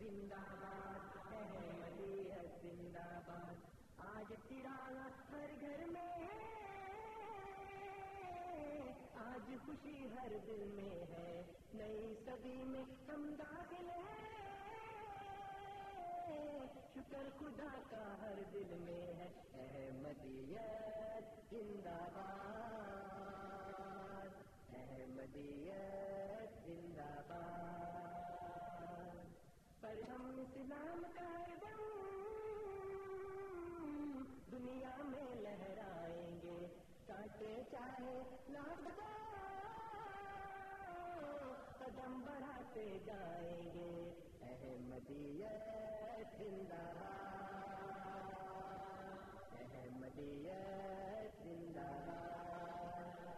زندہ باد احمدیت زندہ باد آج چراغ ہر گھر میں ہے آج خوشی ہر دل میں ہے نئی صدی میں ہم داخل ہیں شکر خدا کا ہر دل میں ہے احمدیت زندہ باد احمدیت اسلام کا دم دنیا میں لہرائیں گے۔ کاٹے چاہے لاکھ قدم بڑھاتے جائیں گے۔ احمدیت زندہ احمدیت زندہ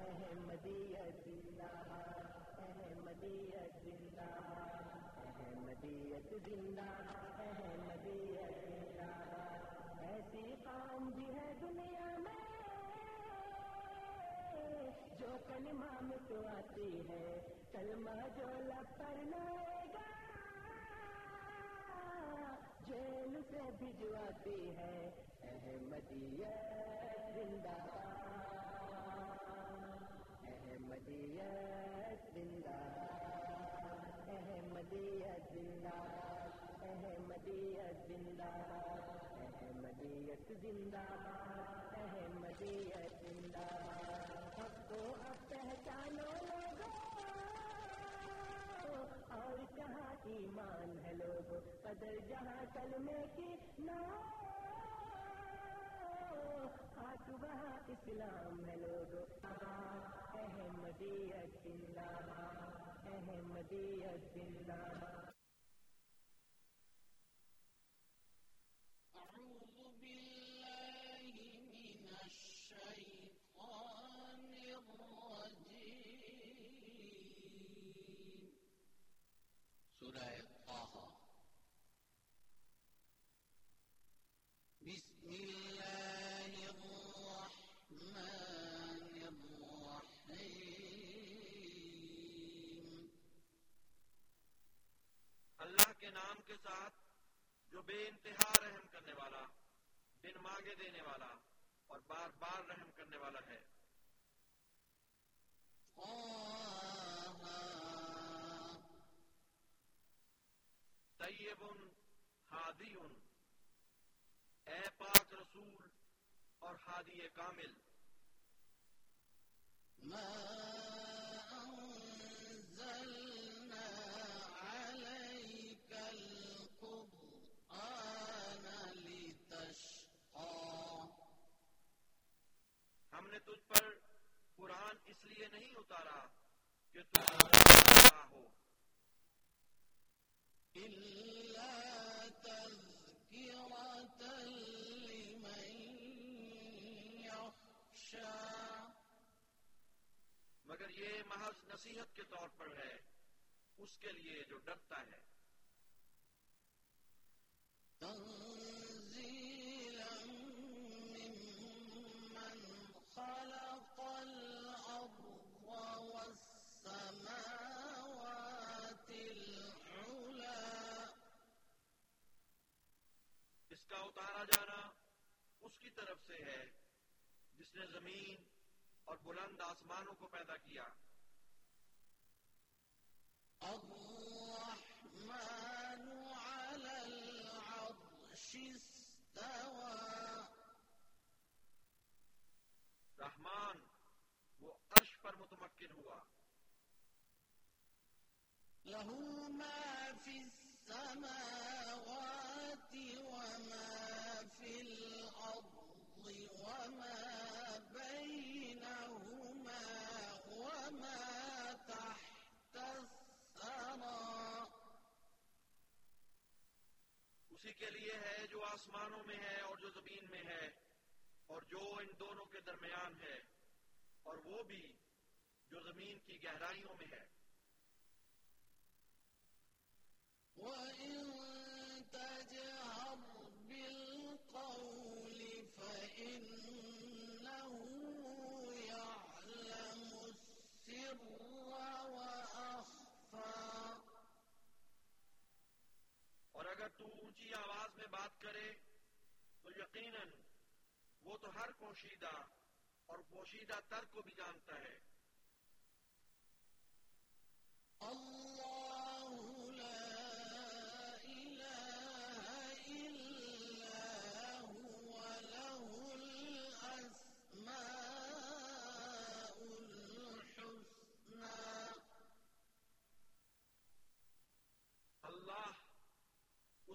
احمدیت زندہ احمدیت زندہ احمدیت زندہ احمدیت زندہ ایسی قوم بھی ہے دنیا میں، جو کلمہ مٹواتی ہے، کلمہ جو لب پر لائے گا، جیل سے بھجواتی ہے۔ احمدیت زندہ احمدیت زندہ احمدیت زندہ احمدیت زندہ احمدیت زندہ اب تو اب پہچانو لوگوں اور کہاں ایمان ہے لوگ قدر جہاں کلمے کی نہ وہاں اسلام ہے لوگ احمدیت زندہ احمدیت زندہ جو بے انتہا رحم کرنے والا بن مانگے دینے والا اور بار بار رحم کرنے والا ہے۔ طیب ہادی، اے پاک رسول اور ہادی کامل۔ ما محض نصیحت کے طور پر ہے اس کے لیے جو ڈرتا ہے۔ اس کا اتارا جانا اس کی طرف سے ہے جس نے زمین اور بلند آسمانوں کو پیدا کیا۔ الرحمن على العرش استوى. رحمان وہ عرش پر متمکن ہوا۔ له ما في السماوات وما في الأرض وما بينهما وما اسی کے لیے ہے جو آسمانوں میں ہے اور جو زمین میں ہے اور جو ان دونوں کے درمیان ہے اور وہ بھی جو زمین کی گہرائیوں میں ہے۔ وَإِن تَجْهَرْ تو اونچی آواز میں بات کرے تو یقیناً وہ تو ہر پوشیدہ اور پوشیدہ تر کو بھی جانتا ہے۔ اللہ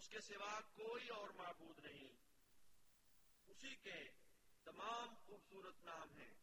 اس کے سوا کوئی اور معبود نہیں۔ اسی کے تمام خوبصورت نام ہیں۔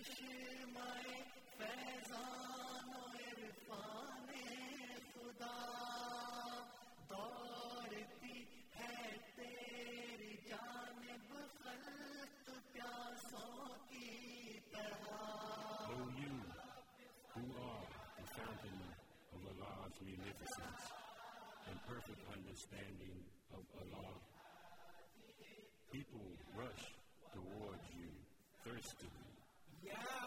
O you who are the fountain of Allah's munificence and perfect understanding of Allah, people rush towards you thirstily. Yeah.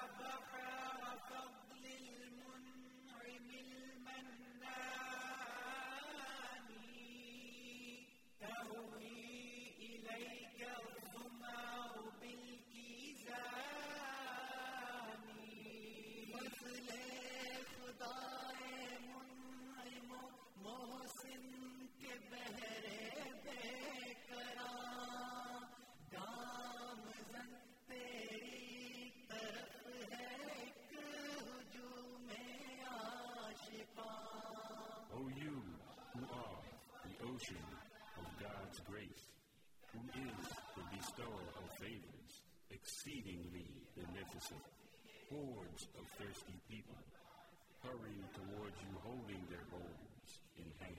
The of God's grace, who is the bestower of favors, exceedingly beneficent, hordes of thirsty people, hurrying towards you holding their bowls in hand.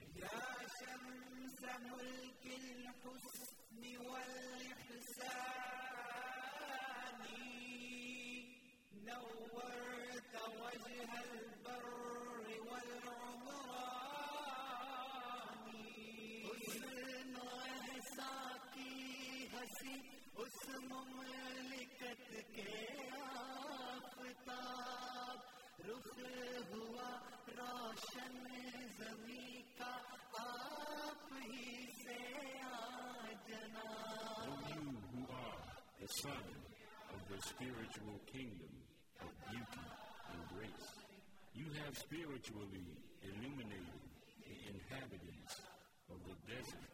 نورت وجه البر والعمران خدا کی ہنسی اس مملکت کے آفتاب رخ ہوا روشن O you who are the son of the spiritual kingdom of beauty and grace, you have spiritually illuminated the inhabitants of the deserts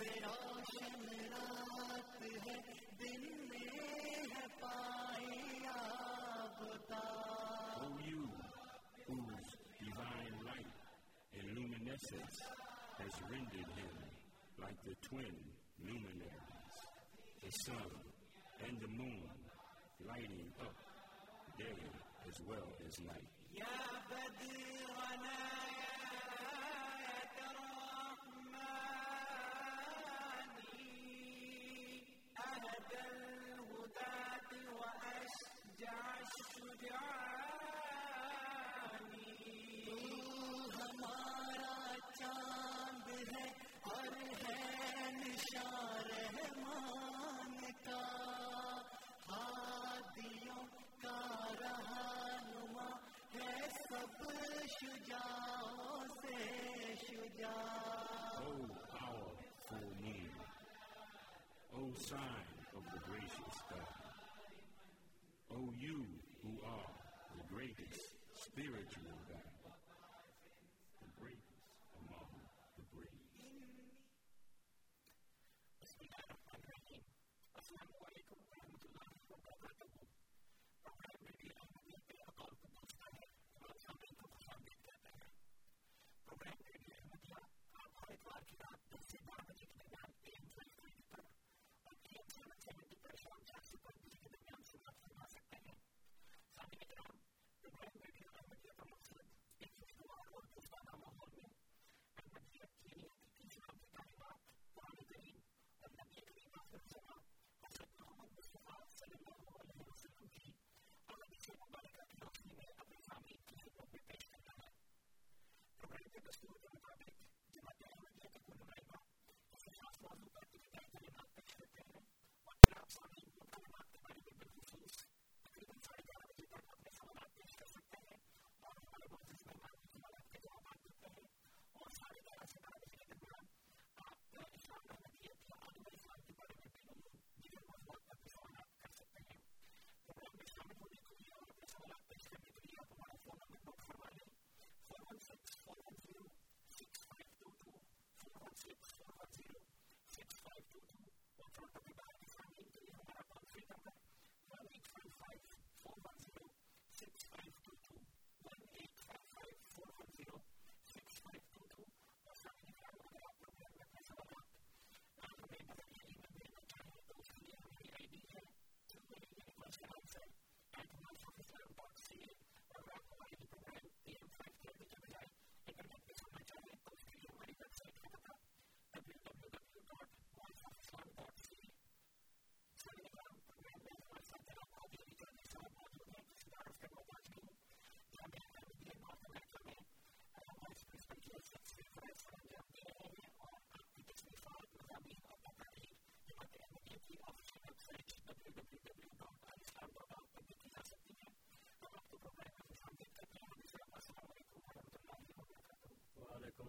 O you whose divine light and luminescence has rendered him like the twin luminaries, the sun and the moon lighting up day as well as night. شاہ شجاعوں سے شجاع O powerful moon, O sign of the gracious God, O you who are the greatest spiritual God, the greatest among the brave.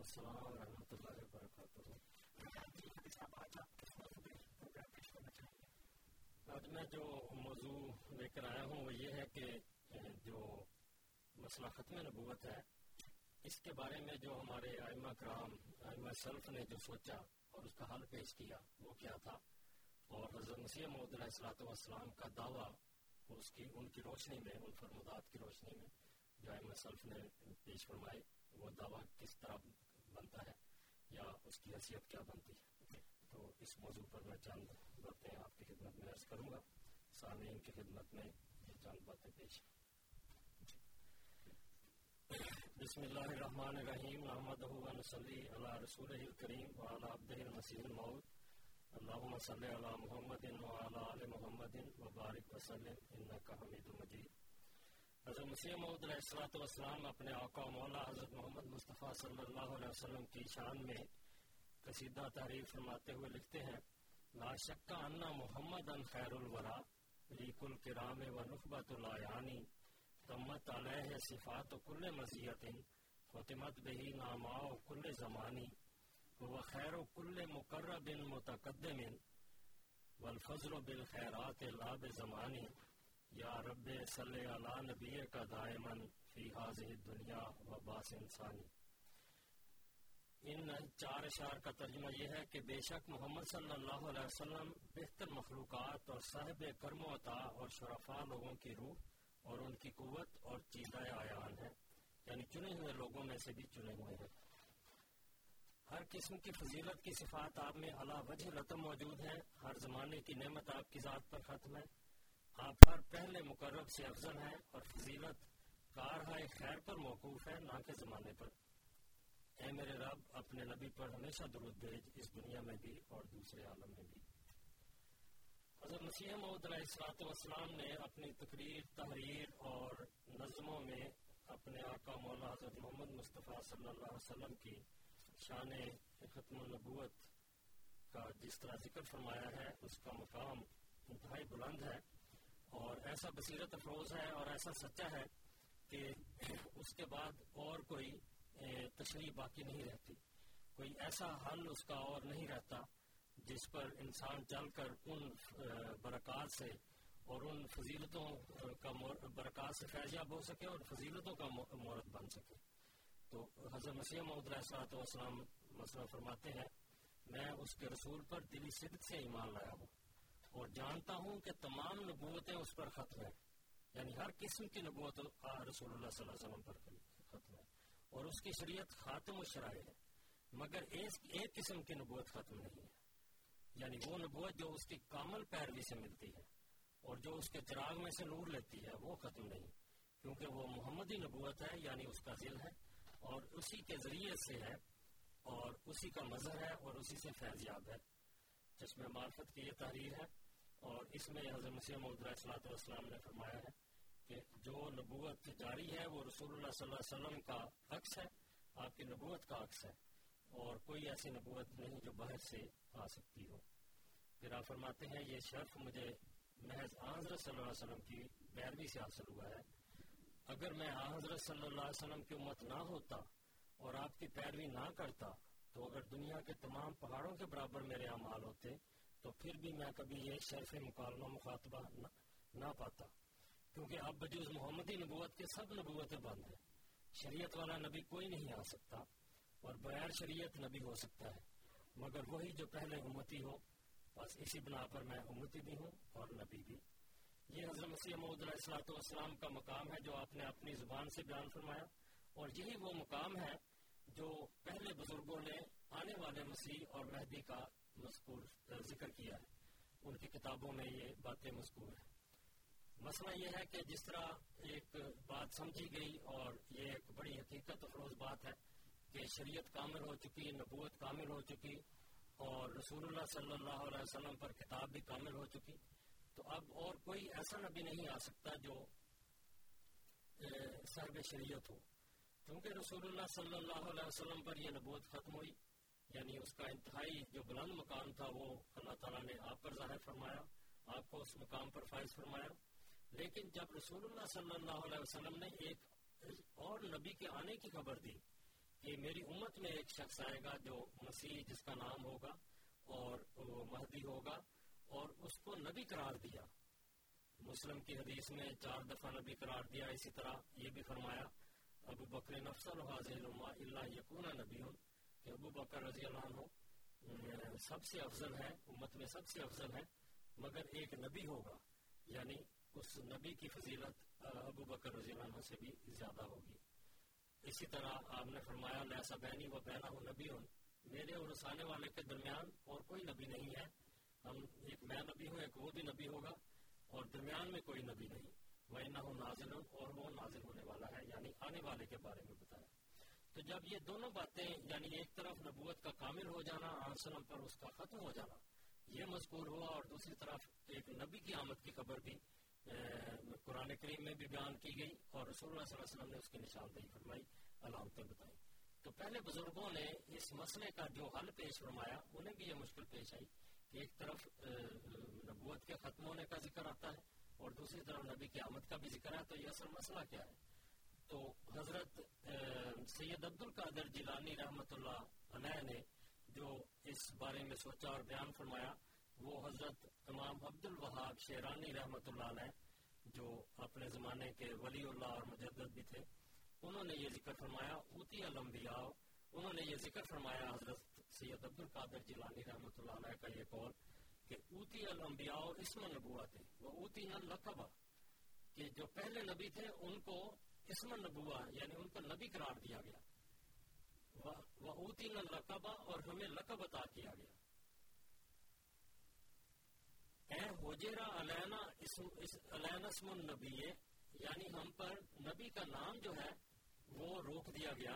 وعلیکم السلام ورحمۃ اللہ وبرکاتہ آج میں جو موضوع لے کر آیا ہوں وہ یہ ہے کہ جو مسئلہ ختم نبوت ہے، اس کے بارے میں جو ہمارے آئمہ کرام، آئمہ سلف نے جو سوچا اور اس کا حل پیش کیا، وہ کیا تھا؟ اور حضرت مسیح محمد علیہ السلاۃ والسلام کا دعویٰ اس کی، ان کی روشنی میں، ان فرمودات کی روشنی میں جو آئمہ سلف نے پیش فرمائے وہ دعویٰ کس طرح اس کی حیثیت کیا بنتی ہے؟ تو اس موضوع پر میں چند باتیں آپ کی خدمت میں عرض کروں گا۔ سامعین کی خدمت میں یہ چند باتیں پیش بسم اللہ الرحمن الرحیم محمد صلی علی رسول الکریم وعلی عبدہ المسیح الموت۔ اللہم صلی علی محمد وعلی آل محمد وبارک وسلم، انکا حمید مجید۔ حضرت مسیح محمد علیہ السلاۃ والسلام اپنے آقا و مولا حضرت محمد مصطفیٰ صلی اللہ علیہ وسلم کی شان میں قصیدہ تعریف فرماتے ہوئے لکھتے ہیں، لا شک انا محمد ان خیر الورا ریک الکرام و نخبت الایانی تمت علیہ صفات و کل مزیت ختمت بہی ناما و کل زمانی وہ خیر و کل مقرب متقدم والفضل بالخیرات لا بزمانی، یا رب صلی علی نبی کا دائمن فی حاضر دنیا و باس انسانی۔ ان چار اشار کا ترجمہ یہ ہے کہ بے شک محمد صلی اللہ علیہ وسلم بہتر مخلوقات اور صاحب کرم و عطا اور شرفا لوگوں کی روح اور ان کی قوت اور چیزہ آیان ہے یعنی چنے ہوئے لوگوں میں سے بھی چنے ہوئے ہیں۔ ہر قسم کی فضیلت کی صفات آپ میں علا وجہ رتم موجود ہیں۔ ہر زمانے کی نعمت آپ کی ذات پر ختم ہے۔ آپ ہر پہلے مقرب سے افضل ہیں اور فضیلت کارہائے خیر پر موقوف ہے نہ کہ زمانے پر۔ اے میرے رب، اپنے نبی پر ہمیشہ درود بھیج، اس دنیا میں بھی اور دوسرے عالم میں بھی۔ حضرت مسیح محمد علیہ السلاۃ والسلام نے اپنی تقریر، تحریر اور نظموں میں اپنے آقا مولا حضرت محمد مصطفیٰ صلی اللہ علیہ وسلم کی شان ختم النبوت کا جس طرح ذکر فرمایا ہے، اس کا مقام انتہائی بلند ہے اور ایسا بصیرت افروز ہے اور ایسا سچا ہے کہ اس کے بعد اور کوئی تشریح باقی نہیں رہتی۔ کوئی ایسا حل اس کا اور نہیں رہتا جس پر انسان چل کر ان برکات سے اور ان فضیلتوں کا برکات سے فیضیاب ہو سکے اور فضیلتوں کا مورت بن سکے۔ تو حضرت مسیح محمد والسلام مسئلہ فرماتے ہیں، میں اس کے رسول پر دلی صدق سے ایمان لایا ہوں اور جانتا ہوں کہ تمام نبوتیں اس پر ختم ہیں۔ یعنی ہر قسم کی نبوت رسول اللہ صلی اللہ علیہ وسلم پر ختم ہے اور اس کی شریعت خاتم و شرائع ہے۔ مگر ایک قسم کی نبوت ختم نہیں ہے۔ یعنی وہ نبوت جو اس کی کامل پیروی سے ملتی ہے اور جو اس کے چراغ میں سے نور لیتی ہے، وہ ختم نہیں۔ کیونکہ وہ محمدی نبوت ہے یعنی اس کا ذل ہے اور اسی کے ذریعے سے ہے اور اسی کا مظہر ہے اور اسی سے فیضیاب ہے۔ جس میں معرفت کی یہ تحریر ہے اور اس میں حضرت مسیح محمد السلاۃ والسلام نے فرمایا ہے کہ جو نبوت جاری ہے وہ رسول اللہ صلی اللہ علیہ وسلم کا عکس ہے، آپ کی نبوت کا عکس ہے، اور کوئی ایسی نبوت نہیں جو باہر سے آ سکتی ہو۔ پھر آپ فرماتے ہیں، یہ شرف مجھے محض حضرت صلی اللہ علیہ وسلم کی پیروی سے حاصل ہوا ہے۔ اگر میں حضرت صلی اللہ علیہ وسلم کی امت نہ ہوتا اور آپ کی پیروی نہ کرتا، تو اگر دنیا کے تمام پہاڑوں کے برابر میرے اعمال ہوتے، تو پھر بھی میں کبھی یہ شرف مکالمہ مخاطبہ نہ پاتا۔ کیونکہ اب بجوز محمدی نبوت کے سب نبوتیں بند ہیں۔ شریعت والا نبی کوئی نہیں آ سکتا اور بغیر شریعت نبی ہو سکتا ہے۔ مگر وہی جو پہلے امتی ہو، بس اسی بنا پر میں امتی بھی ہوں اور نبی بھی۔ یہ حضرت مسیح محمد علیہ السلاۃ والسلام کا مقام ہے جو آپ نے اپنی زبان سے بیان فرمایا۔ اور یہی وہ مقام ہے جو پہلے بزرگوں نے آنے والے مسیح اور مہدی کا مذکور، ذکر کیا ہے۔ ان کی کتابوں میں یہ باتیں مذکور ہیں۔ مسئلہ یہ ہے کہ جس طرح ایک بات سمجھی گئی اور یہ ایک بڑی حقیقت افروز بات ہے کہ شریعت کامل ہو چکی، نبوت کامل ہو چکی اور رسول اللہ صلی اللہ علیہ وسلم پر کتاب بھی کامل ہو چکی۔ تو اب اور کوئی ایسا نبی نہیں آ سکتا جو صاحب شریعت ہو۔ کیونکہ رسول اللہ صلی اللہ علیہ وسلم پر یہ نبوت ختم ہوئی یعنی اس کا انتہائی جو بلند مقام تھا وہ اللہ تعالیٰ نے آپ پر ظاہر فرمایا، آپ کو اس مقام پر فائز فرمایا۔ لیکن جب رسول اللہ صلی اللہ علیہ وسلم نے ایک اور نبی کے آنے کی خبر دی کہ میری امت میں ایک شخص آئے گا جو مسیح جس کا نام ہوگا اور مہدی ہوگا اور اس کو نبی قرار دیا۔ مسلم کی حدیث میں چار دفعہ نبی قرار دیا، اسی طرح یہ بھی فرمایا، ابو بکر نفسل اللہ یقون نبی کہ ابو بکر رضی اللہ عنہ یعنی سب سے افضل ہے، امت میں سب سے افضل ہے، مگر ایک نبی ہوگا یعنی اس نبی کی فضیلت ابو بکر رضی اللہ عنہ سے بھی زیادہ ہوگی۔ اسی طرح آپ نے فرمایا لیسا بینی و بینا ہوں، نبی ہوں۔ میرے اور اس آنے والے کے درمیان اور کوئی نبی نہیں ہے۔ ہم ایک میں نبی ہوں، ایک وہ بھی نبی ہوگا۔ اور درمیان میں کوئی نبی نہیں۔ وہ نہ ہوں نازل اور وہ نازل ہونے والا ہے یعنی آنے والے کے بارے میں بتایا۔ تو جب یہ دونوں باتیں یعنی ایک طرف نبوت کا کامل ہو جانا آسلم پر اس کا ختم ہو جانا، یہ مذکور ہوا۔ اور دوسری طرف ایک نبی کی آمد کی خبر بھی قرآن کریم میں بھی بیان کی گئی اور رسول اللہ صلی اللہ علیہ وسلم نے اس کی نشاندہی فرمائی علامتیں بتائی۔ تو پہلے بزرگوں نے اس مسئلے کا جو حل پیش فرمایا، انہیں بھی یہ مشکل پیش آئی کہ ایک طرف نبوت کے ختم ہونے کا ذکر آتا ہے اور دوسری طرف نبی کی آمد کا بھی ذکر ہے، تو یہ اصل مسئلہ کیا ہے؟ تو حضرت سید عبد القادر جیلانی رحمت اللہ علیہ نے جو اس بارے میں سوچا اور بیان فرمایا وہ حضرت امام عبد الوہاب شیرانی رحمت اللہ علیہ جو اپنے زمانے کے ولی اللہ اور مجدد بھی تھے، انہوں نے یہ ذکر فرمایا، اوتی الانبیاء، انہوں نے یہ ذکر فرمایا حضرت سید عبد القادر جیلانی رحمت اللہ علیہ کا یہ قول کہ اوتی الانبیاء اسم نبوت ہے، وہ اوتی نہ لقبہ، کہ جو پہلے نبی تھے ان کو اسم نبوہ یعنی ان کو نبی قرار دیا گیا۔ وہ اوتی نہ لقبہ اور ہمیں لقب عطا کیا گیا۔ اسم النبی یعنی ہم پر نبی کا نام جو ہے، وہ روک دیا گیا۔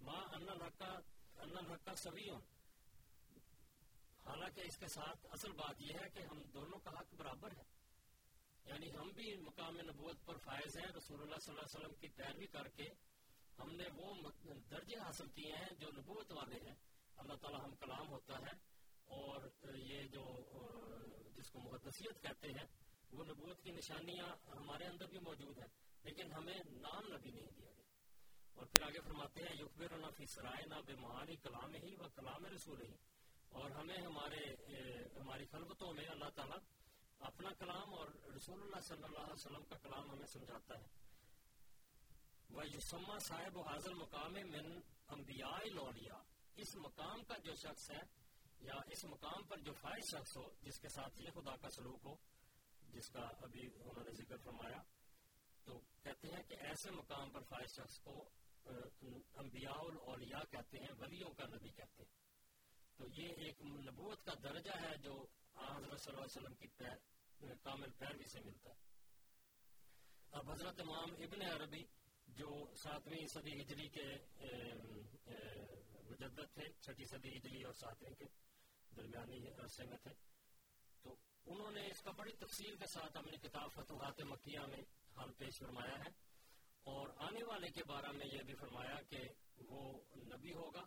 ماں ان الحقہ ان الحقہ سبیون حالانکہ اس کے ساتھ اصل بات یہ ہے کہ ہم دونوں کا حق برابر ہے۔ یعنی ہم بھی مقام نبوت پر فائز ہیں، رسول اللہ صلی اللہ علیہ وسلم کی پیروی کر کے ہم نے وہ درجے حاصل کیے ہیں جو نبوت والے ہیں۔ اللہ تعالیٰ ہم کلام ہوتا ہے اور یہ جو جس کو محدثیت کہتے ہیں۔ وہ نبوت کی نشانیاں ہمارے اندر بھی موجود ہیں، لیکن ہمیں نام نبی نہیں دیا گیا۔ اور پھر آگے فرماتے ہیں، یقبر نہ فی سرائے نہ بے معانی کلام ہی و کلام رسول ہی۔ اور ہمیں ہمارے ہماری خلبتوں میں اللہ تعالیٰ اپنا کلام اور رسول اللہ صلی اللہ علیہ وسلم کا کلام ہمیں سمجھاتا ہے۔ وہ یوسما صاحب و حاضر مقام من انبیاء لولیا اس مقام کا جو شخص ہے یا اس مقام پر جو فائز شخص ہو، جس کے ساتھ یہ خدا کا سلوک ہو، جس کا ابھی انہوں نے ذکر فرمایا، تو کہتے ہیں کہ ایسے مقام پر فائز شخص کو انبیاء الاولیاء کہتے ہیں، ولیوں کا نبی کہتے ہیں۔ تو یہ ایک نبوت کا درجہ ہے جو حضرت صلی اللہ علیہ وسلم کی پیر کامل پیروی سے ملتا ہے۔ اب حضرت امام ابن عربی، جو ساتویں صدی ہجری کے مجدد تھے، چھٹی صدی ہجری اور ساتویں کے درمیانی عرصے میں تھے۔ تو انہوں نے اس کا بڑی تفصیل کے ساتھ اپنی کتاب فتوحات مکیہ میں حال پیش فرمایا ہے۔ اور آنے والے کے بارے میں یہ بھی فرمایا کہ وہ نبی ہوگا۔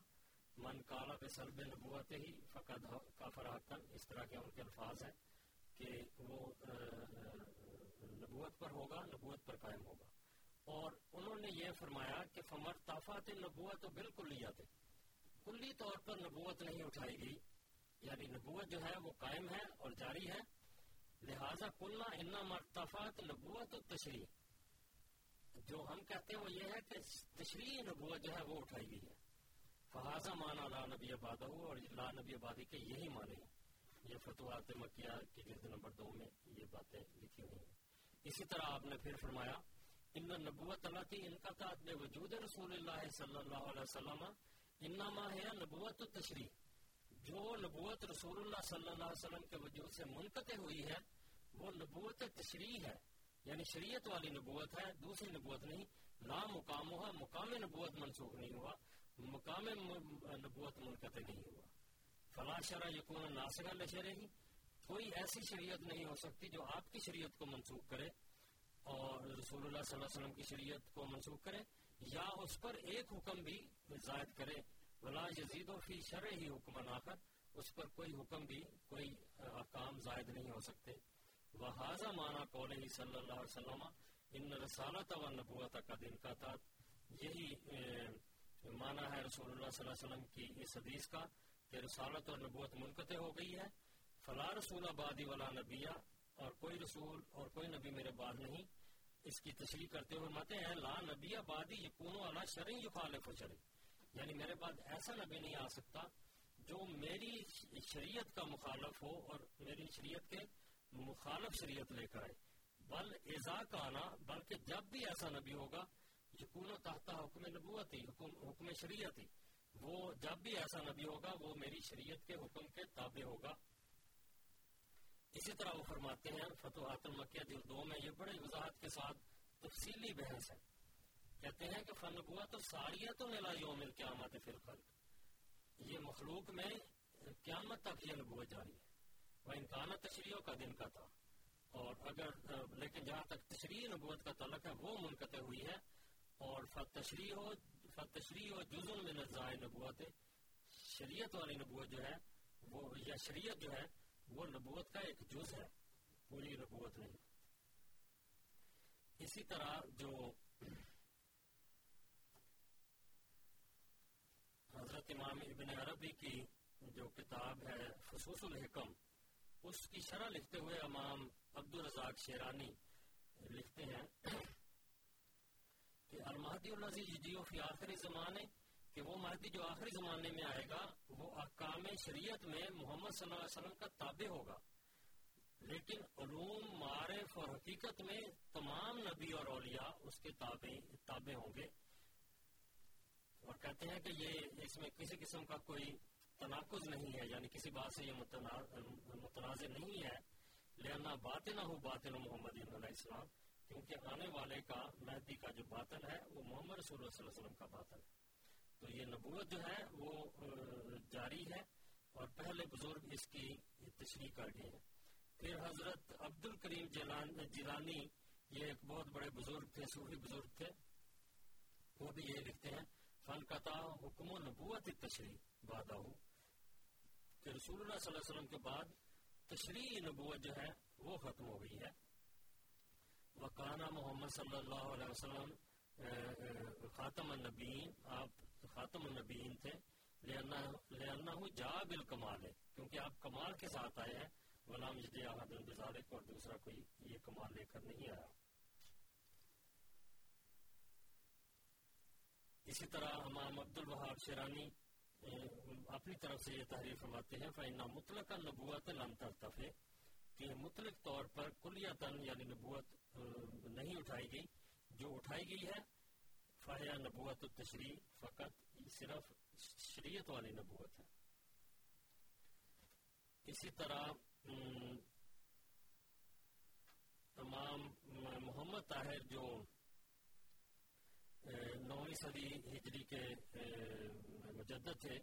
من کالا بے سلب نبوت ہی فقط کا فراقن اس طرح کے ان کے الفاظ ہیں کہ وہ نبوت پر ہوگا، نبوت پر قائم ہوگا۔ اور انہوں نے یہ فرمایا کہ فمر طافات نبوت تو بالکل لیا تھے کلی طور پر نبوت نہیں اٹھائی گئی۔ یعنی نبوت جو ہے وہ قائم ہے اور جاری ہے۔ لہذا کلنا انا مرتفات نبوت و تشریح جو ہم کہتے ہیں وہ یہ ہے کہ تشریح نبوت جو ہے وہ اٹھائی گئی ہے۔ فہذا مانا لا نبی آباد اور لا نبی آبادی کے یہی معنی ہیں۔ یہ فتوحات مکیہ کی جلد نمبر دو میں یہ باتیں لکھی ہوئی ہیں۔ اسی طرح آپ نے پھر فرمایا، ان نبوت اللہ تھی ان کا تھا وجود رسول اللہ صلی اللہ علیہ وسلم۔ انما ہے نبوت و تشریح جو نبوت رسول اللہ صلی اللہ علیہ وسلم کے وجود سے منقطع ہوئی ہے، وہ نبوت تشریح ہے۔ یعنی شریعت والی نبوت ہے، دوسری نبوت نہیں لا مقام ہوا، مقام نبوت منسوخ نہیں ہوا، مقام نبوت منقطع نہیں ہوا۔ فلا شرح یقون ناسگا لشرے ہی کوئی ایسی شریعت نہیں ہو سکتی جو آپ کی شریعت کو منسوخ کرے اور رسول اللہ صلی اللہ علیہ وسلم کی شریعت کو منسوخ کرے، یا اس پر ایک حکم بھی زائد کرے۔ ولا یزید و فی شرع ہی حکم آخر اس پر کوئی حکم بھی، کوئی احکام زائد نہیں ہو سکتے۔ وحاظہ مانا قول ہی صلی اللہ علیہ وسلم، ان رسالت و نبوت کا دن کا تھا۔ یہی مانا ہے رسول اللہ صلی اللہ علیہ وسلم کی اس حدیث کا کہ رسالت اور نبوت منقطع ہو گئی ہے۔ فلا رسول آبادی والا نبیہ اور کوئی رسول اور کوئی نبی میرے بعد نہیں۔ اس کی تشریح کرتے ہوئے ماتے ہیں، لا نبی آبادی یقون والا شرع یخالف شرع یعنی میرے پاس ایسا نبی نہیں آ سکتا جو میری شریعت کا مخالف ہو اور میری شریعت کے مخالف شریعت لے کر آئے۔ بل ایزا کا آنا بلکہ جب بھی ایسا نبی ہوگا یقون و تحت حکم نبوت ہی حکم شریعت ہی وہ جب بھی ایسا نبی ہوگا، وہ میری شریعت کے حکم کے تابع ہوگا۔ اسی طرح وہ فرماتے ہیں، فتوحات المکیہ دل دو میں یہ بڑے وضاحت کے ساتھ تفصیلی بحث ہے۔ کہتے ہیں کہ فن ہوا تو ساریت ملا یوم قیامت فی الخلق یہ مخلوق میں قیامت تک یہ نبوت جاری ہے۔ وہ انکان تشریحوں کا دن کا تھا۔ اور اگر، لیکن جہاں تک تشریح نبوت کا تعلق ہے، وہ منقطع ہوئی ہے۔ اور فتشریح ہو فتشریح ہو جزن میں نظائے نبوت، شریعت والی نبوت جو ہے، وہ، یا شریعت جو ہے، وہ نبوت کا ایک جز ہے۔ پوری نبوت نہیں۔ اسی طرح جو حضرت امام ابن عربی کی جو کتاب ہے خصوص الحکم، اس کی شرح لکھتے ہوئے امام عبد الرزاق شیرانی لکھتے ہیں کہ المہدی العزیز جی فی آخری زمانے، کہ وہ مہدی جو آخری زمانے میں آئے گا، وہ احکام شریعت میں محمد صلی اللہ علیہ وسلم کا تابع ہوگا۔ لیکن علوم، معارف اور حقیقت میں تمام نبی اور اولیاء اس کے تابع تابع ہوں گے۔ اور کہتے ہیں کہ یہ اس میں کسی قسم کا کوئی تناقض نہیں ہے یعنی کسی بات سے یہ متنازع نہیں ہے۔ لہنا باطن ہو باطن محمد علیہ السلام کیونکہ آنے والے کا مہدی کا جو باطن ہے، وہ محمد رسول اللہ صلی اللہ علیہ وسلم کا باطن ہے۔ تو یہ نبوت جو ہے، وہ جاری ہے اور پہلے بزرگ اس کی تشریح کر گئے ہیں۔ پھر حضرت عبد الکریم جیلانی، یہ ایک بہت بڑے بزرگ تھے، صوفی بزرگ تھے، وہ بھی یہ لکھتے ہیں۔ فن قطع حکم و نبوت تشریح بادہ کہ رسول اللہ صلی اللہ علیہ وسلم کے بعد تشریح نبوت جو ہے وہ ختم ہو گئی ہے۔ وکانا محمد صلی اللہ علیہ وسلم خاتم النبین آپ خاتم النبین تھے۔ لینا ہوں جا بالکمال ہے کیونکہ آپ کمال کے ساتھ آئے ہیں۔ غلام جدی احد البزارک اور دوسرا کوئی یہ کمال لے کر نہیں آیا۔ اسی طرح امام عبد الوہاب شیرانی اپنی طرف سے یہ تحریر فرماتے ہیں، فَإِنَّ مطلق نبوت لم ترتفع۔ کہ مطلق طور پر کلیتاً یعنی نبوت نہیں اٹھائی گئی۔ جو اٹھائی گئی ہے فاہیا نبوت التشریح فقط صرف شریعت والی نبوت ہے۔ اسی طرح تمام محمد طاہر جو نویں صدی ہجری کے مجدد تھے۔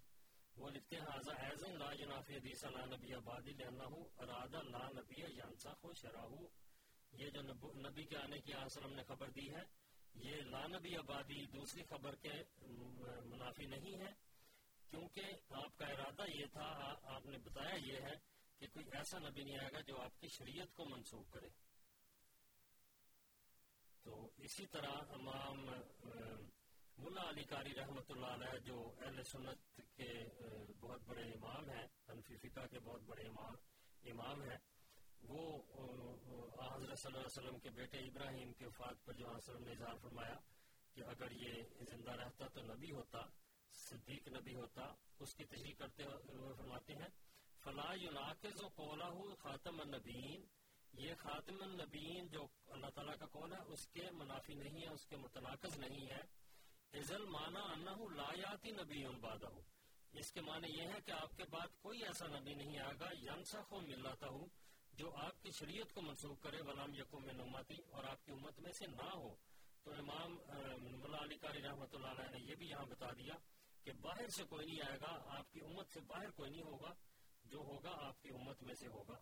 وہ لکھتے ہیں حاضر ایزن لا جنافی حدیث لا نبی آبادی لینا ہوں ارادہ لا نبی یانسا خو شراہو یہ جو نبی کے آنے کی آسلم نے خبر دی ہے، یہ لا نبی آبادی دوسری خبر کے منافی نہیں ہے، کیونکہ آپ کا ارادہ یہ تھا، آپ نے بتایا یہ ہے کہ کوئی ایسا نبی نہیں آئے گا جو آپ کی شریعت کو منسوخ کرے۔ تو اسی طرح امام ملا علی کاری رحمت اللہ علیہ، جو اہل سنت کے بہت بڑے امام ہیں، حنفی فقہ کے بہت بڑے امام امام ہیں، وہ حضرت صلی اللہ علیہ وسلم کے بیٹے ابراہیم کے وفات پر جو وسلم نے اظہار فرمایا کہ اگر یہ زندہ رہتا تو نبی ہوتا، صدیق نبی ہوتا، اس کی تشریح کرتے ہوئے فرماتے ہیں، فلا يناقض قوله خاتم النبیین یہ خاتم النبیین جو اللہ تعالیٰ کا قول ہے، اس کے منافی نہیں ہے، اس کے متناقض نہیں ہے۔ ازل مانا انہو لا یاتی نبی بعدہ اس کے معنی یہ ہے کہ آپ کے بعد کوئی ایسا نبی نہیں آئے گا ینسخ و ملتا ہوں جو آپ کی شریعت کو منسوخ کرے ولام یقوم من اور آپ کی امت میں سے نہ ہو۔ تو امام ملا علی قاری رحمۃ اللہ علیہ نے یہ بھی یہاں بتا دیا کہ باہر سے کوئی نہیں آئے گا، آپ کی امت سے باہر کوئی نہیں ہوگا، جو ہوگا آپ کی امت میں سے ہوگا۔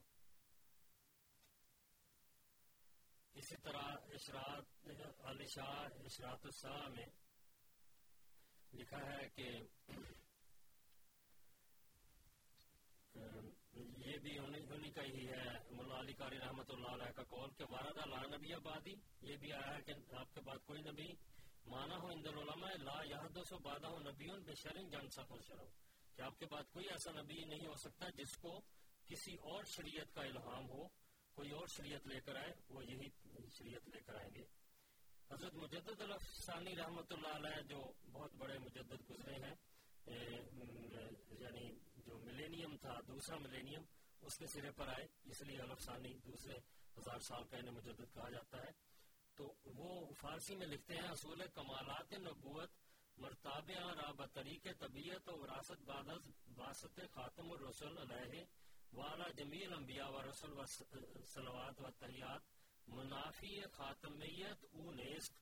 اسی طرح اشراط علی شاہ، اشراط الساہ میں لکھا ہے کہ، یہ بھی انہی کا ہی ہے ملا علی قاری رحمت اللہ علیہ کا قول کہ وارد لا نبی آبادی، یہ بھی آیا ہے کہ آپ کے بعد کوئی نبی مانا ہو اندر علماء لا یحدث بعدہ نبیون بشرن جن سخل شرو۔ کہ آپ کے بعد کوئی ایسا نبی نہیں ہو سکتا جس کو کسی اور شریعت کا الہام ہو۔ کوئی اور شریعت لے کر آئے، وہ یہی شریعت لے کر آئیں گے۔ حضرت مجدد الفسانی رحمت اللہ علیہ جو بہت بڑے مجدد گزرے ہیں یعنی جو ملینیم تھا، دوسرا ملینیم اس کے سرے پر آئے۔ اس لیے الفسانی دوسرے ہزار سال کا انہیں مجدد کہا جاتا ہے۔ تو وہ فارسی میں لکھتے ہیں، اصول کمالات نبوت مرتابہ راب طریق طبیعت و وراثت بادز باسط خاتم الرسول علیہ والا جمیل انبیاء و رسول و صلوات و تحیات منافی خاتمیت او نیست.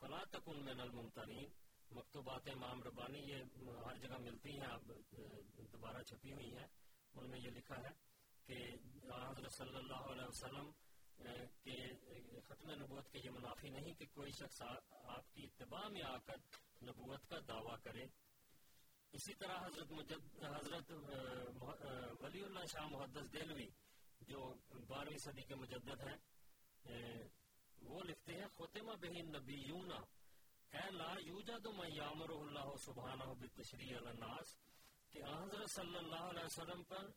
فلا تکن من الممترین. مکتوبات امام ربانی یہ ہر جگہ ملتی ہیں، اب دوبارہ چھپی ہوئی ہیں۔ ان میں یہ لکھا ہے کہ حضرت صلی اللہ علیہ وسلم کے ختم نبوت کے یہ منافی نہیں کہ کوئی شخص آپ کی اتباع میں آ کر نبوت کا دعویٰ کرے۔ اسی طرح حضرت مجد حضرت ولی اللہ شاہ محدث دلوی جو بارہویں صدی کے مجدد ہیں وہ لکھتے ہیں ختمہ بہن نبیونہ اے لا یوجد من یامرہ اللہ سبحانہ بالتشریع الناس کہ حضرت صلی اللہ علیہ وسلم پر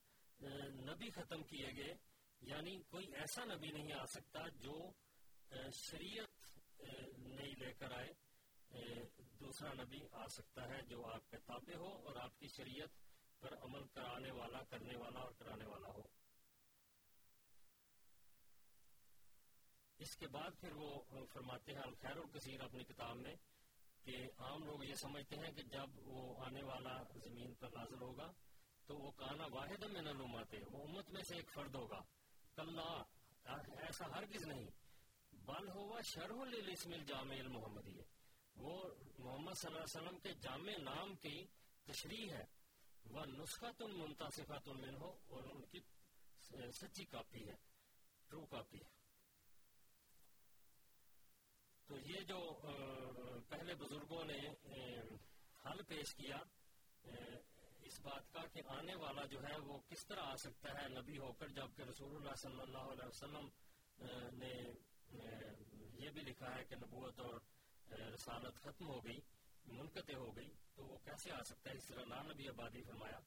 نبی ختم کیے گئے یعنی کوئی ایسا نبی نہیں آ سکتا جو شریعت نہیں لے کر آئے دوسرا نبی آ سکتا ہے جو آپ کے تابع ہو اور آپ کی شریعت پر عمل کرانے والا، کرنے والا اور کرانے والا ہو۔ اس کے بعد پھر وہ فرماتے ہیں، الخیر الکثیر اپنی کتاب میں، کہ عام لوگ یہ سمجھتے ہیں کہ جب وہ آنے والا زمین پر نازل ہوگا تو وہ کانا واحد میں نہ نلوماتے وہ امت میں سے ایک فرد ہوگا۔ کل ایسا ہرگز نہیں۔ بل ہوا شرح الاسم الجامع المحمدی وہ محمد صلی اللہ علیہ وسلم کے جامع نام کی تشریح ہے۔ وہ نسخہ تن منتصفہ تن ہو اور ان کی سچی کاپی ہے ٹرو کاپی ہے۔ تو یہ جو پہلے بزرگوں نے حل پیش کیا اس بات کا کہ آنے والا جو ہے وہ کس طرح آ سکتا ہے نبی ہو کر، جبکہ رسول اللہ صلی اللہ علیہ وسلم نے یہ بھی لکھا ہے کہ نبوت اور رسالت ختم ہو گئی، منقطع ہو گئی، تو وہ کیسے آ سکتا ہے؟ اس طرح لا نبی آبادی فرمایا۔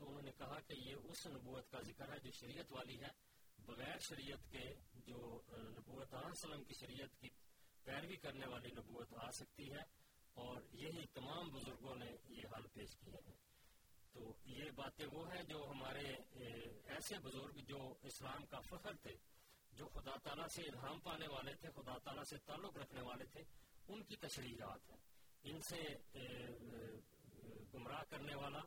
تو انہوں نے کہا کہ یہ اس نبوت کا ذکر ہے جو شریعت والی ہے، بغیر شریعت کے جو نبوت وسلم کی شریعت کی پیروی کرنے والی نبوت آ سکتی ہے، اور یہی تمام بزرگوں نے یہ حل پیش کیے ہیں تو یہ باتیں وہ ہیں جو ہمارے ایسے بزرگ جو اسلام کا فخر تھے، جو خدا تعالیٰ سے الہام پانے والے تھے، خدا تعالیٰ سے تعلق رکھنے والے تھے ان کی تشریحات ہیں۔ ان سے گمراہ کرنے والا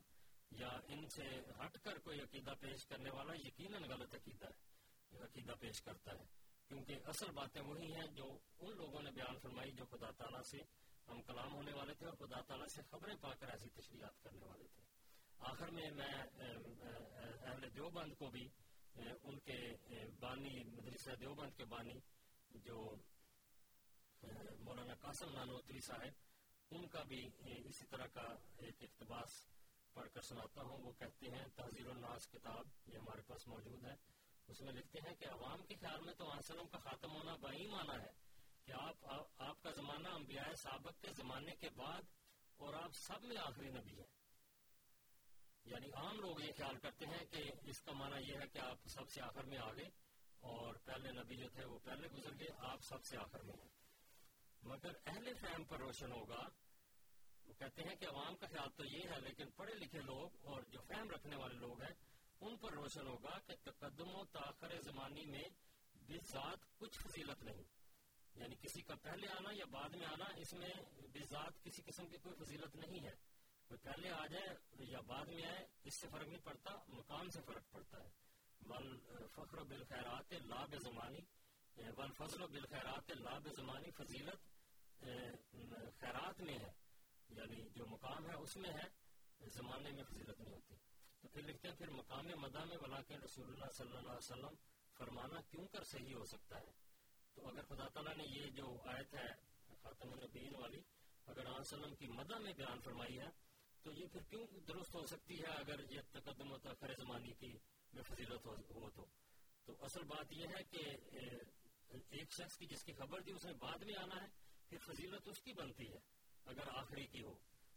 یا ان سے ہٹ کر کوئی عقیدہ پیش کرنے والا یقیناً غلط عقیدہ ہے، عقیدہ پیش کرتا ہے۔ کیونکہ اصل باتیں وہی ہیں جو ان لوگوں نے بیان فرمائی جو خدا تعالیٰ سے ہم کلام ہونے والے تھے اور خدا تعالیٰ سے خبریں پا کر ایسی تشریحات کرنے والے تھے۔ آخر میں میں اہل دیوبند کو بھی ان کے بانی، مدرسہ دیوبند کے بانی جو مولانا قاسم نانوتری صاحب، ان کا بھی اسی طرح کا ایک اقتباس پڑھ کر سناتا ہوں۔ وہ کہتے ہیں تحزیر الناس کتاب، یہ ہمارے پاس موجود ہے۔ اس میں لکھتے ہیں کہ عوام کے خیال میں تو آسلم کا خاتم ہونا بائی مانا ہے کہ آپ آپ کا زمانہ انبیاء سابق کے زمانے کے بعد اور آپ سب میں آخری نبی ہیں۔ یعنی عام لوگ یہ خیال کرتے ہیں کہ اس کا معنی یہ ہے کہ آپ سب سے آخر میں آگے اور پہلے نبی جو تھے وہ پہلے گزر گئے، آپ سب سے آخر میں ہیں۔ مگر اہل فہم پر روشن ہوگا۔ وہ کہتے ہیں کہ عوام کا خیال تو یہ ہے، لیکن پڑھے لکھے لوگ اور جو فہم رکھنے والے لوگ ہیں، ان پر روشن ہوگا کہ تقدم و تاخر زمانی میں بذات کچھ فضیلت نہیں۔ یعنی کسی کا پہلے آنا یا بعد میں آنا، اس میں بذات کسی قسم کی کوئی فضیلت نہیں ہے۔ کوئی پہلے آ جائے یا بعد میں آئے، اس سے فرق نہیں پڑتا، مقام سے فرق پڑتا ہے۔ ول فخر بالخیرات لاب زمانی یعنی ول فضل بالخیرات لاب زمانی فضیلت خیرات میں ہے یعنی جو مقام ہے، اس میں ہے، زمانے میں فضیلت نہیں ہوتی۔ تو پھر لکھتے ہیں، پھر مقام مدہ میں ولاکن رسول اللہ صلی اللہ علیہ وسلم فرمانا کیوں کر صحیح ہو سکتا ہے؟ تو اگر خدا تعالیٰ نے یہ جو آیت ہے، خاتم النبیین والی، اگر علیہ وسلم کی مدہ میں بیان فرمائی ہے، تو یہ پھر کیوں درست ہو سکتی ہے اگر یہ تقدم و تاخر زمانی کی میں فضیلت ہو تو؟ تو اصل بات یہ ہے کہ ایک شخص کی جس کی خبر دی اس نے بعد میں آنا ہے۔ پھر فضیلت اس کی بنتی ہے، اگر آخری کی ہو۔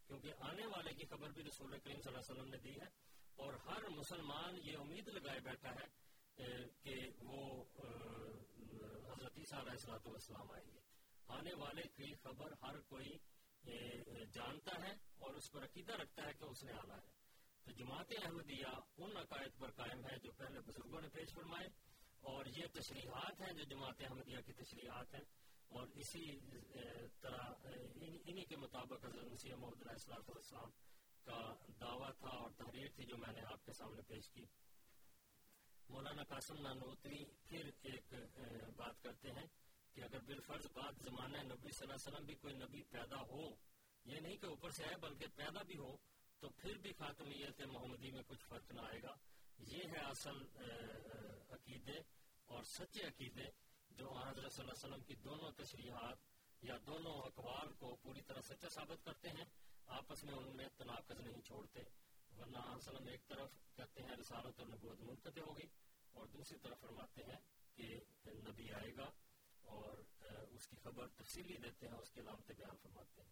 کیونکہ آنے والے کی خبر بھی رسول کریم صلی اللہ علیہ وسلم نے دی ہے۔ اور ہر مسلمان یہ امید لگائے بیٹھا ہے کہ وہ حضرت عیسیٰ علیہ السلام والسلام آئیں گے۔ آنے والے کی خبر ہر کوئی جانتا ہے اور اس پر عقیدہ رکھتا ہے کہ اس نے آنا ہے۔ تو جماعت احمدیہ ان عقائد پر قائم ہے جو پہلے بزرگوں نے پیش فرمائے۔ اور یہ تشریحات ہیں جو جماعت احمدیہ کی تشریحات ہیں۔ اور اسی طرح انہی کے مطابق حضرت مسیح محمد علیہ السلام کا دعویٰ تھا اور تحریر تھی جو میں نے آپ کے سامنے پیش کی۔ مولانا قاسم نانوتری پھر ایک بات کرتے ہیں کہ اگر بالفرض بات زمانہ نبی صلی اللہ علیہ وسلم بھی کوئی نبی پیدا ہو، یہ نہیں کہ اوپر سے ہے بلکہ پیدا بھی ہو، تو پھر بھی خاتمیت محمدی میں کچھ فرق نہ آئے گا۔ یہ ہے اصل عقیدے اور سچے عقیدے جو حضرت صلی اللہ علیہ وسلم کی دونوں تشریحات یا دونوں اقوال کو پوری طرح سچا ثابت کرتے ہیں، آپس میں ان میں تناقض نہیں چھوڑتے۔ ورنہ وسلم ایک طرف کہتے ہیں رسالت اور نبوت منقطع ہوگی اور دوسری طرف فرماتے ہیں کہ نبی آئے گا اور اس کی خبر تفصیلی دیتے ہیں، اس کی علامت بیان فرماتے ہیں۔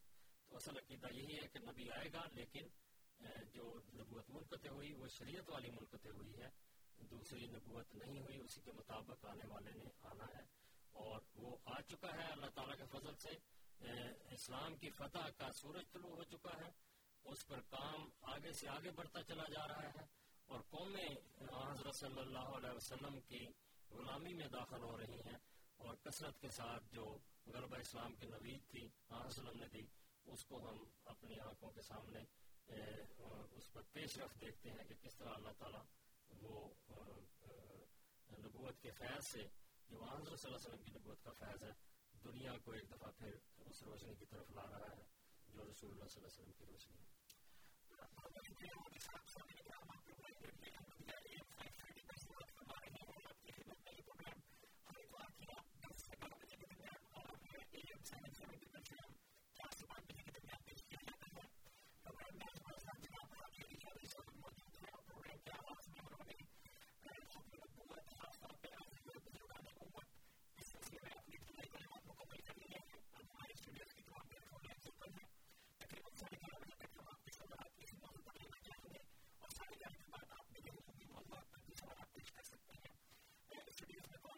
تو اصل عقیدہ یہی ہے کہ نبی آئے گا، لیکن جو نبوت منقطع ہوئی، وہ شریعت والی منقطع ہوئی ہے۔ دوسری نبوت نہیں ہوئی، اسی کے مطابق آنے والے نے آنا ہے۔ اور وہ آ چکا ہے اللہ تعالیٰ کے فضل سے۔ اسلام کی فتح کا سورج طلوع ہو چکا ہے۔ اس پر کام آگے سے آگے بڑھتا چلا جا رہا ہے۔ اور قومیں حضرت صلی اللہ علیہ وسلم کی غلامی میں داخل ہو رہی ہیں۔ اور کثرت کے ساتھ جو غربہ اسلام کی نوید تھی وسلم نے دی اس کو ہم اپنی آنکھوں کے سامنے اس پر پیش رفت دیکھتے ہیں کہ کس طرح اللہ تعالیٰ وہ نبوت کے فیض سے جو حضرت صلی اللہ علیہ وسلم کی نبوت کا فیض ہے، دنیا کو ایک دفعہ پھر اس روشنی کی طرف لا رہا ہے جو رسول اللہ صلی اللہ علیہ وسلم کی روشنی ہے۔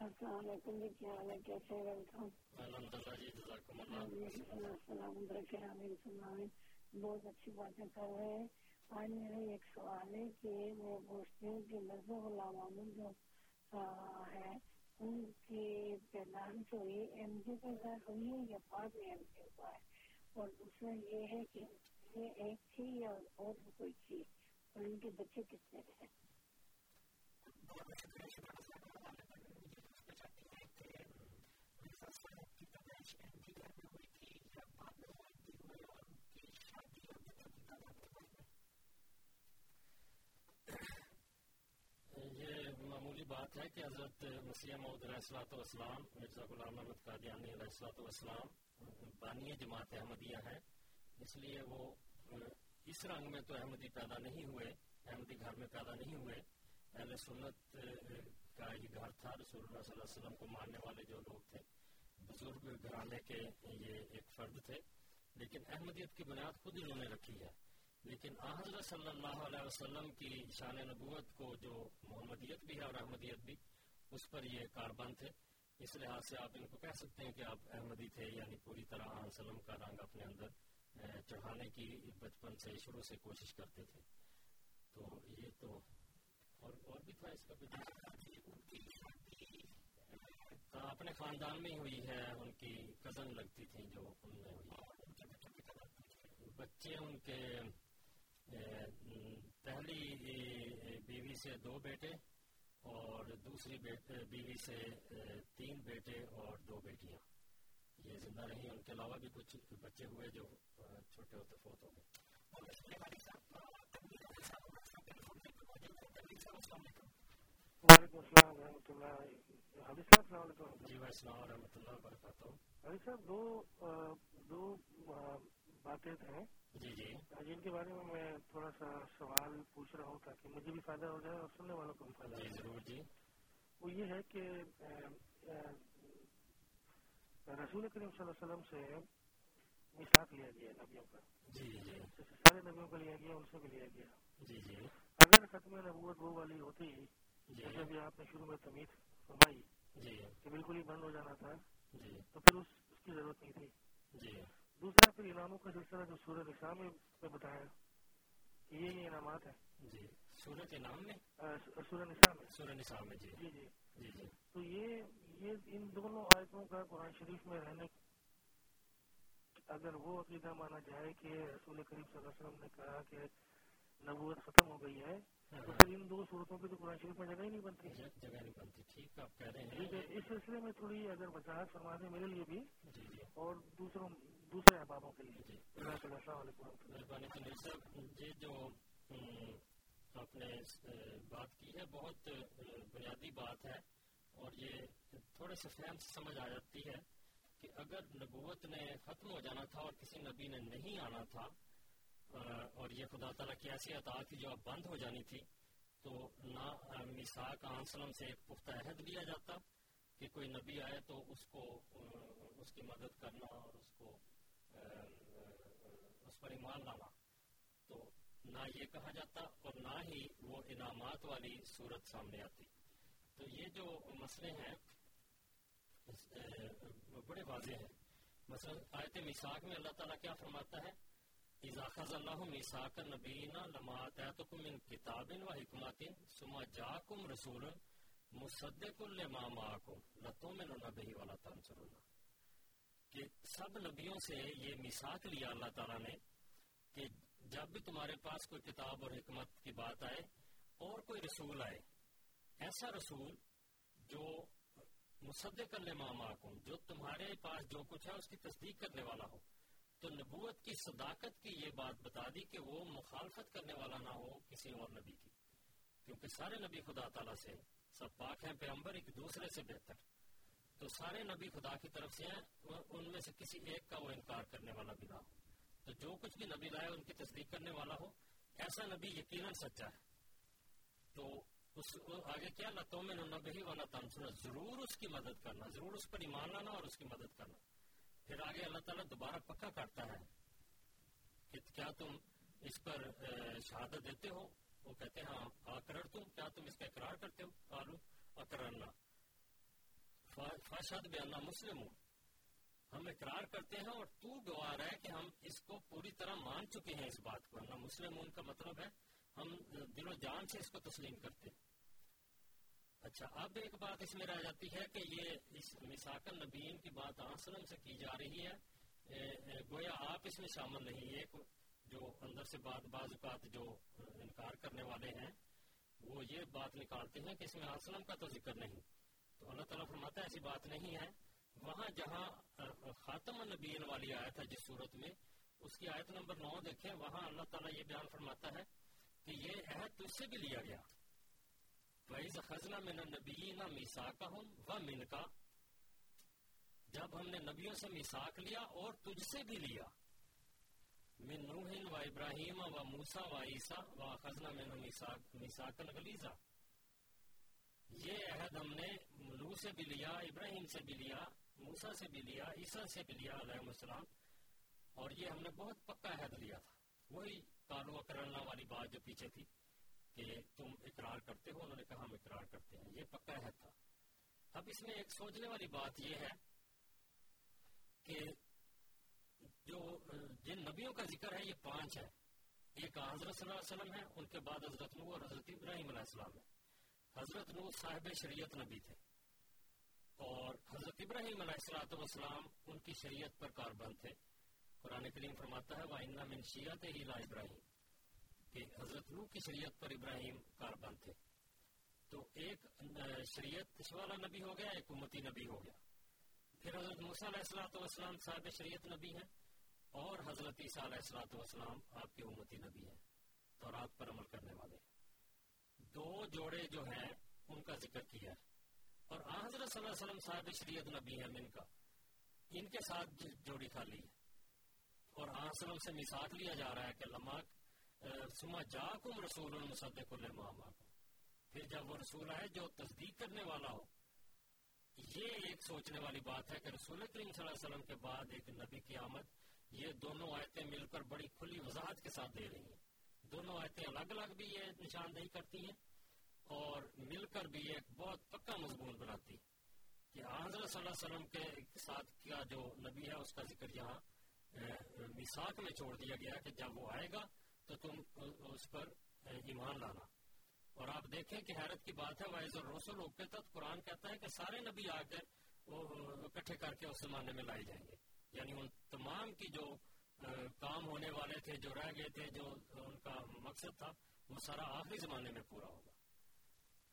السلام علیکم جی کیا حال ہے؟ کیسے ویلکم۔ جی، جی، السلام برکہ آمین سنائیں بہت اچھی باتیں کر رہے ہیں۔ آج میرا ایک سوال ہے کہ میں پوچھتی ہوں کہ مرزا غلام محمد جو ہے، ان کی پیدائش ہوئی ایم جی کے ساتھ ہوئی ہے یا بعد میں ایم جی ہوا ہے؟ اور دوسرا یہ ہے کہ یہ ایک تھی یا اور کوئی تھی؟ اور ان کے بچے کتنے تھے یہ معمولی بات ہے کہ حضرت مسیح محمد علیہ السلاۃ والسلام مرزا غلام احمد قادیانی علیہ السلاۃ والسلام بانی جماعت احمدیہ ہیں اس لیے وہ اس رنگ میں تو احمدی پیدا نہیں ہوئے احمدی گھر میں پیدا نہیں ہوئے اہل سنت کا یہ گھر تھا رسول اللہ صلی اللہ علیہ وسلم کو ماننے والے جو لوگ تھے بزرگ گھرانے کے یہ ایک فرد تھے لیکن احمدیت کی بنیاد خود انہوں نے رکھی ہے لیکن آ حضرت صلی اللہ علیہ وسلم کی شان نبوت کو جو محمدیت بھی ہے اور احمدیت بھی اس پر یہ کاربند تھے۔ اس لحاظ سے آپ ان کو کہہ سکتے ہیں کہ آپ احمدی تھے یعنی پوری طرح آن سلم کا رنگ اپنے اندر چڑھانے کی بچپن سے شروع سے کوشش کرتے تھے۔ تو یہ تو اور اور بھی تھا اس کا کچھ؟ ہاں، اپنے خاندان میں ہوئی ہے ان کی کزن لگتی تھی جو ان میں ہوئی۔ بچے ان کے پہلی بیوی سے دو بیٹے اور دوسری بیوی سے تین بیٹے اور دو بیٹیاں۔ یہ زندہ رہی ان کے علاوہ بھی کچھ بچے ہوئے جو چھوٹے ہوتے فوت ہو گئے۔ وعلیکم السلام ورحمۃ اللہ حبیب صاحب السلام علیکم۔ جی بھائی السلام ورحمۃ اللہ وبرکاتہ۔ حبیب صاحب دو دو باتیں ہیں۔ جی جی۔ جن کے بارے میں میں تھوڑا سا سوال پوچھ رہا ہوں تاکہ مجھے بھی فائدہ ہو جائے اور سننے والوں کو بھی فائدہ جی ہو جائے۔ ضرور جی۔ وہ یہ ہے کہ رسول کریم صلی اللہ علیہ وسلم سے مثاق لیا گیا نبیوں کا جی جی جیسے سارے نبیوں کا لیا گیا ان سے بھی لیا گیا۔ جی جی۔ اگر ختم نبوت وہ والی ہوتی جی۔ جیسے بھی آپ نے شروع میں تمیز فرمائی جی۔ کہ بالکل ہی بند ہو جانا تھا جی۔ تو پھر اس کی ضرورت نہیں تھی۔ جی۔ دوسرا پھر انعاموں کا سلسلہ جو سورہ نساء میں بتایا یہ یہ انعامات ہیں۔ جی سورت کے نام میں نساء میں۔ سورہ نساء میں جی۔ جی جی۔ جی جی۔ تو یہ یہ ان دونوں آیتوں کا قرآن شریف میں رہنے اگر وہ عقیدہ مانا جائے کہ رسول کریم صلی اللہ علیہ وسلم نے کہا کہ نبوت ختم ہو گئی ہے تو پھر ان دو صورتوں پہ تو قرآن شریف میں جگہ ہی نہیں بنتی۔ جگہ نہیں بنتی ٹھیک آپ کہہ رہے ہیں۔ اس سلسلے میں تھوڑی اگر وضاحت فرما دیں میرے لیے بھی جی جی۔ اور دوسروں دوسرے احبابوں کے لیے جی یہ جو آپ نے بات کی ہے، بہت بنیادی بات ہے اور یہ تھوڑے سے فہم سے سمجھ آ جاتی ہے کہ اگر نبوت نے ختم ہو جانا تھا اور کسی نبی نے نہیں آنا تھا اور یہ خدا تعالیٰ کی ایسی عطا تھی جو اب بند ہو جانی تھی، تو نہ مساق آنسلم سے ایک پختہ عہد لیا جاتا کہ کوئی نبی آئے تو اس کو اس کی مدد کرنا اور اس کو اس پر ایمان لانا۔ تو نہ یہ کہا جاتا اور نہ ہی وہ انعامات والی صورت سامنے آتی۔ تو یہ جو مسئلے ہیں بڑے واضح ہیں۔ مثلا آیت میساک میں اللہ تعالیٰ کیا فرماتا ہے؟ اذاخذ اللہ میساک النبیین لما آتیتکم من کتاب و حکمت ثم جاکم رسول مصدق لما معکم لتؤمنن به ولا تنصرون کہ سب نبیوں سے یہ میثاق لیا اللہ تعالیٰ نے کہ جب بھی تمہارے پاس کوئی کتاب اور حکمت کی بات آئے اور کوئی رسول آئے، ایسا رسول جو مصدق لما معکم جو تمہارے پاس جو کچھ ہے اس کی تصدیق کرنے والا ہو، تو نبوت کی صداقت کی یہ بات بتا دی کہ وہ مخالفت کرنے والا نہ ہو کسی اور نبی کی، کیونکہ سارے نبی خدا تعالیٰ سے، سب پاک ہیں، پیغمبر ایک دوسرے سے بہتر۔ تو سارے نبی خدا کی طرف سے ہیں، ان میں سے کسی ایک کا وہ انکار کرنے والا بھی نہ ہو۔ تو جو کچھ بھی نبی لائے، ان کی تصدیق کرنے والا ہو، ایسا نبی یقیناً سچا ہے۔ تو اس آگے کیا؟ لتوں میں نبی والا تنسنا ضرور اس کی مدد کرنا، ضرور اس پر ایمان لانا اور اس کی مدد کرنا۔ پھر آگے اللہ تعالیٰ دوبارہ پکا کرتا ہے کہ کیا تم اس پر شہادت دیتے ہو؟ وہ کہتے ہیں ہاں اکرر تم کیا تم اس کا اقرار کرتے ہو کالو اکرنا فاشد بیانہ مسلم ہوں۔ ہم اقرار کرتے ہیں اور تو گواہ ہے کہ ہم اس کو پوری طرح مان چکے ہیں اس بات کو۔ نہ مسلم کا مطلب ہے ہم دل و جان سے اس کو تسلیم کرتے ہیں۔ اچھا اب ایک بات اس میں رہ جاتی ہے کہ یہ اس مساق نبین کی بات آسلم سے کی جا رہی ہے۔ گویا آپ اس میں شامل نہیں ایک جو اندر سے بات، بعض بات جو انکار کرنے والے ہیں، وہ یہ بات نکالتے ہیں کہ اس میں اسلم کا تو ذکر نہیں۔ تو اللہ تعالیٰ فرماتا ہے، ایسی بات نہیں ہے۔ وہاں جہاں خاتم النبیین والی آیت ہے، جس صورت میں اس کی آیت نمبر نو دیکھیں، وہاں اللہ تعالیٰ یہ بیان فرماتا ہے کہ یہ عہد تجھ سے بھی لیا گیا۔ وَإِذَ خَزْنَا مِنَ النَّبِيِّينَ مِيثَاقَهُمْ وَمِنْكَ۔ جب ہم نے نبیوں سے میثاق لیا اور تجھ سے بھی لیا۔ من نوح و ابراہیم و موسیٰ و عیسیٰ و خزنہ من میثاق الغلیظہ یہ عہد ہم نے نوح سے بھی لیا، ابراہیم سے بھی لیا، موسیٰ سے بھی لیا، عیسیٰ سے بھی لیا علیہ السلام، اور یہ ہم نے بہت پکا عہد لیا تھا۔ وہی کالو کرنا والی بات جو پیچھے تھی کہ تم اقرار کرتے ہو، انہوں نے کہا ہم اقرار کرتے ہیں۔ یہ پکا عہد تھا۔ اب اس میں ایک سوچنے والی بات یہ ہے کہ جو، جن نبیوں کا ذکر ہے، یہ پانچ ہے ایک حضرت صلی اللہ علیہ وسلم ہے ان کے بعد حضرت نو اور حضرت ابراہیم علیہ السلام ہے حضرت نو صاحب شریعت نبی تھے اور حضرت ابراہیم علیہ السلام ان کی شریعت پر کاربند تھے۔ قرآن کریم فرماتا ہے وَإِنَّا مِن شِيَّتِ إِلَىٰ ابراہیم کہ حضرت نو کی شریعت پر ابراہیم کاربند تھے۔ تو ایک شریعت والا نبی ہو گیا، ایک امتی نبی ہو گیا۔ پھر حضرت موسیٰ علیہ السلام صاحب شریعت نبی ہیں اور حضرت عیسیٰ علیہ السلام والسلام آپ کے امتی نبی ہیں تو رات پر عمل کرنے والے دو جوڑے جو ہیں، ان کا ذکر کیا۔ ہے اور حضرت صلی اللہ علیہ وسلم صاحب شریعت نبی ہیں من کا۔ ان کے ساتھ جوڑی خالی ہے۔ اور آسلم سے مثال لیا جا رہا ہے کہ لما سما جا کم رسول المصدق لما پھر جب وہ رسول آئے جو تصدیق کرنے والا ہو، یہ ایک سوچنے والی بات ہے کہ رسول کریم صلی اللہ علیہ وسلم کے بعد ایک نبی کی آمد یہ دونوں آیتیں مل کر بڑی کھلی وضاحت کے ساتھ دے رہی ہیں۔ دونوں آیتیں الگ الگ بھی یہ نشاندہی کرتی ہیں اور مل کر بھی ایک بہت پکا مضمون بناتی کہ حضرت صلی اللہ علیہ وسلم کے ساتھ کیا جو نبی ہے، اس کا ذکر یہاں مساق میں چھوڑ دیا گیا کہ جب وہ آئے گا تو تم اس پر ایمان لانا۔ اور آپ دیکھیں کہ حیرت کی بات ہے وائز اور رسول تک قرآن کہتا ہے کہ سارے نبی آ کر وہ اکٹھے کر کے اس زمانے میں لائے جائیں گے۔ یعنی ان تمام کی جو کام ہونے والے تھے، جو رہ گئے تھے، جو ان کا مقصد تھا، وہ سارا آخری زمانے میں پورا ہوگا۔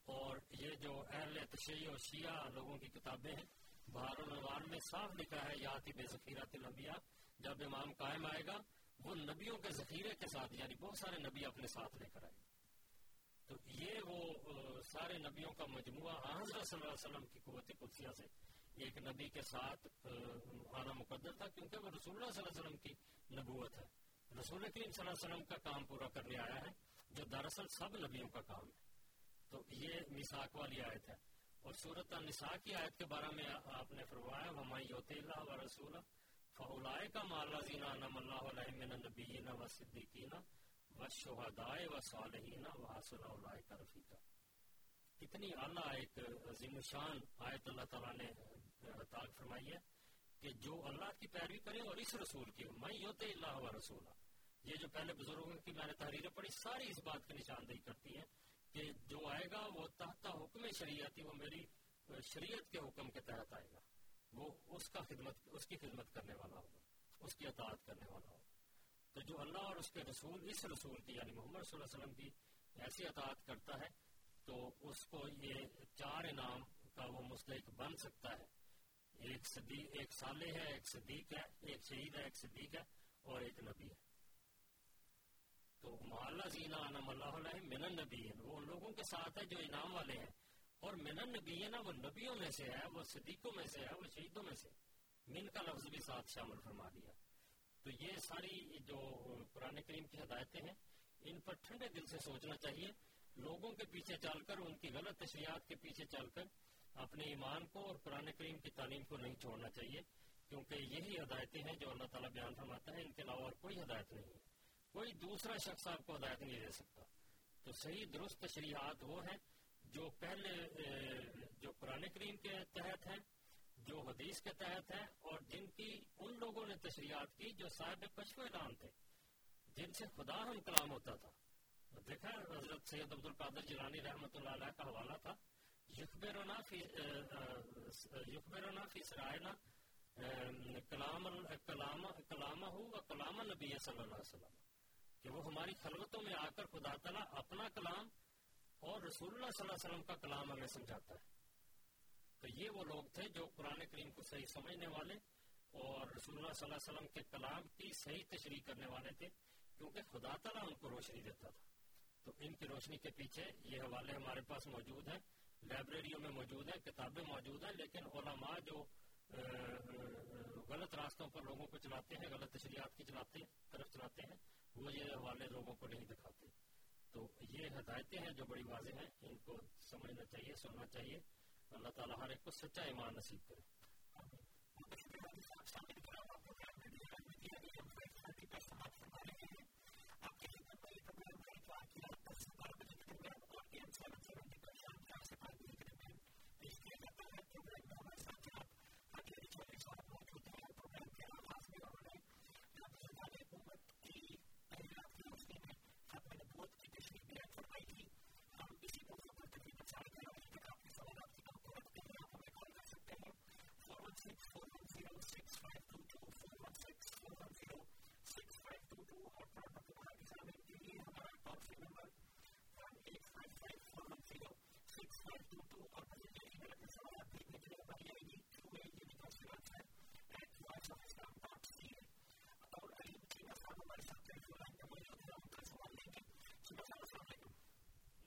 اور یہ جو اہل تشیع و شیعہ لوگوں کی کتابیں ہیں، بہار الوان میں صاف لکھا ہے یاتی بے ذخیرہ الانبیاء، جب امام قائم آئے گا، وہ نبیوں کے ذخیرے کے ساتھ یعنی بہت سارے نبی اپنے ساتھ لے کر آئے۔ تو یہ وہ سارے نبیوں کا مجموعہ حضرت صلی اللہ علیہ وسلم کی قوت قدسیہ سے ایک نبی کے ساتھ آنا مقدر تھا، کیونکہ وہ رسول اللہ صلی اللہ علیہ وسلم کی نبوت ہے۔ رسول کریم صلی اللہ علیہ وسلم کا کام پورا کرنے آیا ہے، جو دراصل سب نبیوں کا کام ہے۔ تو یہ مساق والی آیت ہے۔ اور صورت النساء کی آیت کے بارے میں آپ نے فرمایا ہمائی یوت اللہ و رسول فولائے کا مالا زینا نم اللہ علیہ من النبیین و صدیقین و شہدائے و صالحین و حاصل اولائے کا رفیقہ اتنی اعلیٰ ایک عظیم شان آیت اللہ تعالیٰ نے عطا فرمائی ہے کہ جو اللہ کی پیروی کرے اور اس رسول کی میں یوتے اللہ و رسولہ۔ یہ جو پہلے بزرگوں کی میں نے تحریریں پڑھی، ساری اس بات کی نشاندہی کرتی ہیں کہ جو آئے گا وہ تحت حکم شریعتی، وہ میری شریعت کے حکم کے تحت آئے گا۔ وہ اس کا خدمت، اس کی خدمت کرنے والا ہوگا، اس کی اطاعت کرنے والا ہوگا۔ تو جو اللہ اور اس کے رسول، اس رسول کی یعنی محمد صلی اللہ علیہ وسلم کی، ایسی اطاعت کرتا ہے تو اس کو یہ چار انعام کا وہ مستحق بن سکتا ہے۔ ایک صدیق، ایک صالح ہے، ایک صدیق ہے، ایک شہید ہے، ایک صدیق ہے اور ایک نبی ہے۔ تو محلہ زینا انم اللہ علیہ من النبی وہ ان لوگوں کے ساتھ ہے جو انعام والے ہیں۔ اور من النبی نا وہ نبیوں میں سے ہے، وہ صدیقوں میں سے ہے، وہ شہیدوں میں سے۔ من کا لفظ بھی ساتھ شامل فرما دیا۔ تو یہ ساری جو قرآن کریم کی ہدایتیں ہیں، ان پر ٹھنڈے دل سے سوچنا چاہیے۔ لوگوں کے پیچھے چل کر، ان کی غلط تشریحات کے پیچھے چل کر اپنے ایمان کو اور قرآن کریم کی تعلیم کو نہیں چھوڑنا چاہیے، کیونکہ یہی ہدایتیں ہیں جو اللہ تعالیٰ بیان فرماتا ہے۔ ان کے علاوہ اور کوئی ہدایت نہیں ہے۔ کوئی دوسرا شخص آپ کو ہدایت نہیں دے سکتا۔ تو صحیح درست تشریحات وہ ہیں جو پہلے جو قرآن کریم کے تحت ہیں جو حدیث کے تحت ہیں اور جن کی، ان لوگوں نے تشریحات کی جو صاحب کشو اعلان تھے، جن سے خدا ہم کلام ہوتا تھا۔ دیکھا، حضرت سید عبد القادر جیلانی رحمۃ اللہ علیہ کا حوالہ تھا یخبرنا فی یخبرنا فی سرائنا کلام کلام کلامہ و کلام نبی صلی اللہ علیہ وسلم، کہ وہ ہماری خلوتوں میں آ کر خدا تعالیٰ اپنا کلام اور رسول اللہ صلی اللہ علیہ وسلم کا کلام ہمیں سمجھاتا ہے۔ تو یہ وہ لوگ تھے جو قرآن کریم کو صحیح سمجھنے والے اور رسول اللہ صلی اللہ علیہ وسلم کے کلام کی صحیح تشریح کرنے والے تھے، کیونکہ خدا تعالیٰ ان کو روشنی دیتا تھا۔ تو ان کی روشنی کے پیچھے یہ حوالے ہمارے پاس موجود ہیں۔ لائبریریوں میں موجود ہیں، کتابیں موجود ہیں، لیکن علماء جو غلط راستوں پر لوگوں کو چلاتے ہیں، غلط تشریحات کی چلاتے طرف چلاتے ہیں، وہ یہ حوالے لوگوں کو نہیں دکھاتے۔ تو یہ ہدایتیں ہیں جو بڑی واضح ہیں، ان کو سمجھنا چاہیے، سننا چاہیے۔ اللہ تعالیٰ ہر ایک کو سچا ایمان نصیب کرے۔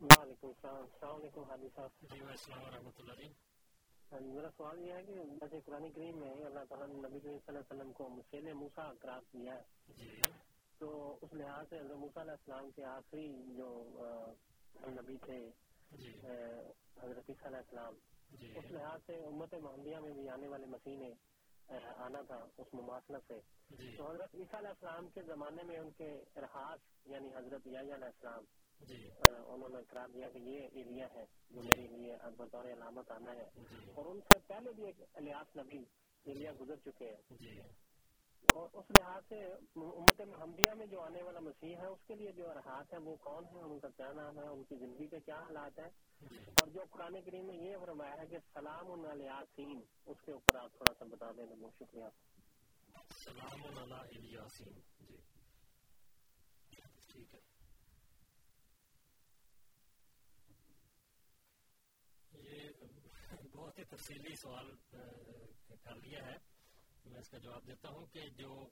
وعلیکم السلام السلام علیکم حادی صاحب جی السلام ورحمۃ اللہ جی میرا سوال یہ ہے کہ جیسے قرآن کریم میں اللہ تعالیٰ نے نبی صلی اللہ علیہ وسلم کو مسیل موسا قرار دیا ہے۔ جی۔ تو اس لحاظ سے حضرت موسیٰ علیہ السلام کے آخری جو نبی تھے جی۔ حضرت عیسیٰ علیہ السلام۔ جی۔ اس لحاظ سے امت محمدیہ میں بھی آنے والے مسیح نے آنا تھا اس مماثلت سے۔ تو حضرت عیسیٰ علیہ السلام کے زمانے میں ان کے ارحاس یعنی حضرت علیہ السلام انہوں نے قرار دیا کہ یہ ایریا ہے جو میرے لیے بطور علامت آنا ہے۔ جی۔ اور ان سے پہلے بھی ایک الیاس نبی ایریا گزر چکے ہیں۔ جی۔ اور اس لحاظ سے امت محمدیہ میں جو آنے والا مسیح ہے اس کے لیے جو ارحاس ہے وہ کون ہے ان کا کیا نام ہے؟ ان کی زندگی کے کیا حالات ہیں؟ جی۔ اور جو قرآن کریم میں یہ فرمایا ہے کہ سلام الیاسین اس کے اوپر آپ تھوڑا سا بتا دیں بہت شکریہ۔ سلام الیاسین۔ جی۔ ٹھیک ہے۔ یہ بہت ہی تفصیلی سوال کر لیا ہے۔ میں اس کا جواب دیتا ہوں کہ جو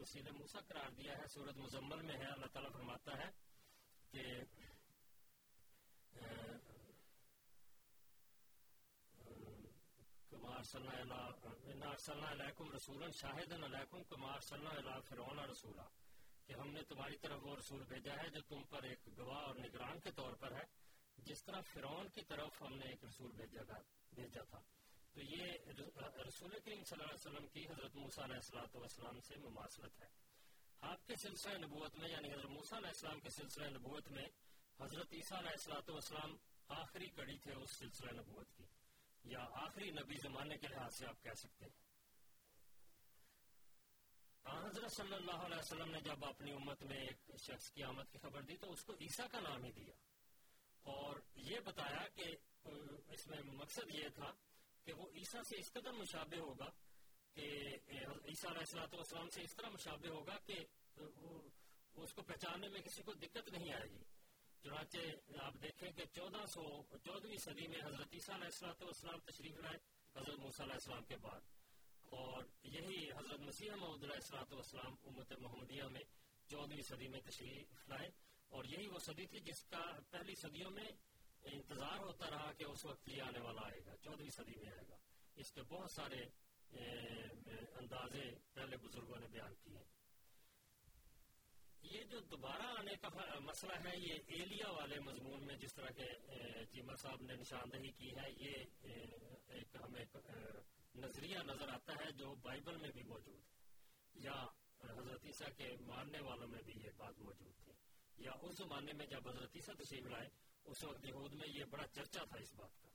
وسیل موسا قرار دیا ہے سورت مزمل میں ہے، اللہ تعالیٰ فرماتا ہے کہ کمار صلی رسول شاہد علیکم کمار صلی اللہ فرعون رسولہ کہ ہم نے تمہاری طرف وہ رسول بھیجا ہے جو تم پر ایک گواہ اور نگران کے طور پر ہے۔ جس طرح فرعون کی طرف ہم نے ایک رسول بھیجا تھا بھیجا تھا۔ تو یہ رسول کریم صلی اللہ علیہ وسلم کی حضرت موسیٰ علیہ السلاۃ والسلام سے مماثلت ہے۔ آپ کے سلسلہ نبوت میں یعنی حضرت موسیٰ علیہ السلام کے سلسلہ نبوت میں حضرت عیسیٰ علیہ السلاۃ والسلام آخری کڑی تھے اس سلسلہ نبوت کی۔ یا آخری نبی زمانے کے لحاظ سے آپ کہہ سکتے ہیں۔ حضرت صلی اللہ علیہ وسلم نے جب اپنی امت میں ایک شخص کی آمد کی خبر دی تو اس کو عیسیٰ کا نام ہی دیا۔ اور یہ بتایا کہ اس میں مقصد یہ تھا کہ وہ عیسیٰ سے اس قدر مشابہ ہوگا کہ عیسیٰ علیہ السلاۃ والسلام سے اس طرح مشابہ ہوگا کہ اس کو پہچاننے میں کسی کو دقت نہیں آئے گی۔ چنانچہ آپ دیکھیں کہ چودہ سو چودہویں صدی میں حضرت عیسیٰ علیہ السلاۃ والسلام تشریف لائے حضرت موسیٰ علیہ السلام کے بعد۔ اور یہی حضرت مسیح محمد علیہ السلاۃ والسلام امت محمدیہ میں چودہویں صدی میں تشریف لائے۔ اور یہی وہ صدی تھی جس کا پہلی صدیوں میں انتظار ہوتا رہا کہ اس وقت یہ آنے والا آئے گا، چودہویں صدی میں آئے گا۔ اس کے بہت سارے اندازے پہلے بزرگوں نے بیان کیے۔ یہ جو دوبارہ آنے کا مسئلہ ہے، یہ ایلیا والے مضمون میں جس طرح کے چیمر صاحب نے نشاندہی کی ہے، یہ ایک ہمیں نظریہ نظر آتا ہے جو بائبل میں بھی موجود ہے، یا حضرت عیسیٰ کے ماننے والوں میں بھی یہ بات موجود تھی یا اس زمانے میں جب حضرت عیسیٰ تشریف لائے اس وقت یہود میں یہ بڑا چرچا تھا اس بات کا۔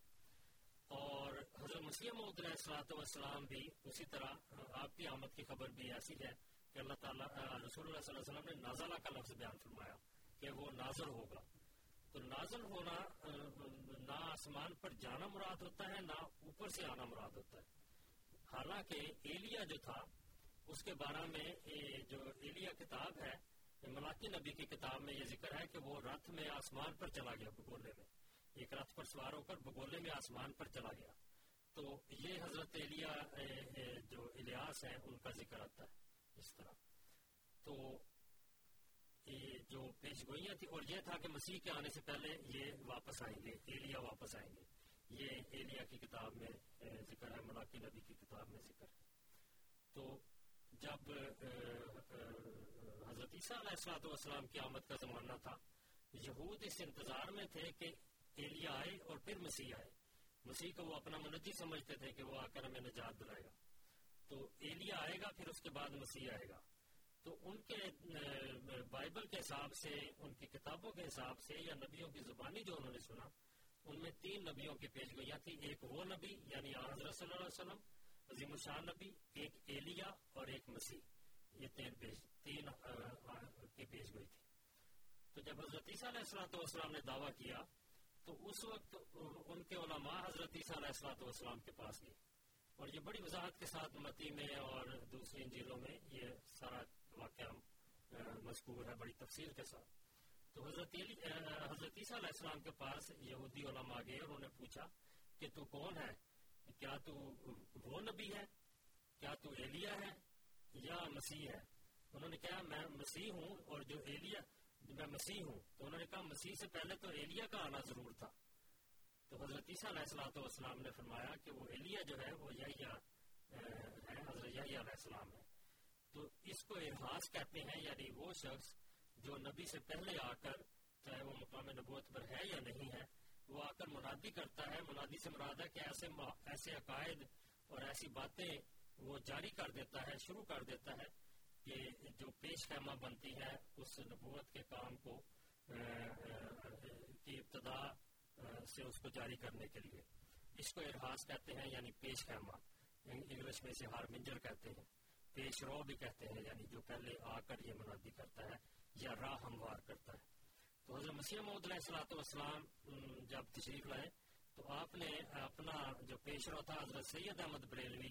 اور حضرت مسیح محمد علیہ السلاۃ والسلام بھی اسی طرح، آپ کی آمد کی خبر بھی ایسی ہے کہ اللہ تعالیٰ رسول اللہ صلی اللہ علیہ وسلم نے نازلہ کا لفظ بیان فرمایا کہ وہ نازل ہوگا۔ تو نازل ہونا نہ آسمان پر جانا مراد ہوتا ہے، نہ اوپر سے آنا مراد ہوتا ہے۔ حالانکہ ایلیا جو تھا، اس کے بارے میں جو ایلیا کتاب ہے ملاقی نبی کی کتاب میں یہ ذکر ہے کہ وہ رتھ میں آسمان پر چلا گیا بگولے میں۔ ایک رتھ پر سوار ہو کر بگولے میں آسمان پر چلا گیا۔ تو یہ حضرت ایلیا جو الیاس ہے ان کا ذکر آتا ہے اس طرح۔ تو یہ جو پیش گوئیاں تھی اور یہ تھا کہ مسیح کے آنے سے پہلے یہ واپس آئیں گے، ایلیا واپس آئیں گے۔ یہ ایلیا کی کتاب میں ذکر ہے ملاقی نبی کی کتاب میں ذکر ہے۔ تو جب حضرت عیسیٰ علیہ السلاۃ والسلام کی آمد کا زمانہ تھا۔ یہود اس انتظار میں تھے کہ ایلیا آئے اور پھر مسیح آئے۔ مسیح کو وہ اپنا منجی سمجھتے تھے کہ وہ آ کر ہمیں نجات دلائے گا۔ تو ایلیا آئے گا، پھر اس کے بعد مسیح آئے گا۔ تو ان کے بائبل کے حساب سے، ان کی کتابوں کے حساب سے یا نبیوں کی زبانی جو انہوں نے سنا، ان میں تین نبیوں کی پیش گوئیاں تھی ایک وہ نبی یعنی حضرت صلی اللہ علیہ وسلم، عظیم الشان نبی، ایک ایلیا اور ایک مسیح۔ یہ تین پیش تین کی پیش گوئی تھی۔ تو جب حضرت عیسیٰ علیہ السلاۃ والسلام نے دعویٰ کیا، تو اس وقت ان کے علماء حضرت عیسیٰ علیہ السلاۃ والسلام کے پاس گئے۔ اور یہ بڑی وضاحت کے ساتھ متی میں اور دوسری انجیلوں میں یہ سارا واقعہ مذکور ہے، بڑی تفصیل کے ساتھ۔ تو حضرت حضرت عیسیٰ علیہ السلام کے پاس یہودی علماء گئے اور انہوں نے پوچھا کہ تو کون ہے؟ کیا تو وہ نبی ہے؟ کیا تو ایلیا ہے؟ یا مسیح ہے۔ انہوں نے کہا، میں مسیح ہوں اور جو ایلیا میں مسیح ہوں تو انہوں نے کہا، مسیح سے پہلے تو ایلیا کا آنا ضرور تھا۔ تو حضرت عیسیٰ علیہ السلام والسلام نے فرمایا کہ وہ ایلیا جو ہے، وہ یحییٰ ہے، حضرت یحییٰ علیہ السلام ہے۔ تو اس کو ارحاس کہتے ہیں یعنی وہ شخص جو نبی سے پہلے آ کر، چاہے وہ مقام نبوت پر ہے یا نہیں ہے، وہ آ کر منادی کرتا ہے۔ منادی سے مراد ہے کہ ایسے ایسے عقائد اور ایسی باتیں وہ جاری کر دیتا ہے، شروع کر دیتا ہے کہ جو پیش خیمہ بنتی ہے، اس نبوت کے کام کو کی ابتدا سے اس کو جاری کرنے کے لیے۔ اس کو ارحاس کہتے ہیں یعنی پیش خیمہ۔ انگلش میں سے ہار منجر کہتے ہیں۔ پیش رو بھی کہتے ہیں یعنی جو پہلے آ کر یہ منادی کرتا ہے یا راہ ہموار کرتا ہے۔ تو حضرت مسیح محمد علیہ السلاۃ والسلام جب تشریف لائے تو آپ نے اپنا جو پیش رو تھا، حضرت سید احمد بریلوی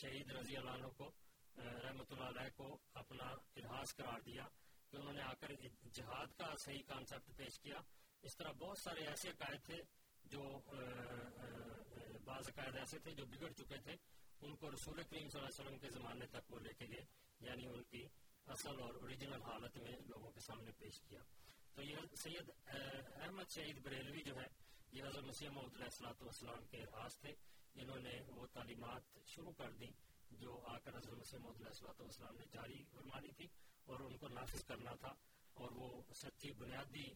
شہید رضی اللہ عنہ کو رحمۃ اللہ علیہ کو اپنا ارحاس قرار دیا کہ انہوں نے آ کر جہاد کا صحیح کانسیپٹ پیش کیا۔ اس طرح بہت سارے ایسے عقائد تھے جو بعض عقائد ایسے تھے جو بگڑ چکے تھے، ان کو رسول کریم صلی اللہ علیہ وسلم کے زمانے تک وہ لے کے گئے یعنی ان کی اصل اور اوریجنل حالت میں لوگوں کے سامنے پیش کیا۔ تو یہ سید احمد شہید بریلوی جو ہے، یہ حضرت مسیح محمد علیہ السلاۃ والسلام کے راز تھے۔ انہوں نے وہ تعلیمات شروع کر دی جو آ کر حضرت مسیح والسلام نے جاری فرمانی تھی اور ان کو نافذ کرنا تھا اور وہ سچی بنیادی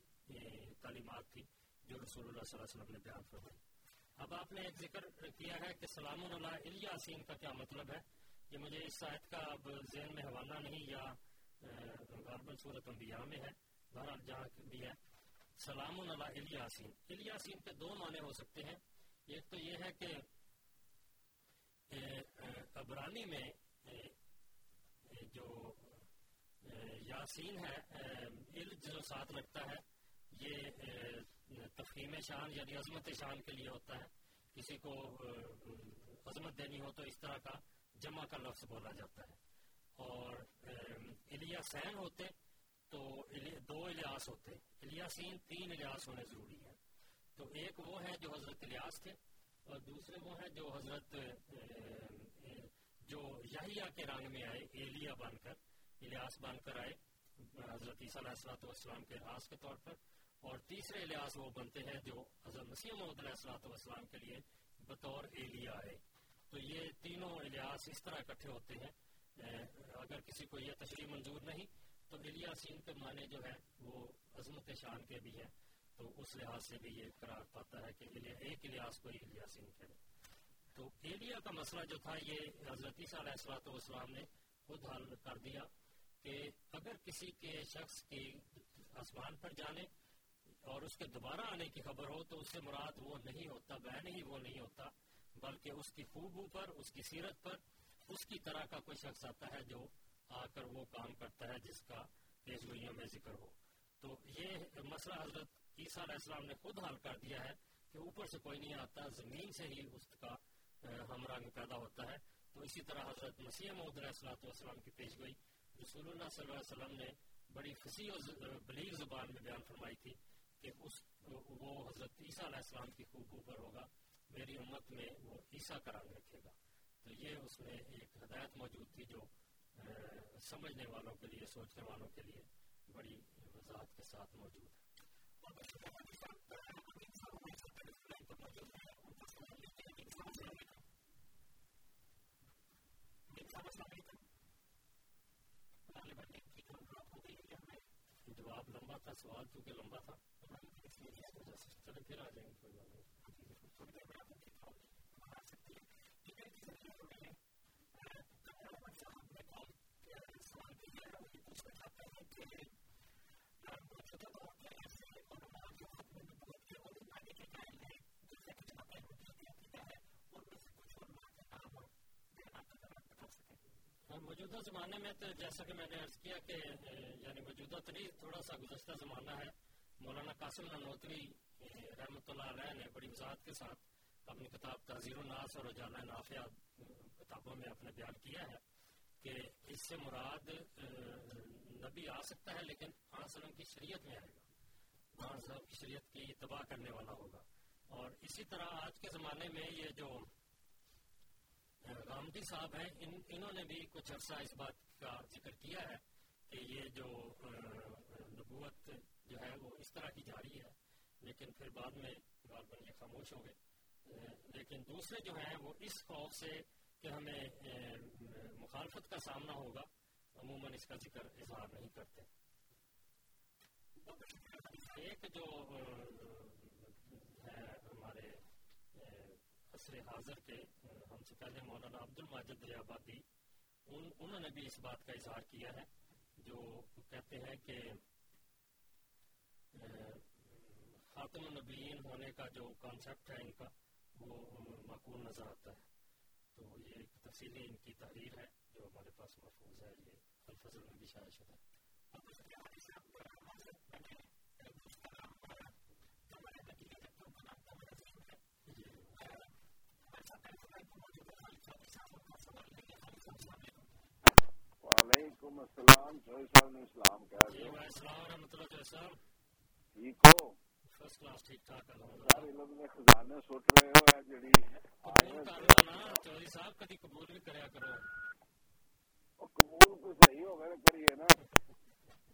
تعلیمات تھی جو رسول اللہ صلی اللہ علیہ وسلم نے بیان فرمائی۔ اب آپ نے ایک ذکر کیا ہے کہ سلام اللہ الیاسین کا کیا مطلب ہے؟ یہ مجھے اس شاید کا اب ذہن میں حوالہ نہیں یا غالباً صورت انبیاء میں ہے، بہرحال جہاں بھی ہے۔ سلام اللہ الیاسین الیاسین کے دو معنی ہو سکتے ہیں۔ ایک تو یہ ہے کہ ابرانی میں جو یاسین ہے ال جو ساتھ لگتا ہے، یہ تفہیم شان یعنی عظمت شان کے لیے ہوتا ہے۔ کسی کو عظمت دینی ہو تو اس طرح کا جمع کا لفظ بولا جاتا ہے۔ اور الیاسین ہوتے تو دو الیاس ہوتے۔ الیاسین تین الیاس ہونے ضروری ہے تو ایک وہ ہے جو حضرت الیاس تھے۔ اور دوسرے وہ ہیں جو حضرت جو یحییٰ کے رنگ میں آئے، ایلیا بن کر، الیاس بن کر آئے، حضرت عیسیٰ علیہ السلاۃ والسلام کے راس کے طور پر، اور تیسرے الیاس وہ بنتے ہیں جو حضرت مسیح محمد علیہ السلاۃ والسلام کے لیے بطور ایلیا آئے۔ تو یہ تینوں الیاس اس طرح اکٹھے ہوتے ہیں۔ اگر کسی کو یہ تشریح منظور نہیں، تو الیاسین کے معنی جو ہے وہ عظمت شان کے بھی ہے تو اس لحاظ سے بھی یہ قرار پاتا ہے کہ ایک الیاس کو الیاسین کہے تو ایلیا کا مسئلہ جو تھا، یہ حضرت عیسیٰ علیہ السلاۃ والسلام نے خود حل کر دیا کہ اگر کسی کے شخص کی آسمان پر جانے اور اس کے دوبارہ آنے کی خبر ہو تو اس سے مراد وہ نہیں ہوتا بہن ہی وہ نہیں ہوتا، بلکہ اس کی خوبو پر اس کی سیرت پر، اس کی طرح کا کوئی شخص آتا ہے جو آ کر وہ کام کرتا ہے جس کا پیشگوئیوں میں ذکر ہو۔ تو یہ مسئلہ حضرت عیسیٰ علیہ السلام نے خود حل کر دیا ہے کہ اوپر سے کوئی نہیں آتا، زمین سے ہی اس کا ہم رنگ پیدا ہوتا ہے۔ تو اسی طرح حضرت مسیح محمد علیہ السلام والسلام کی پیشگوئی رسول اللہ صلی اللہ علیہ وسلم نے بڑی فصیح اور بلیغ زبان میں بیان فرمائی تھی کہ اس وہ حضرت عیسیٰ علیہ السلام کی خوب اوپر ہوگا، میری امت میں وہ عیسیٰ کا رنگ رکھے گا۔ تو یہ اس میں ایک ہدایت موجود تھی جو سمجھنے والوں کے لیے، سوچنے والوں کے لیے بڑی وضاحت کے ساتھ موجود ہے۔ جواب لمبا تھا سوال کیونکہ لمبا تھا چلے پھر آ جائیں گے کوئی بات نہیں موجودہ زمانے میں تو جیسا کہ میں نے عرض کیا کہ یعنی موجودہ تری تھوڑا سا گزشتہ زمانہ ہے۔ مولانا قاسم ننوتری رحمۃ اللہ علیہ نے بڑی وضاحت کے ساتھ اپنی کتاب تحزیر الناس اور رجالہ نافیہ کتابوں میں اپنے بیان کیا ہے کہ اس سے مراد نبی آ سکتا ہے لیکن آن سلم کی شریعت میں آئے گا۔ آن سلم کی شریعت کی تباہ کرنے والا ہوگا۔ اور اسی طرح آج کے زمانے میں یہ جو رامدی صاحب ہیں، ان انہوں نے بھی کچھ عرصہ اس بات کا ذکر کیا ہے کہ یہ جو نبوت جو ہے وہ اس طرح کی جاری ہے، لیکن پھر بعد میں غالباً یہ خاموش ہو گئے۔ لیکن دوسرے جو ہیں وہ اس خوف سے کہ ہمیں مخالفت کا سامنا ہوگا، عموماً اس کا ذکر اظہار نہیں کرتے۔ ایک جو ہے ہمارے عصر حاضر کے ہم سے پہلے مولانا عبد الماجد ریابادی ان انہوں نے بھی اس بات کا اظہار کیا ہے، جو کہتے ہیں کہ خاتم النبیین ہونے کا جو کانسیپٹ ہے ان کا، وہ معقول نظر آتا ہے۔ تو یہ ایک تفصیلی ان کی تحریر ہے، جو ہمارے پاس محفوظ ہے، یہ الفضل میں بھی شائع شدہ ہے وعلیکم السلام جوئی صاحب نے اسلام کہہ جی السلام ورحمۃ اللہ جوئی صاحب ٹھیک ہو؟ فرسٹ کلاس ٹھیک ٹھاک سارے لوگ نے خزانے سٹ رہے ہو ہے جڑی قبول کر لو نا چوہدری صاحب کدی قبول بھی کریا کرو۔ قبول تو صحیح ہو گئے کریے نا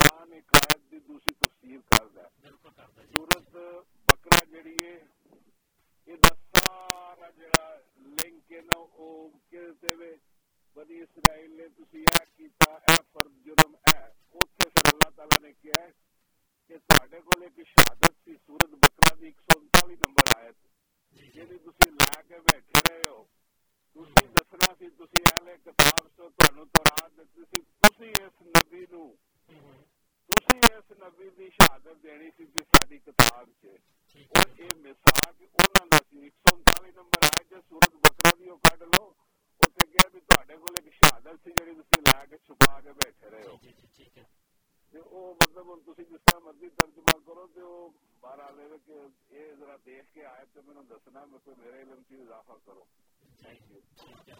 نو تسی دا تسی قرآن ایک آیت دی دوسری تفسیر کردا ہے۔ بالکل کردا جی۔ سورت بکرا جڑی ہے یہ دا سارا جڑا لنک ہے نا او کہتے ہوئے بنی اسرائیل نے تسی اے کیتا اے فرض جرم اے اوتھے پھر اللہ تعالی نے کیا ہے کہ تواڈے کول ایک شہادت سی سورت بکرا دی 139 نمبر آیت۔ جی جی۔ تسی لا کے بیٹھے رہے ہو تسی دسنا سی تسی اہل کتاب تو تانوں تورات دتی تسی اس نبی تسی اس نبی دی شہادت دینی سی کہ ساری کتاب چ اور یہ مثال انہاں دا سی 139 نمبر آئے جے سورت بکرا دی او کڈ لو اوتے کہیا بھی تواڈے کول ایک شہادت سی جڑی تسی لا کے چھپا کے بیٹھے رہے ہو جی جی ٹھیک ہے تے او مطلب ہن تسی جس طرح مرضی ترجمہ کرو تے او بہرحال ہے کہ اے ذرا دیکھ کے آئے تے مینوں دسنا میں کوئی میرے علم چ اضافہ کرو جی ٹھیک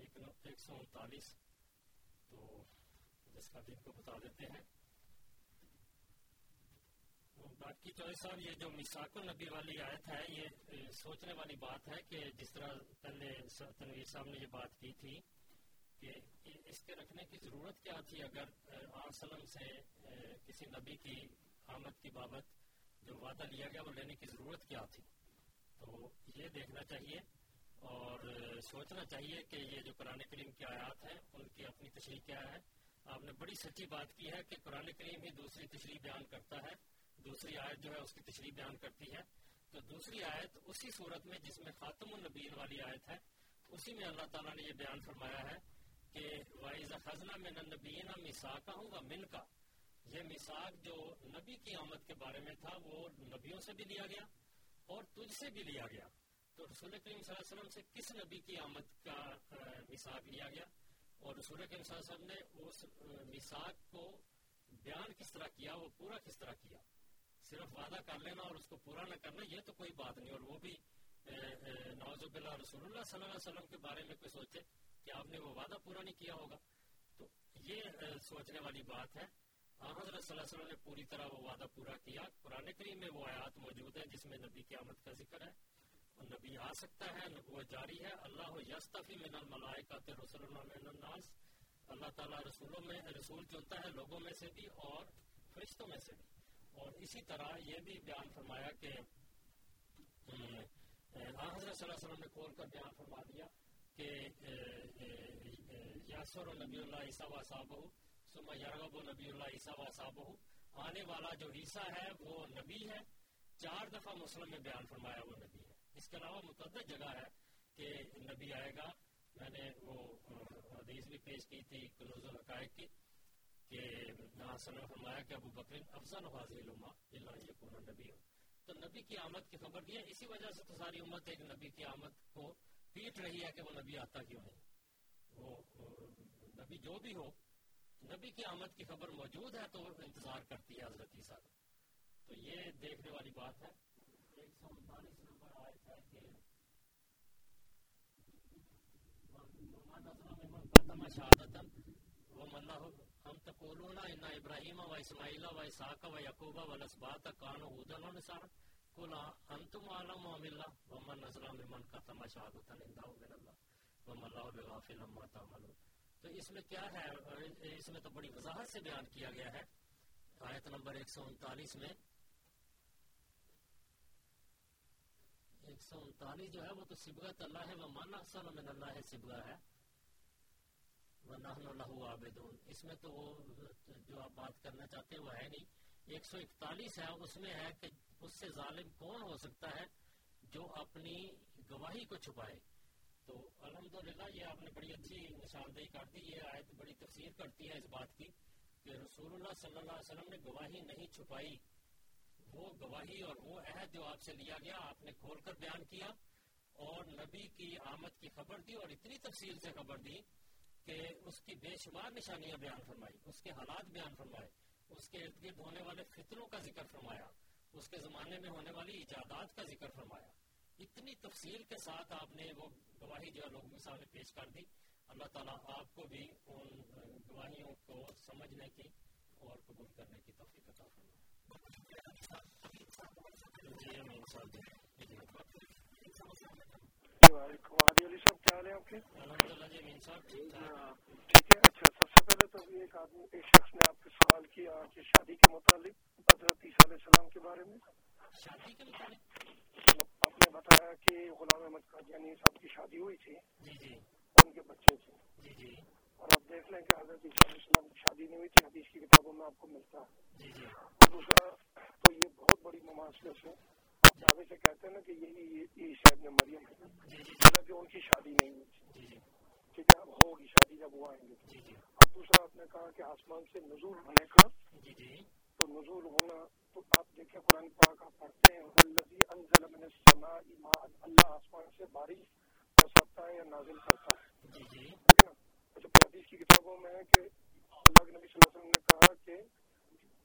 ایک سو انتالیس تو اس کا بھی ان کو بتا دیتے ہیں۔ باقی تو صاحب یہ جو مساک النبی والی آیت ہے، یہ سوچنے والی بات ہے کہ جس طرح پہلے تنویر صاحب نے یہ بات کی تھی کہ اس کے رکھنے کی ضرورت کیا تھی اگر وسلم سے کسی نبی کی آمد کی بابت جو وعدہ لیا گیا، وہ لینے کی ضرورت کیا تھی؟ تو یہ دیکھنا چاہیے اور سوچنا چاہیے کہ یہ جو قرآن کریم کی آیات ہیں، ان کی اپنی تشریح کیا ہے؟ آپ نے بڑی سچی بات کی ہے کہ قرآن کریم ہی دوسری تشریح بیان کرتا ہے۔ دوسری آیت جو ہے، اس کی تشریح بیان کرتی ہے۔ تو دوسری آیت اسی صورت میں جس میں خاتم النبین والی آیت ہے، اسی میں اللہ تعالیٰ نے یہ بیان فرمایا ہے کہ وائز خزنہ میں نبین مساکا ہوں گا من کا یہ مساک جو نبی کی آمد کے بارے میں تھا، وہ نبیوں سے بھی لیا گیا اور تجھ سے بھی لیا گیا۔ تو رسول کریم صلی اللہ علیہ وسلم سے کس نبی کی آمد کا مساق لیا گیا؟ اور رسول کریم صلی اللہ علیہ وسلم نے اس مساق کو بیان کس طرح کیا، وہ پورا کس طرح کیا؟ صرف وعدہ کر لینا اور اس کو پورا نہ کرنا، یہ تو کوئی بات نہیں، اور وہ بھی نواز اللہ رسول اللہ صلی اللہ علیہ وسلم کے بارے میں کوئی سوچے کہ آپ نے وہ وعدہ پورا نہیں کیا ہوگا۔ تو یہ سوچنے والی بات ہے۔ حضرت صلی اللہ علیہ وسلم نے پوری طرح وہ وعدہ پورا کیا۔ قرآن کریم میں وہ آیات موجود ہیں جس میں نبی کی آمد کا ذکر ہے۔ نبی آ سکتا ہے، نبوت جاری ہے۔ اللہ یستفی من الملائکہ رسول اللہ من الناس۔ اللہ تعالیٰ رسولوں میں، رسول چنتا ہے لوگوں میں سے بھی اور فرشتوں میں سے بھی۔ اور اسی طرح یہ بھی بیان فرمایا کہ حضرت صلی اللہ علیہ وسلم نے کھول کر بیان فرما دیا کہ یاسر و نبی اللہ عیسیٰ و صاحب سما یارغب و نبی اللہ عیسیٰ و صاحب آنے والا جو عیسیٰ ہے، وہ نبی ہے۔ چار دفعہ مسلم میں بیان فرمایا وہ نبی ہے۔ اس کے علاوہ متعدد جگہ ہے کہ نبی آئے گا۔ میں نے وہ حدیث بھی پیش کی تھی کنوز الحقائق کی کہ سلم فرمایا کہ ابو بکر افضل حاضر الما اللہ یکون نبی۔ ہو تو نبی کی آمد کی خبر دی ہے، اسی وجہ سے تو ساری امت ایک نبی کی آمد کو پیٹ رہی ہے کہ وہ نبی آتا کیوں نہیں؟ وہ نبی جو بھی ہو، نبی کی آمد کی خبر موجود ہے تو انتظار کرتی ہے حضرت عیسیٰ تو یہ دیکھنے والی بات ہے۔ ایک سو هودا قل الله ومن ممن كتم شهادة عنده من الله وما الله بغافل عما تعملون تو اس میں کیا ہے؟ اس میں تو بڑی وضاحت سے بیان کیا گیا ہے۔ آیت نمبر 139 میں ایک سو انتالیس جو ہے وہ تو سبغت اللہ ہے، وہ مانا احسن من اللہ ہے سبغہ ہے۔ وَنَحْنُ اس میں تو وہ جو آپ بات کرنا چاہتے ہیں وہ ہے نہیں۔ ایک سو اکتالیس ہے اس میں ہے کہ اس سے ظالم کون ہو سکتا ہے جو اپنی گواہی کو چھپائے۔ تو الحمدللہ یہ آپ نے بڑی اچھی نشاندہی کر دی، یہ آیت بڑی تفسیر کرتی ہے اس بات کی کہ رسول اللہ صلی اللہ علیہ وسلم نے گواہی نہیں چھپائی۔ وہ گواہی اور وہ عہد جو آپ سے لیا گیا، آپ نے کھول کر بیان کیا اور نبی کی آمد کی خبر دی اور اتنی تفصیل سے خبر دی کہ اس کی بے شمار نشانیاں بیان فرمائی، اس کے حالات بیان فرمائے، اس کے ارد گرد ہونے والے فطروں کا ذکر فرمایا، اس کے زمانے میں ہونے والی ایجادات کا ذکر فرمایا۔ اتنی تفصیل کے ساتھ آپ نے وہ گواہی جو لوگوں کے سامنے پیش کر دی۔ اللہ تعالیٰ آپ کو بھی ان گواہیوں کو سمجھنے کی اور قبول کرنے کی توفیق عطا فرمائے۔ ٹھیک ہے اچھا سب سے پہلے تو ایک آدمی ایک شخص نے آپ سے سوال کیا کہ شادی کے متعلق حضرت عیسیٰ علیہ السلام کے بارے میں آپ نے بتایا کہ غلام احمد قادیانی صاحب کی شادی ہوئی تھی ان کے بچے تھے اور آپ دیکھ لیں کہ حضرت عیسیٰ علیہ السلام کی شادی نہیں ہوئی تھی حدیث کی کتابوں میں آپ کو ملتا ہے۔ جی جی۔ دوسرا تو یہ بہت بڑی مماثلت ہے۔ آپ دعوے سے کہتے ہیں نا کہ یہی عیسیٰ ابن مریم ہے۔ حالانکہ ان کی شادی نہیں ہوئی تھی۔ جی جی۔ ٹھیک ہے اب ہوگی شادی جب وہ آئیں گے۔ جی جی۔ اور دوسرا آپ نے کہا کہ آسمان سے نزول ہونے کا۔ جی جی۔ تو نزول ہونا تو آپ دیکھیں قرآن پاک آپ پڑھتے ہیں انزل من السماء ماء اللہ آسمان سے بارش برساتا ہے یا نازل کرتا ہے۔ جی جی۔ ٹھیک ہے۔ نا اچھا حدیث کی کتابوں میں ہے کہ اللہ کے نبی صلی اللہ علیہ وسلم نے کہا کہ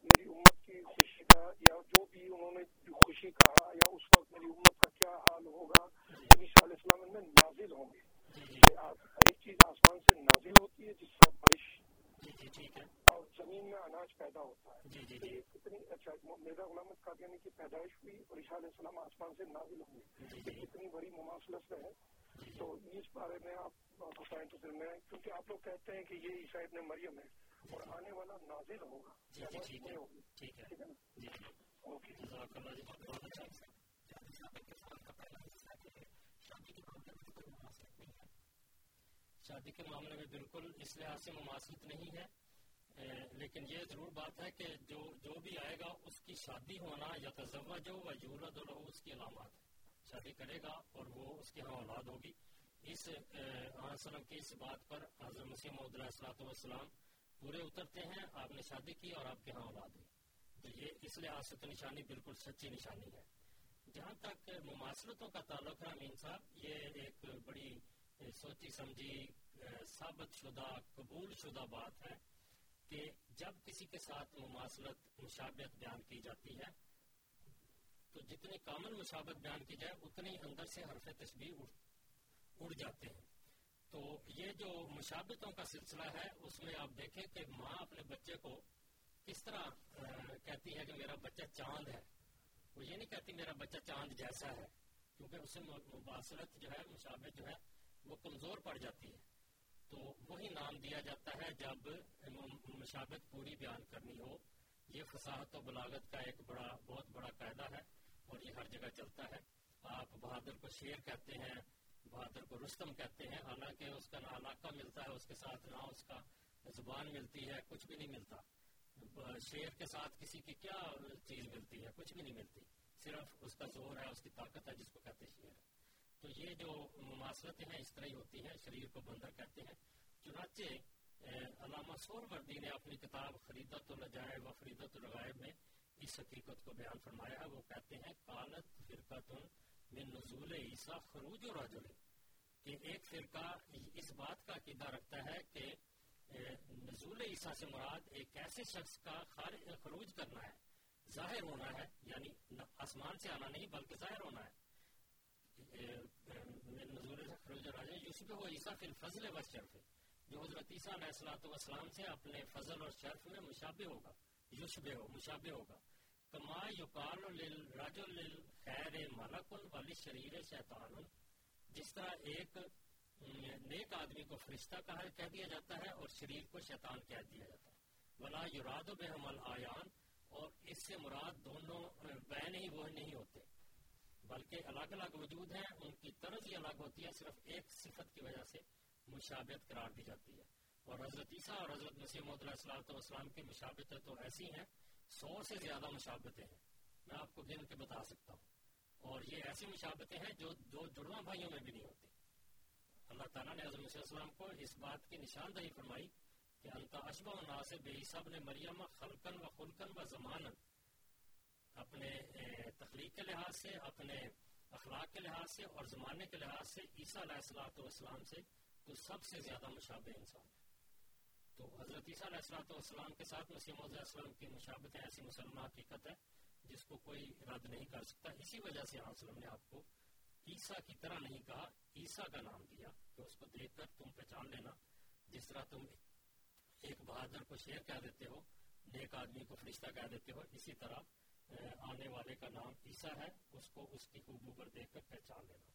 میری امت کی خوشی کا یا جو بھی انہوں نے خوشی کہا یا اس وقت میری امت کا کیا حال ہوگا نبی صلی اللہ علیہ وسلم میں نازل ہوں گے۔ جی جی۔ آپ- ایک چیز آسمان سے نازل ہوتی ہے جس سے بارش جی اور زمین میں اناج پیدا ہوتا ہے۔ یہ کتنی اچھا مرزا غلامت قادیانی کی پیدائش ہوئی اور علیہ السلام آسمان سے نازل ہوئے جی یہ کتنی بڑی مماثلت ہے۔ تو اس بارے میں آپ بتائیں تو پھر میں کیونکہ آپ لوگ کہتے ہیں کہ یہ عیسیٰ ابن مریم ہے اور آنے والا نازل ہوگا۔ ٹھیک ہے۔ شادی کے معاملے میں بالکل اس لحاظ سے مماثلت نہیں ہے۔ لیکن یہ ضرور بات ہے کہ جو جو بھی آئے گا اس کی شادی ہونا یا تزوج ہو و یولد ہو اس کی علامات ہے شادی کرے گا اور وہ اس کے ہاں اولاد ہوگی۔ اس وسلم کی اس بات پر حضرت مسیح محمد السلاۃ والسلام پورے اترتے ہیں، آپ نے شادی کی اور آپ کے ہاں اولاد ہوئی۔ تو یہ اس لحاظ سے تو نشانی، بالکل سچی نشانی ہے۔ جہاں تک مماثلتوں کا تعلق ہے، امین صاحب، یہ ایک بڑی سوچی سمجھی ثابت شدہ، قبول شدہ بات ہے کہ جب کسی کے ساتھ مماثلت مشابت بیان کی جاتی ہے تو جتنی کامن مشابت بیان کی جائے، اتنی اندر سے حرف تشبیح اڑ جاتے ہیں۔ تو یہ جو مشابتوں کا سلسلہ ہے، اس میں آپ دیکھیں کہ ماں اپنے بچے کو کس طرح کہتی ہے کہ میرا بچہ چاند ہے۔ وہ یہ نہیں کہتی میرا بچہ چاند جیسا ہے، کیونکہ اسے مباصرت جو ہے، مشابت جو ہے، وہ کمزور پڑ جاتی ہے۔ تو وہی نام دیا جاتا ہے جب مشابت پوری بیان کرنی ہو۔ یہ فصاحت و بلاغت کا ایک بڑا، بہت بڑا قاعدہ ہے۔ اور چلتا ہے۔ آپ بہادر کو شیر کہتے ہیں، بہادر کو رستم کہتے ہیں۔ حالانکہ اس کا نہ علاقہ ملتا ہے، اس کے ساتھ نہ اس کا زبان ملتی ہے، کچھ بھی نہیں ملتا۔ شیر کے ساتھ کسی کی کیا چیز ملتی ہے؟ کچھ بھی نہیں ملتی۔ صرف اس کا زور ہے، اس کی طاقت ہے، جس کو کہتے شیر۔ تو یہ جو مماثلتیں ہیں، اس طرح ہی ہوتی ہیں، شریر کو بندر کہتے ہیں۔ چنانچہ علامہ سور وردی نے اپنی کتاب خریدت الجائب و خریدت الغائب میں اس حقیقت کو بیان فرمایا ہے، وہ کہتے ہیں کالت فرقت من نزول عیسیٰ خروج و رجل۔ کہ ایک فرقہ اس بات کا عقیدہ رکھتا ہے کہ نزول عیسیٰ سے مراد ایک ایسے شخص کا خروج کرنا ہے، ظاہر ہونا ہے یعنی آسمان سے آنا نہیں بلکہ ظاہر ہونا ہے۔ نزول خروج راجہ یوسف ہو عیسیٰ فی الفضل و شرف جو حضرت عیسیٰ علیہ السلاۃ والسلام سے اپنے فضل اور شرف میں مشابہ ہوگا۔ یوشبہ ہو مشابہ ہوگا کما یقال للرجل للخیر ملک ولی شریر شیطان جس طرح ایک نیک آدمی کو فرشتہ کہا کہہ دیا جاتا ہے اور شریر کو شیطان کہہ دیا جاتا ہے ولا یراد بہم الآیان اور اس سے مراد دونوں بین ہی وہ نہیں ہوتے بلکہ الگ الگ وجود ہیں ان کی طرز ہی الگ ہوتی ہے صرف ایک صفت کی وجہ سے مشابت قرار دی جاتی ہے اور حضرت عیسیٰ اور حضرت مسیح محمد السلام کی مشابتیں تو ایسی ہیں، سو سے زیادہ مشابتیں ہیں۔ میں آپ کو گن کے بتا سکتا ہوں۔ اور یہ ایسی مشابتیں ہیں جو دو جڑواں بھائیوں میں بھی نہیں ہوتی۔ اللہ تعالیٰ نے حضرت مسیح السلام کو اس بات کی نشاندہی فرمائی کہ انتا اشبہ و ناصب بے عیسیٰ نے مریم خلقن و خلقن و زمانن اپنے تخلیق کے لحاظ سے، اپنے اخلاق کے لحاظ سے اور زمانے کے لحاظ سے عیسیٰ علیہ السلاۃ والسلام سے تو سب سے زیادہ مشابہ انسان ہے تو حضرت عیسیٰ علیہ السلاۃ والسلام کے ساتھ مسیم علیہ السلام کی مشابت ایسی مسلمہ حقیقت ہے، جس کو کوئی رد نہیں کر سکتا۔ اسی وجہ سے علیہ وسلم نے آپ کو عیسیٰ کی طرح نہیں کہا، عیسیٰ کا نام دیا۔ کہ اس کو دیکھ کر تم پہچان لینا۔ جس طرح تم ایک بہادر کو شیر کہہ دیتے ہو، نیک آدمی کو فرشتہ کہہ دیتے ہو، اسی طرح آنے والے کا نام عیسیٰ ہے، اس کو اس کی خوبو پر دیکھ کر پہچان لینا۔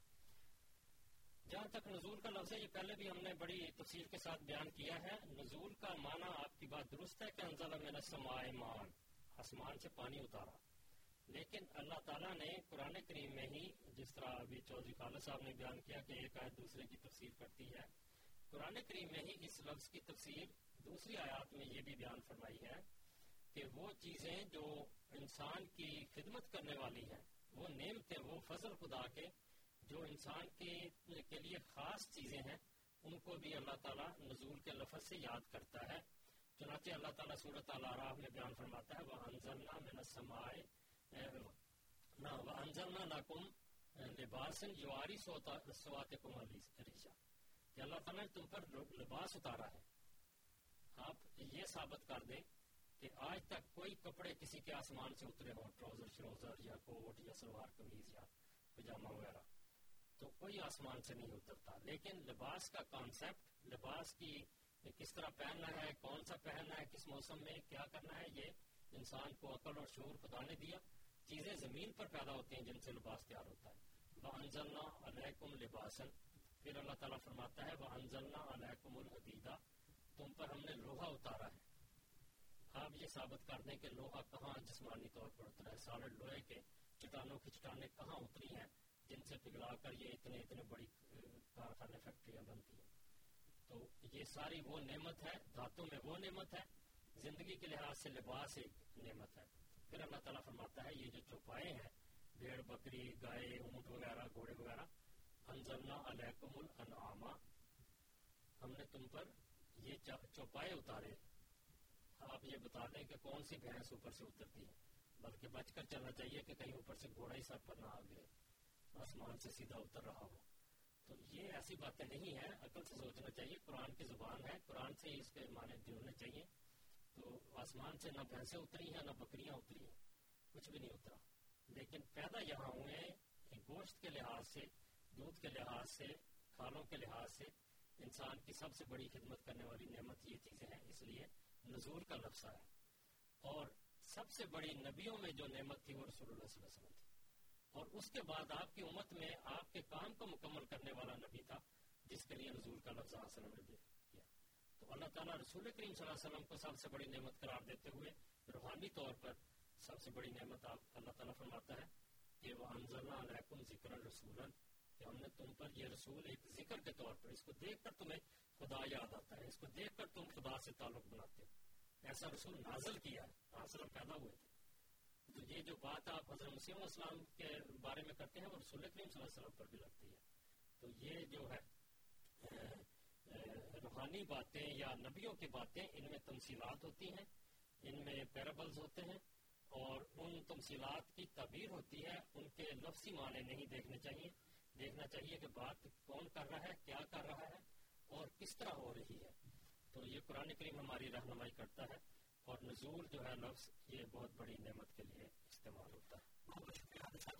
جہاں تک نزول کا لفظ ہے، یہ پہلے بھی ہم نے بڑی تفصیل کے ساتھ بیان کیا ہے۔ نزول کا معنی آپ کی بات درست ہے کہ انزل من السماء مان آسمان سے پانی اتارا۔ لیکن اللہ تعالیٰ نے قرآن کریم میں ہی جس طرح ابھی چودھری خالد صاحب نے بیان کیا کہ ایک آیت دوسرے کی تفسیر کرتی ہے، قرآن کریم میں ہی اس لفظ کی تفسیر دوسری آیات میں یہ بھی بیان فرمائی ہے کہ وہ چیزیں جو انسان کی خدمت کرنے والی ہیں، وہ نعمتیں، وہ فضل خدا کے جو انسان کے کے لیے خاص چیزیں ہیں، ان کو بھی اللہ تعالیٰ نزول کے لفظ سے یاد کرتا ہے۔ چنانچہ اللہ تعالیٰ صورت اللہ میں بیان فرماتا ہے وہ انزلنا من السماء نہ وہ انزلنا لکم لباسن یواری سواتکم ریشا کہ اللہ تعالیٰ نے تم پر لباس اتارا ہے۔ آپ یہ ثابت کر دیں کہ آج تک کوئی کپڑے کسی کے آسمان سے اترے ہوں، ٹراؤزر، شروزر یا کوٹ یا سلوار قمیض یا پجامہ وغیرہ۔ تو کوئی آسمان سے نہیں اترتا۔ لیکن لباس کا کانسیپٹ لباس کی کس طرح پہننا ہے، کون سا پہننا ہے، کس موسم میں کیا کرنا ہے، یہ انسان کو عقل اور شعور خدا نے دیا۔ چیزیں زمین پر پیدا ہوتی ہیں جن سے لباس تیار ہوتا ہے۔ علیکم لباسن پھر اللہ تعالیٰ فرماتا ہے وہ انزلنا علیکم الحدیدہ تم پر ہم نے لوہا اتارا ہے۔ آپ یہ ثابت کر دیں کہ لوہا کہاں جسمانی طور پر اترا ہے، سالڈ لوہے کے چٹانوں کی چٹانیں کہاں اتری ہیں۔ جن سے پگھلا کر یہ اتنے اتنے بڑی کارخانے فیکٹریاں بنتی ہیں۔ تو یہ ساری وہ نعمت ہے دھاتوں میں وہ نعمت ہے، زندگی کے لحاظ سے لباس ایک نعمت ہے۔ پھر اللہ تعالیٰ فرماتا ہے، یہ جو چوپائے ہیں، بھیڑ، بکری، گائے، اونٹ وغیرہ، گھوڑے وغیرہ، انزلنا علیکم الانعام۔ ہم نے تم پر یہ چوپائے اتارے۔ آپ یہ بتا دیں کہ کون سی بھینس اوپر سے اترتی ہے؟ بلکہ بچ کر چلنا چاہیے کہ کہیں اوپر سے گھوڑا ہی سر پر نہ آ گئے۔ آسمان سے سیدھا اتر رہا ہو۔ تو یہ ایسی باتیں نہیں ہیں۔ عقل سے سوچنا چاہیے۔ قرآن کی زبان ہے۔ قرآن سے اس کے معنی جڑنے چاہیے۔ تو آسمان سے نہ بھینسیں اتری ہیں، نہ بکریاں اتری ہیں۔ کچھ بھی نہیں اترا۔ لیکن پیدا یہاں ہوئے گوشت کے لحاظ سے، دودھ کے لحاظ سے کھالوں کے لحاظ سے انسان کی سب سے بڑی خدمت کرنے والی نعمت یہ چیزیں ہیں۔ اس لیے نزول کا لفظ ہے اور سب سے بڑی نبیوں میں جو نعمت تھی وہ رسول اللہ صلی اللہ علیہ وسلم تھی۔ اور اس کے بعد آپ کی امت میں آپ کے کام کو مکمل کرنے والا نبی تھا، جس کے لیے نزول کا لفظ وسلم نے کیا تو اللہ تعالیٰ رسول کریم صلی اللہ علیہ وسلم کو سب سے بڑی نعمت قرار دیتے ہوئے روحانی طور پر سب سے بڑی نعمت آپ اللہ تعالیٰ فرماتا ہے کہ وہ انضر علیکم ذکر رسول کہ ہم نے تم پر یہ رسول ایک ذکر کے طور پر اس کو دیکھ کر تمہیں خدا یاد آتا ہے، اس کو دیکھ کر تم خدا سے تعلق بناتے ہو۔ ایسا رسول نازل کیا ہے پیدا ہوئے تھے۔ تو یہ جو بات آپ حضرت مسیم السلام کے بارے میں کرتے ہیں وہ رسول کریم صلی اللہ علیہ وسلم پر بھی لگتی ہے۔ تو یہ جو ہے روحانی باتیں یا نبیوں کی باتیں ان میں تمثیلات ہوتی ہیں، ان میں پیرابلز ہوتے ہیں اور ان تمثیلات کی تعبیر ہوتی ہے، ان کے لفظی معنی نہیں دیکھنے چاہیے۔ دیکھنا چاہیے کہ بات کون کر رہا ہے، کیا کر رہا ہے اور کس طرح ہو رہی ہے۔ تو یہ قرآن کریم ہماری رہنمائی کرتا ہے۔ اور نزول جو ہے لفظ یہ بہت بڑی نعمت کے لیے استعمال ہوتا ہے۔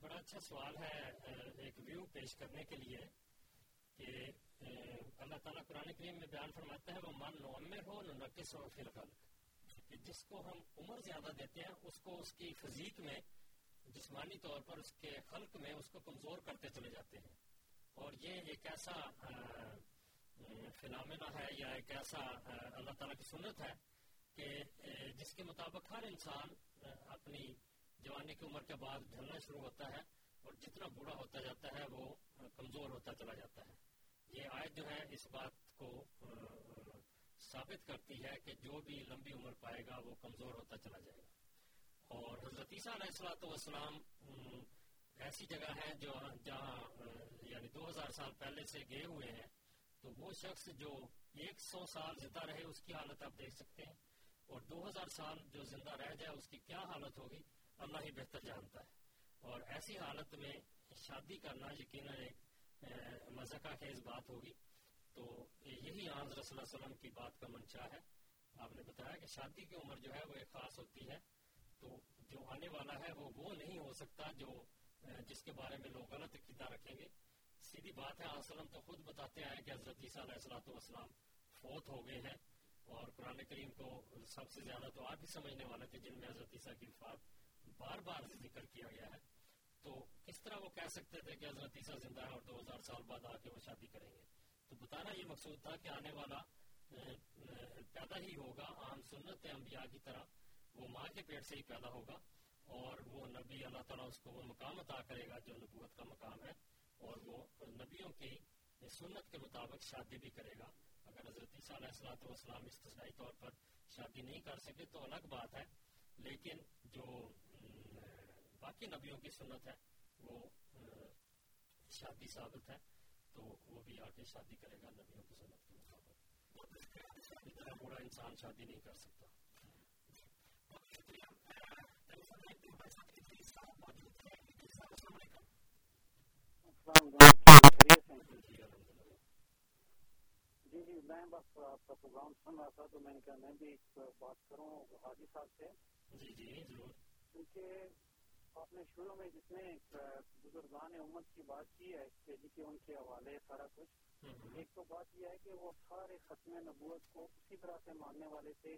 بڑا اچھا سوال ہے ایک ویو پیش کرنے کے لیے کہ اللہ تعالیٰ قرآن کریم میں بیان فرماتا ہے وہ من نعمر ہو نقص و فی کہ جس کو ہم عمر زیادہ دیتے ہیں، اس کو اس کی فزیک میں، جسمانی طور پر اس کے خلق میں اس کو کمزور کرتے چلے جاتے ہیں۔ اور یہ ایک ایسا فنامنا ہے یا ایک ایسا اللہ تعالیٰ کی سنت ہے کہ جس کے مطابق ہر انسان اپنی جوانی کی عمر کے بعد ڈھلنا شروع ہوتا ہے اور جتنا بوڑھا ہوتا جاتا ہے، وہ کمزور ہوتا چلا جاتا ہے۔ یہ آیت جو ہے، اس بات کو ثابت کرتی ہے کہ جو بھی لمبی عمر پائے گا، وہ کمزور ہوتا چلا جائے گا۔ اور حضرت عیسیٰ علیہ السلاۃ والسلام ایسی جگہ ہے جو، جہاں یعنی دو ہزار سال پہلے سے گئے ہوئے ہیں، تو وہ شخص جو ایک سو سال زندہ رہے، اس کی حالت آپ دیکھ سکتے ہیں۔ اور دو ہزار سال جو زندہ رہ جائے، اس کی کیا حالت ہوگی؟ اللہ ہی بہتر جانتا ہے۔ اور ایسی حالت میں شادی کرنا یقیناً ایک مذہقہ خیز بات ہوگی۔ تو یہی آن صلی اللہ علیہ وسلم کی بات کا منشا ہے۔ آپ نے بتایا کہ شادی کی عمر جو ہے وہ ایک خاص ہوتی ہے۔ تو جو آنے والا ہے وہ وہ نہیں ہو سکتا جو جس کے بارے میں لوگ غلط عقیدہ رکھیں گے۔ سیدھی بات ہے وسلم تو خود بتاتے ہیں کہ حضرت عیسیٰ علیہ السلاۃ والسلام فوت ہو گئے ہیں۔ اور قرآن کریم کو سب سے زیادہ تو آپ بھی سمجھنے والے تھے جن میں حضرت عیسیٰ کی وفات بار بار ذکر کیا گیا ہے۔ تو کس طرح وہ کہہ سکتے تھے کہ حضرت عیسیٰ زندہ ہے اور دو ہزار سال بعد آ کے وہ شادی کریں گے؟ تو بتانا یہ مقصود تھا کہ آنے والا پیدا ہی ہوگا، عام سنت انبیاء کی طرح وہ ماں کے پیٹ سے ہی پیدا ہوگا اور وہ نبی اللہ تعالیٰ اس کو وہ مقام عطا کرے گا جو نبوت کا مقام ہے اور وہ نبیوں کی سنت کے مطابق شادی بھی کرے گا۔ اگر حضرت عیسیٰ علیہ السلاۃ والسلام استثنائی طور پر شادی نہیں کر سکے تو الگ بات ہے، لیکن جو باقی نبیوں کی سنت ہے وہ شادی ثابت ہے تو وہ بھی آ کے شادی کرے گا نبیوں کی سنت کے مطابق۔ بڑا انسان شادی نہیں کر سکتا۔ جی جی میں بس آپ کا پروگرام سن رہا تھا تو میں نے کہا میں بھی ایک بات کروں حاجی صاحب سے۔ جی جی ضرور۔ کیونکہ آپ نے شروع میں جتنے بزرگان امت کی بات کی ہے کہ جی ان کے حوالے سارا کچھ۔ ایک تو بات یہ ہے کہ وہ سارے ختم نبوت کو اسی طرح سے ماننے والے تھے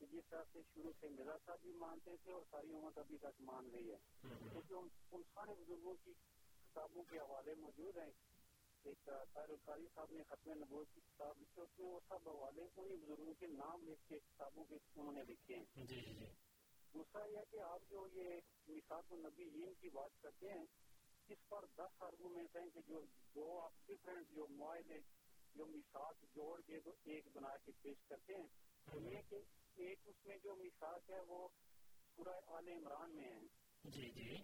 جس طرح سے شروع سے مرزا صاحب بھی مانتے تھے اور ساری امت ابھی تک مان رہی ہے۔ کیونکہ ان سارے بزرگوں کی کتابوں کے حوالے موجود ہیں۔ ایک القاری صاحب نے ختم نبوت کی کتاب لکھی اس میں وہ سب حوالے انہیں بزرگوں کے نام لکھ کے کتابوں کے انہوں نے لکھے ہیں۔ جی جی۔ دوسرا یہ کہ آپ جو یہ مثال النبی کی بات کرتے ہیں اس پر دس آرگومنٹ ہیں کہ جو دو آپ ڈفرینٹ جو معاہدے جو مثال جوڑ کے تو ایک بنا کے پیش کرتے ہیں۔ یہ کہ ایک اس میں جو مثال ہے وہ پورا آل عمران میں ہے۔ جی جی۔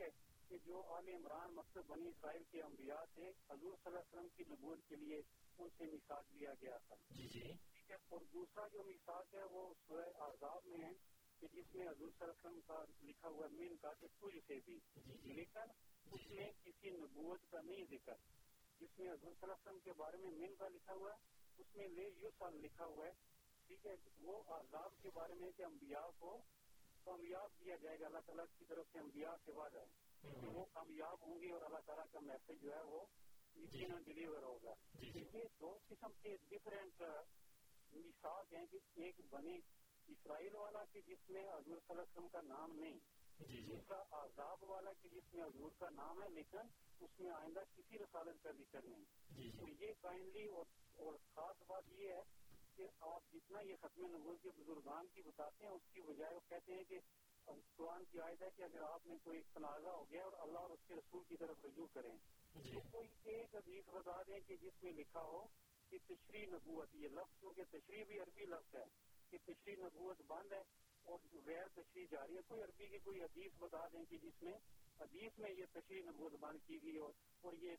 کہ جو آل عمران مقصد بنی اسرائیل کے انبیاء تھے حضور صلی اللہ علیہ وسلم کی نبوت کے لیے ان سے مثال لیا گیا تھا۔ جی جی۔ ٹھیک ہے؟ اور دوسرا جو مثال ہے وہ سورہ آزاد میں ہے۔ کہ جس میں حضور صلی اللہ علیہ وسلم کا لکھا ہوا مین کا کہ تجھ سے بھی۔ لیکن اس میں کسی نبوت کا نہیں ذکر۔ جس میں حضور صلی اللہ علیہ وسلم کے بارے میں مین کا لکھا ہوا ہے اس میں لے یو سال لکھا ہوا ہے ٹھیک ہے وہ آزاد کے بارے میں کہ انبیاء کو کامیاب دیا جائے گا۔ اللہ تعالیٰ کی طرف سے انبیاء سے وعدہ ہے۔ کہ وہ کامیاب ہوں گے اور اللہ تعالیٰ کا میسج جو ہے وہ ڈلیور ہوگا۔ یہ دو قسم کے ڈفرینٹ مثال ہیں کہ ایک بنی اسرائیل والا کہ جس میں حضور صلی اللہ علیہ وسلم کا نام نہیں دوسرا عذاب والا کہ جس میں حضور کا نام ہے لیکن اس میں آئندہ کسی رسالت کا ذکر نہیں۔ تو یہ کائنڈلی اور خاص بات یہ ہے کہ آپ جتنا یہ ختم نبوت کے بزرگان کی بتاتے ہیں اس کی بجائے وہ کہتے ہیں کہ قرآن کی عائد ہے کہ اگر آپ نے کوئی تنازع ہو گیا اور اللہ اور اس کے رسول کی طرف رجوع کریں۔ تو کوئی ایک حدیث بتا دیں کہ جس میں لکھا ہو کہ تشریح نبوت یہ لفظ کیونکہ تشریح بھی عربی لفظ ہے۔ کہ تشریح نبوت بند ہے اور غیر تشریح جاری ہے، کوئی عربی کی کوئی حدیث بتا دیں کہ جس میں حدیث میں یہ تشریح نبوت بند کی گئی ہو اور یہ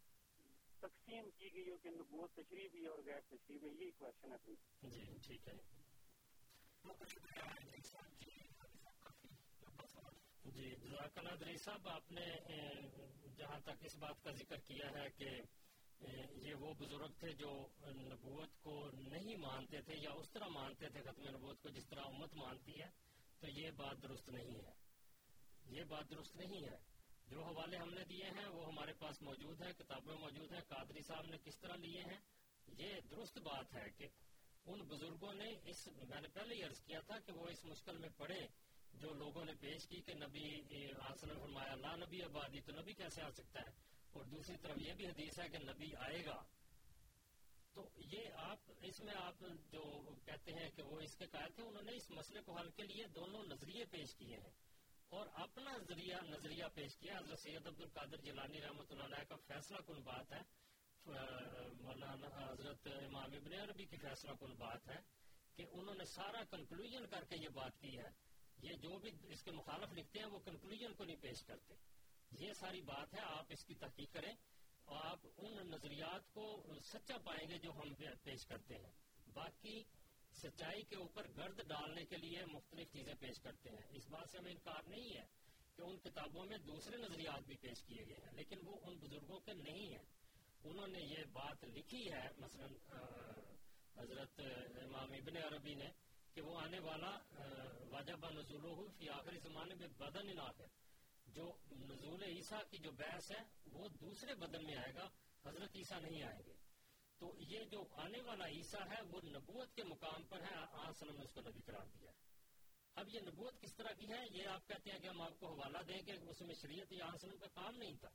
تقسیم کی گئی ہو کہ نبوت تشریح بھی اور غیر تشریح بھی یہی کوشچن ہے۔ جی ٹھیک ہے۔ جی جزاک اللہ صاحب، آپ نے جہاں تک اس بات کا ذکر کیا ہے کہ یہ وہ بزرگ تھے جو نبوت کو نہیں مانتے تھے یا اس طرح مانتے تھے ختم نبوت کو جس طرح امت مانتی ہے، تو یہ بات درست نہیں ہے۔ یہ بات درست نہیں ہے۔ جو حوالے ہم نے دیے ہیں، وہ ہمارے پاس موجود ہے کتابیں موجود ہیں، قادری صاحب نے کس طرح لیے ہیں؟ یہ درست بات ہے کہ ان بزرگوں نے اس، میں نے پہلے ہی عرض کیا تھا کہ وہ اس مشکل میں پڑے جو لوگوں نے پیش کی کہ نبی آسن فرمایا، لا نبی آبادی تو نبی کیسے آ سکتا ہے؟ اور دوسری طرف یہ بھی حدیث ہے کہ نبی آئے گا۔ تو یہ آپ، اس میں آپ جو کہتے ہیں کہ وہ اس کے قائد تھے، انہوں نے اس مسئلے کو حل کے لیے دونوں نظریے پیش کیے ہیں۔ اور اپنا ذریعہ، نظریہ پیش کیا۔ حضرت سید عبد القادر جیلانی رحمۃ اللہ علیہ کا فیصلہ کن بات ہے۔ مولانا، حضرت امام ابن عربی کی فیصلہ کن بات ہے کہ انہوں نے سارا کنکلوژن کر کے یہ بات کی ہے۔ یہ جو بھی اس کے مخالف لکھتے ہیں، وہ کنکلوژن کو نہیں پیش کرتے۔ یہ ساری بات ہے، آپ اس کی تحقیق کریں اور آپ ان نظریات کو سچا پائیں گے جو ہم پیش کرتے ہیں۔ باقی سچائی کے اوپر گرد ڈالنے کے لیے مختلف چیزیں پیش کرتے ہیں۔ اس بات سے ہمیں انکار نہیں ہے کہ ان کتابوں میں دوسرے نظریات بھی پیش کیے گئے ہیں، لیکن وہ ان بزرگوں کے نہیں ہیں۔ انہوں نے یہ بات لکھی ہے، مثلا حضرت امام ابن عربی نے کہ وہ آنے والا واجب نزول فی آخری زمانے میں بدن الآخر جو نزول عیسیٰ کی جو بحث ہے، وہ دوسرے بدن میں آئے گا، حضرت عیسیٰ نہیں آئیں گے۔ تو یہ جو آنے والا عیسیٰ ہے، وہ نبوت کے مقام پر ہے آسلم نے اس کو نبی قرار دیا۔ اب یہ نبوت کس طرح کی ہے؟ یہ آپ کہتے ہیں کہ ہم آپ کو حوالہ دیں کہ اس میں شریعت یا آسلم کا کام نہیں تھا۔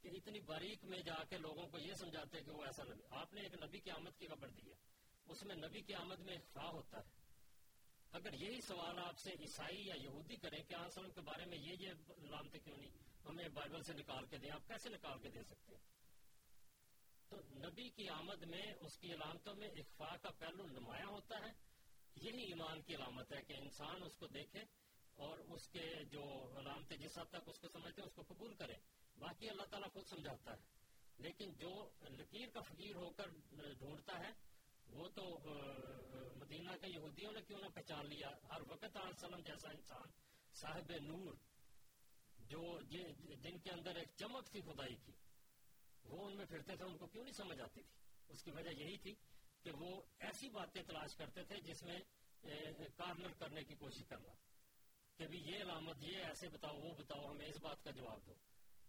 کہ اتنی باریک میں جا کے لوگوں کو یہ سمجھاتے کہ وہ ایسا نبی آپ نے ایک نبی کی آمد کی خبر دی ہے۔ اس میں نبی کی آمد میں خواہ ہوتا ہے۔ اگر یہی سوال آپ سے عیسائی یا یہودی کریں کہ آسلم کے بارے میں یہ یہ لامتے کیوں نہیں؟ ہمیں بائبل سے نکال کے دیں، آپ کیسے نکال کے دے سکتے ہیں؟ تو نبی کی آمد میں، اس کی علامتوں میں اخفاء کا پہلو نمایاں ہوتا ہے۔ یہی ایمان کی علامت ہے کہ انسان اس کو دیکھے اور اس کے جو علامتیں جس حد تک اس کو سمجھتے ہیں، اس کو قبول کرے۔ باقی اللہ تعالیٰ خود سمجھاتا ہے۔ لیکن جو لکیر کا فقیر ہو کر ڈھونڈتا ہے وہ تو مدینہ کے یہودیوں نے کیوں نہ پہچان لیا؟ ہر وقت علیہ وسلم جیسا انسان، صاحب نور، جو جن کے اندر ایک چمک تھی خدائی کی، وہ ان میں پھرتے تھے، ان کو کیوں نہیں سمجھ آتی تھی؟ اس کی وجہ یہی تھی کہ وہ ایسی باتیں تلاش کرتے تھے جس میں کارنر کرنے کی کوشش کرنا کہ بھی یہ علامت، یہ ایسے بتاؤ، وہ بتاؤ، ہمیں اس بات کا جواب دو۔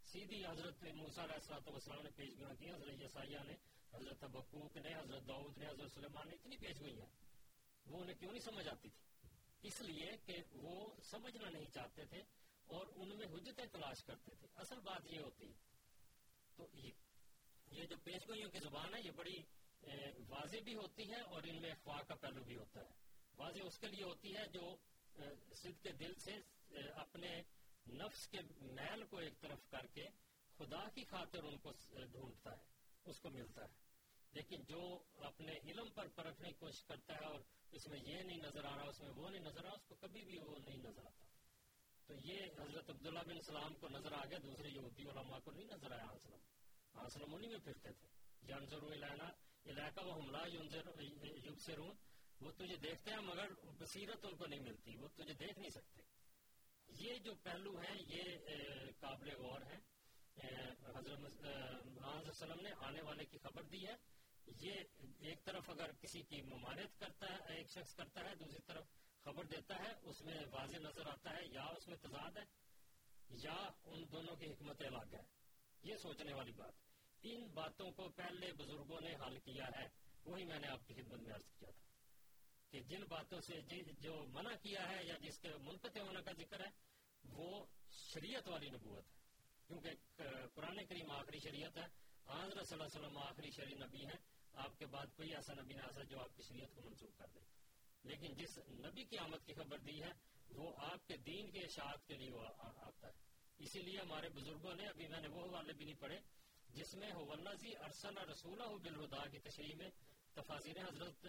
سیدھی حضرت موسا علیہ السلام نے پیش گوئیاں کی، حضرت یسائیہ نے حضرت بکوک نے، حضرت دعود نے، حضرت سلیمان نے اتنی پیش گوئیاں، وہ انہیں کیوں نہیں سمجھ آتی تھی؟ اس لیے کہ وہ سمجھنا نہیں چاہتے تھے اور ان میں حجتیں تلاش کرتے تھے۔ اصل بات یہ ہوتی تو یہ جو پیش گوئیوں کی زبان ہے، یہ بڑی واضح بھی ہوتی ہے اور ان میں اخواہ کا پہلو بھی ہوتا ہے۔ واضح اس کے لیے ہوتی ہے جو صد کے دل سے اپنے نفس کے میل کو ایک طرف کر کے خدا کی خاطر ان کو ڈھونڈتا ہے، اس کو ملتا ہے۔ لیکن جو اپنے علم پر پرکھنے کی کوشش کرتا ہے اور اس میں یہ نہیں نظر آ رہا، اس میں وہ نہیں نظر آ رہا، اس کو کبھی بھی وہ نہیں نظر آتا۔ تو یہ حضرت عبداللہ بن سلام کو نظر آ گیا دوسرے یہودی علماء کو نہیں نظر آیا آسلم۔ آسلم انہیں میں پھرتے تھے۔ جانزر علاقہ وہ حملہ یوب سے رون وہ تجھے دیکھتے ہیں مگر بصیرت ان کو نہیں ملتی، وہ تجھے دیکھ نہیں سکتے۔ یہ جو پہلو ہیں یہ قابل غور ہیں حضرت وسلم نے آنے والے کی خبر دی ہے۔ یہ ایک طرف اگر کسی کی ممانعت کرتا ہے، ایک شخص کرتا ہے، دوسری طرف خبر دیتا ہے، اس میں واضح نظر آتا ہے، یا اس میں تضاد ہے، یا ان دونوں کی حکمت الگ ہے۔ یہ سوچنے والی بات۔ ان باتوں کو پہلے بزرگوں نے حل کیا ہے۔ وہی میں نے آپ کی خدمت میں عرض کیا تھا کہ جن باتوں سے جی، جو منع کیا ہے یا جس کے منقطع ہونے کا ذکر ہے، وہ شریعت والی نبوت ہے۔ کیونکہ قرآن کریم آخری شریعت ہے۔ حضرت صلی اللہ علیہ وسلم آخری شریع نبی ہے آپ کے بعد کوئی ایسا نبی نہ ایسا جو آپ کی شریعت کو منسوخ کر دے۔ لیکن جس نبی کی آمد کی خبر دی ہے، وہ آپ کے دین کے اشاعت کے لیے آتا ہے۔ اسی لیے ہمارے بزرگوں نے ابھی میں نے وہ والے بھی نہیں پڑھے، جس میں ہو ارسل جی ارسل رسولہ بالہدا کی تشریح میں تفاصیر حضرت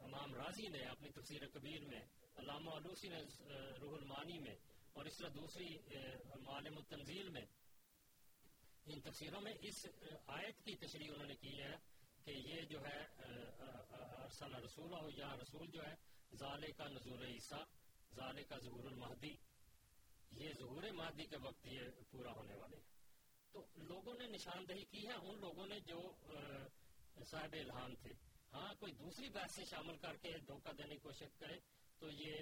امام راضی نے اپنی تفسیر کبیر میں، علامہ علوسی نے روح المانی میں اور اس طرح دوسری معلم التنزیل میں ان تفسیروں میں اس آیت کی تشریح انہوں نے کی ہے کہ یہ جو ہے ارسل رسول ہو یا رسول جو ہے ظالے کا نزول عیسیٰ ظالے کا ظہور المہدی۔ یہ ظہور مہدی کے وقت یہ پورا ہونے والے ہیں۔ تو لوگوں نے نشاندہی کی ہے، ان لوگوں نے جو صاحب الہام تھے۔ ہاں کوئی دوسری بات سے شامل کر کے دھوکہ دینے کی کوشش کرے تو یہ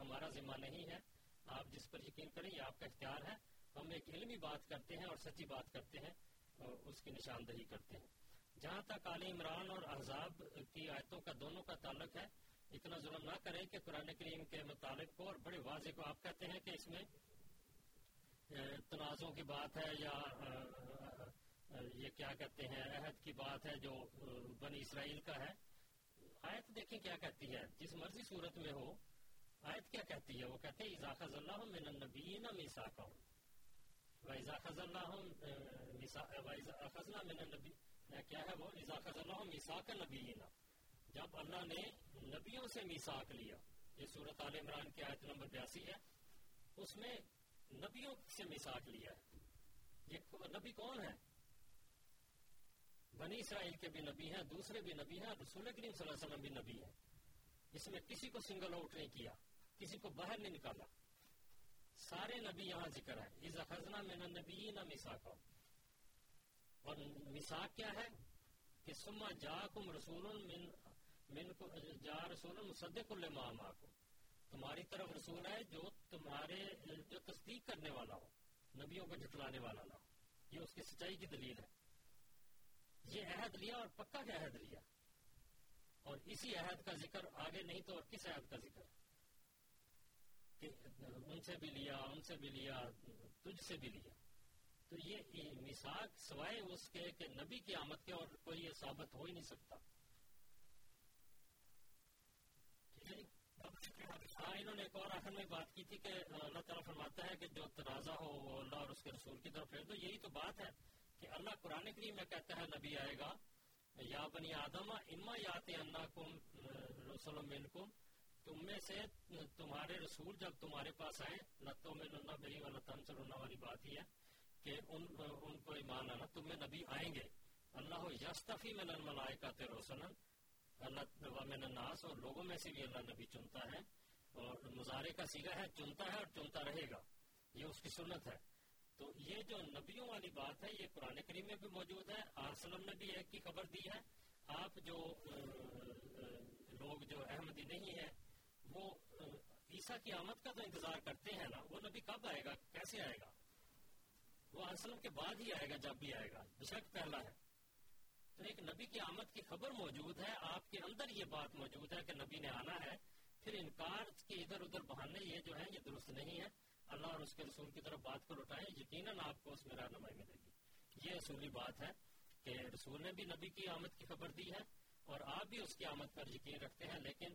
ہمارا ذمہ نہیں ہے۔ آپ جس پر یقین کریں، یہ آپ کا اختیار ہے۔ ہم ایک علمی بات کرتے ہیں اور سچی بات کرتے ہیں اور اس کی نشاندہی کرتے ہیں۔ جہاں تک عال عمران اور احزاب کی آیتوں کا دونوں کا تعلق ہے، اتنا ظلم نہ کریں کہ قرآن کریم کے مطالب کو اور بڑے واضح کو آپ کہتے ہیں کہ اس میں تنازعوں کی بات ہے یا یہ کیا کہتے ہیں، عہد کی بات ہے جو بنی اسرائیل کا ہے۔ آیت دیکھیں کیا کہتی ہے۔ جس مرضی صورت میں ہو، آیت کیا کہتی ہے؟ وہ کہتے ہیں اضاخذ اللہ من النبیین میساکا وَإِذَا اللَّهُ وَإِذَا مِنَ النَّبِيِّ کیا ہے وہ؟ اضاخت اللہ میساک نبینا جب اللہ نے نبیوں سے میساک لیا، یہ صورت عال عمران کی آیت نمبر بیاسی ہے، اس میں نبیوں سے میساک لیا ہے۔ یہ نبی کون ہے بنی اسرائیل کے بھی نبی ہیں، دوسرے بھی نبی ہیں، رسول کریم صلی اللہ علیہ وسلم بھی نبی ہے اس میں کسی کو سنگل آؤٹ نہیں کیا، کسی کو باہر نہیں نکالا۔ سارے نبی یہاں ذکر ہے اس خزنہ میں نہ نبی نہ اور مثاق کیا ہے؟ کہ سما جا کم رسول من من کو جا رسول مصدق الما کو تمہاری طرف رسول ہے جو تمہارے جو تصدیق کرنے والا ہو، نبیوں کو جھٹلانے والا نہ ہو۔ یہ اس کی سچائی کی دلیل ہے۔ یہ عہد لیا اور پکا کا عہد لیا۔ اور اسی عہد کا ذکر آگے نہیں تو اور کس عہد کا ذکر ہے؟ کہ ان سے بھی لیا، ان سے بھی لیا، تجھ سے بھی لیا۔ تو یہ مساق سوائے اس کے کہ نبی کی آمد کے اور کوئی یہ ثابت ہو ہی نہیں سکتا۔ یعنی ہاں انہوں نے ایک اور آخر میں بات کی تھی کہ اللہ تعالیٰ فرماتا ہے کہ جو تنازع ہو وہ اللہ اور اس کے رسول کی طرف ہے تو یہی تو بات ہے کہ اللہ قرآن کریم میں کہتا ہے نبی آئے گا، یا بنی آدم، اما یات اللہ کم رسول منکم تم میں سے تمہارے رسول جب تمہارے پاس آئے لتوں میں نہ بری و تنسر والی بات ہی ہے کہ ان, ان کو ایمان آنا تم میں نبی آئیں گے۔ اللہ یستفی من الملائکہ رسلا اللہ من الناس اور لوگوں میں سے بھی اللہ نبی چنتا ہے اور مظاہرے کا سیگا ہے چنتا ہے اور چنتا رہے گا۔ یہ اس کی سنت ہے۔ تو یہ جو نبیوں والی بات ہے یہ قرآن کریم میں بھی موجود ہے آرسلم نے بھی ایک کی خبر دی ہے۔ آپ جو لوگ جو احمدی نہیں ہے وہ عیسیٰ کی آمد کا تو انتظار کرتے ہیں نا، وہ نبی کب آئے گا؟ کیسے آئے گا؟ وہ آرسلم کے بعد ہی آئے گا جب بھی آئے گا۔ بشک پہلا ہے۔ تو ایک نبی کی آمد کی خبر موجود ہے، آپ کے اندر یہ بات موجود ہے کہ نبی نے آنا ہے، پھر انکار کے ادھر ادھر بہانے یہ جو ہے یہ درست نہیں ہے۔ اللہ اور اس کے رسول کی طرف بات کو لوٹائیں، یقیناً آپ کو اس میں رہنمائی ملے گی۔ یہ اصولی بات ہے کہ رسول نے بھی نبی کی آمد کی خبر دی ہے اور آپ بھی اس کی آمد پر یقین رکھتے ہیں، لیکن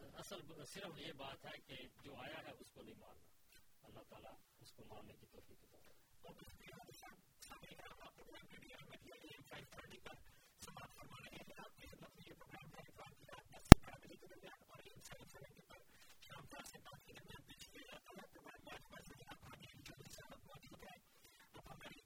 اصل صرف یہ بات ہے کہ جو آیا ہے اس کو نہیں ماننا۔ اللہ تعالیٰ اس کو ماننے کی توفیق دیتا ہے ہماری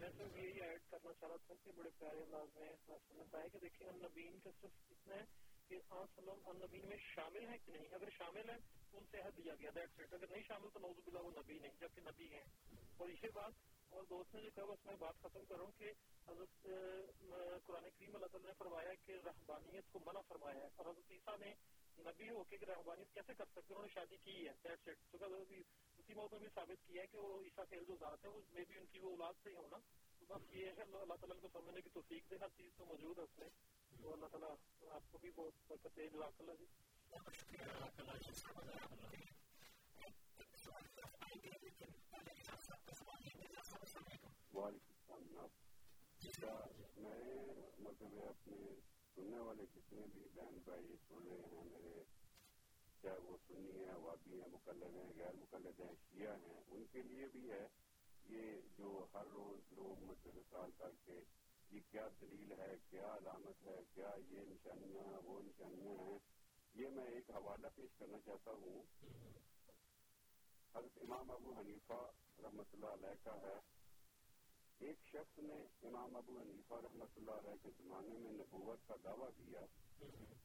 میں تو یہی ایڈ کرنا چاہ رہا تھا کہ بڑے پیارے انداز میں بتایا کہ دیکھیں نبین کا صرف اتنا ہے کہ نبین میں شامل ہے کہ نہیں؟ اگر شامل ہے تو ان سے حد دیا گیا دیٹ سیٹ اگر نہیں شامل تو نوز بلا وہ نبی نہیں، جبکہ نبی ہیں۔ اور یہ بات، اور دوست نے جو کہا، بس میں بات ختم کروں کہ حضرت قرآن کریم اللہ تعالیٰ نے فرمایا کہ رحبانیت کو منع فرمایا ہے۔ اور حضرت عیسیٰ نے نبی ہو کے رحبانیت کیسے کر سکتے انہوں نے شادی کی ہے دیٹ سیٹ تو اسی موقع بھی ثابت کیا ہے کہ وہ عیسیٰ کے جو ذات ہے اس میں بھی ان کی وہ اولاد سے ہی ہونا۔ تو بس یہ ہے اللہ تعالیٰ کو سمجھنے کی توفیق دے ہر چیز تو موجود ہے اس میں۔ تو اللہ تعالیٰ آپ کو بھی بہت برکت دے جزاک اللہ جی۔ میں مطلب اپنے سننے والے جتنے بھی بہن بھائی سن رہے ہیں میرے چاہے وہ سنی ہیں وادی ہیں، مقلد ہیں، غیر مقلد ہیں، شیعہ ہیں، ان کے لیے بھی ہے یہ جو ہر روز لوگ مطلب سال کر کے یہ کیا دلیل ہے، کیا علامت ہے، کیا یہ نشانیاں، وہ نشانیاں ہیں، یہ میں ایک حوالہ پیش کرنا چاہتا ہوں۔ حضرت امام ابو حنیفہ رحمۃ اللہ علیہ کا ہے۔ ایک شخص نے امام ابو حنیفہ رحمۃ اللہ علیہ کے زمانے میں نبوت کا دعویٰ کیا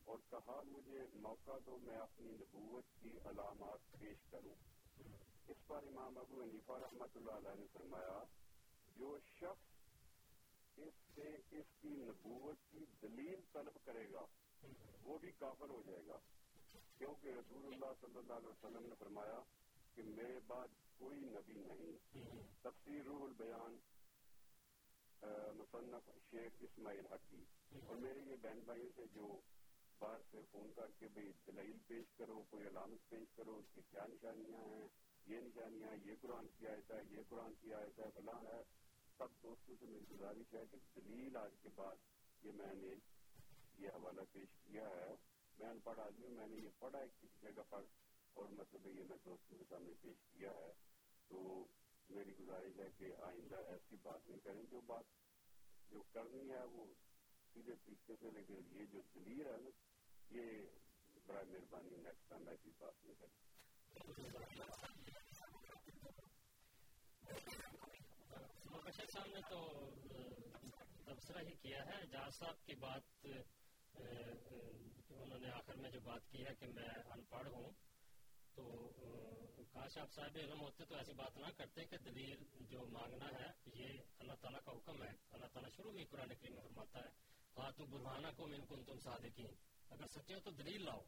اور کہا، مجھے موقع دو، میں اپنی نبوت کی علامات پیش کروں. اس پر امام ابو حنیفہ رحمۃ اللہ علیہ نے فرمایا، جو شخص اس سے اس کی نبوت کی دلیل طلب کرے گا، وہ بھی کافر ہو جائے گا. کیونکہ رسول اللہ صلی اللہ علیہ وسلم نے فرمایا کہ میرے بعد کوئی نبی نہیں۔ تفسیر روح البیان مصنف شیخ اسماعیل حقی۔ اور میرے یہ بہن بھائی سے جو باہر سے فون کر کے بھائی دلیل پیش کرو، کوئی علامت پیش کرو، اس کی کیا نشانیاں ہیں، یہ نشانیاں، یہ قرآن کی آیت ہے، یہ قرآن کی آیت ہے، فلاں ہے۔ سب دوستوں سے میری گزارش ہے کہ دلیل آج کے بعد یہ میں نے یہ حوالہ پیش کیا ہے۔ میں ان پڑھ آدمی میں نے یہ پڑھا ہے کسی جگہ پر، اور مطلب یہ میں دوستوں کے سامنے پیش کیا ہے۔ تو میری گزارش ہے کہ آئندہ ایسی بات نہیں کریں، جو بات جو کرنی ہے وہ سیدھے طریقے سے لیکن یہ جو دلیر ہے نا یہ برائے مہربانی نیکسٹ ٹائم ایسی بات نہیں کریں۔ صاحب نے تو تبصرہ ہی کیا ہے۔ جہاز صاحب کی بات انہوں نے آخر میں جو بات کی ہے کہ میں ان پڑھ ہوں۔ تو کاش آپ صاحب علم ہوتے تو ایسی بات نہ کرتے کہ دلیل جو مانگنا ہے، یہ اللہ تعالیٰ کا حکم ہے۔ اللہ تعالیٰ شروع میں قرآن کریم میں فرماتا ہے تو برہانہ کو من کن تم صادقین اگر سچے ہو تو دلیل لاؤ۔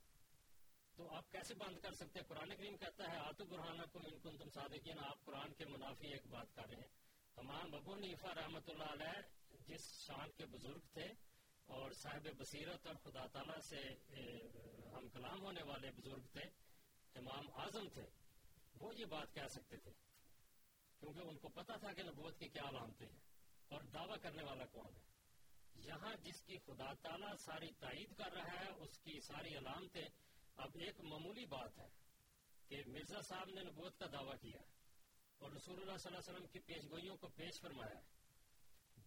تو آپ کیسے بند کر سکتے ہیں؟ قرآن کریم کہتا ہے آتو برہانہ کو من کن تم صادقین آپ قرآن کے منافی ایک بات کر رہے ہیں۔ تمام ابو نیفا رحمۃ اللہ علیہ جس شان کے بزرگ تھے اور صاحب بصیرت اور خدا تعالیٰ سے ہم کلام ہونے والے بزرگ تھے امام اعظم تھے، وہ یہ بات کہہ سکتے تھے، کیونکہ ان کو پتا تھا کہ نبوت کی کیا علامتیں ہیں اور دعویٰ کرنے والا کون ہے۔ یہاں جس کی خدا تعالیٰ ساری تائید کر رہا ہے، اس کی ساری علامتیں اب ایک معمولی بات ہے کہ مرزا صاحب نے نبوت کا دعویٰ کیا اور رسول اللہ صلی اللہ علیہ وسلم کی پیش گوئیوں کو پیش فرمایا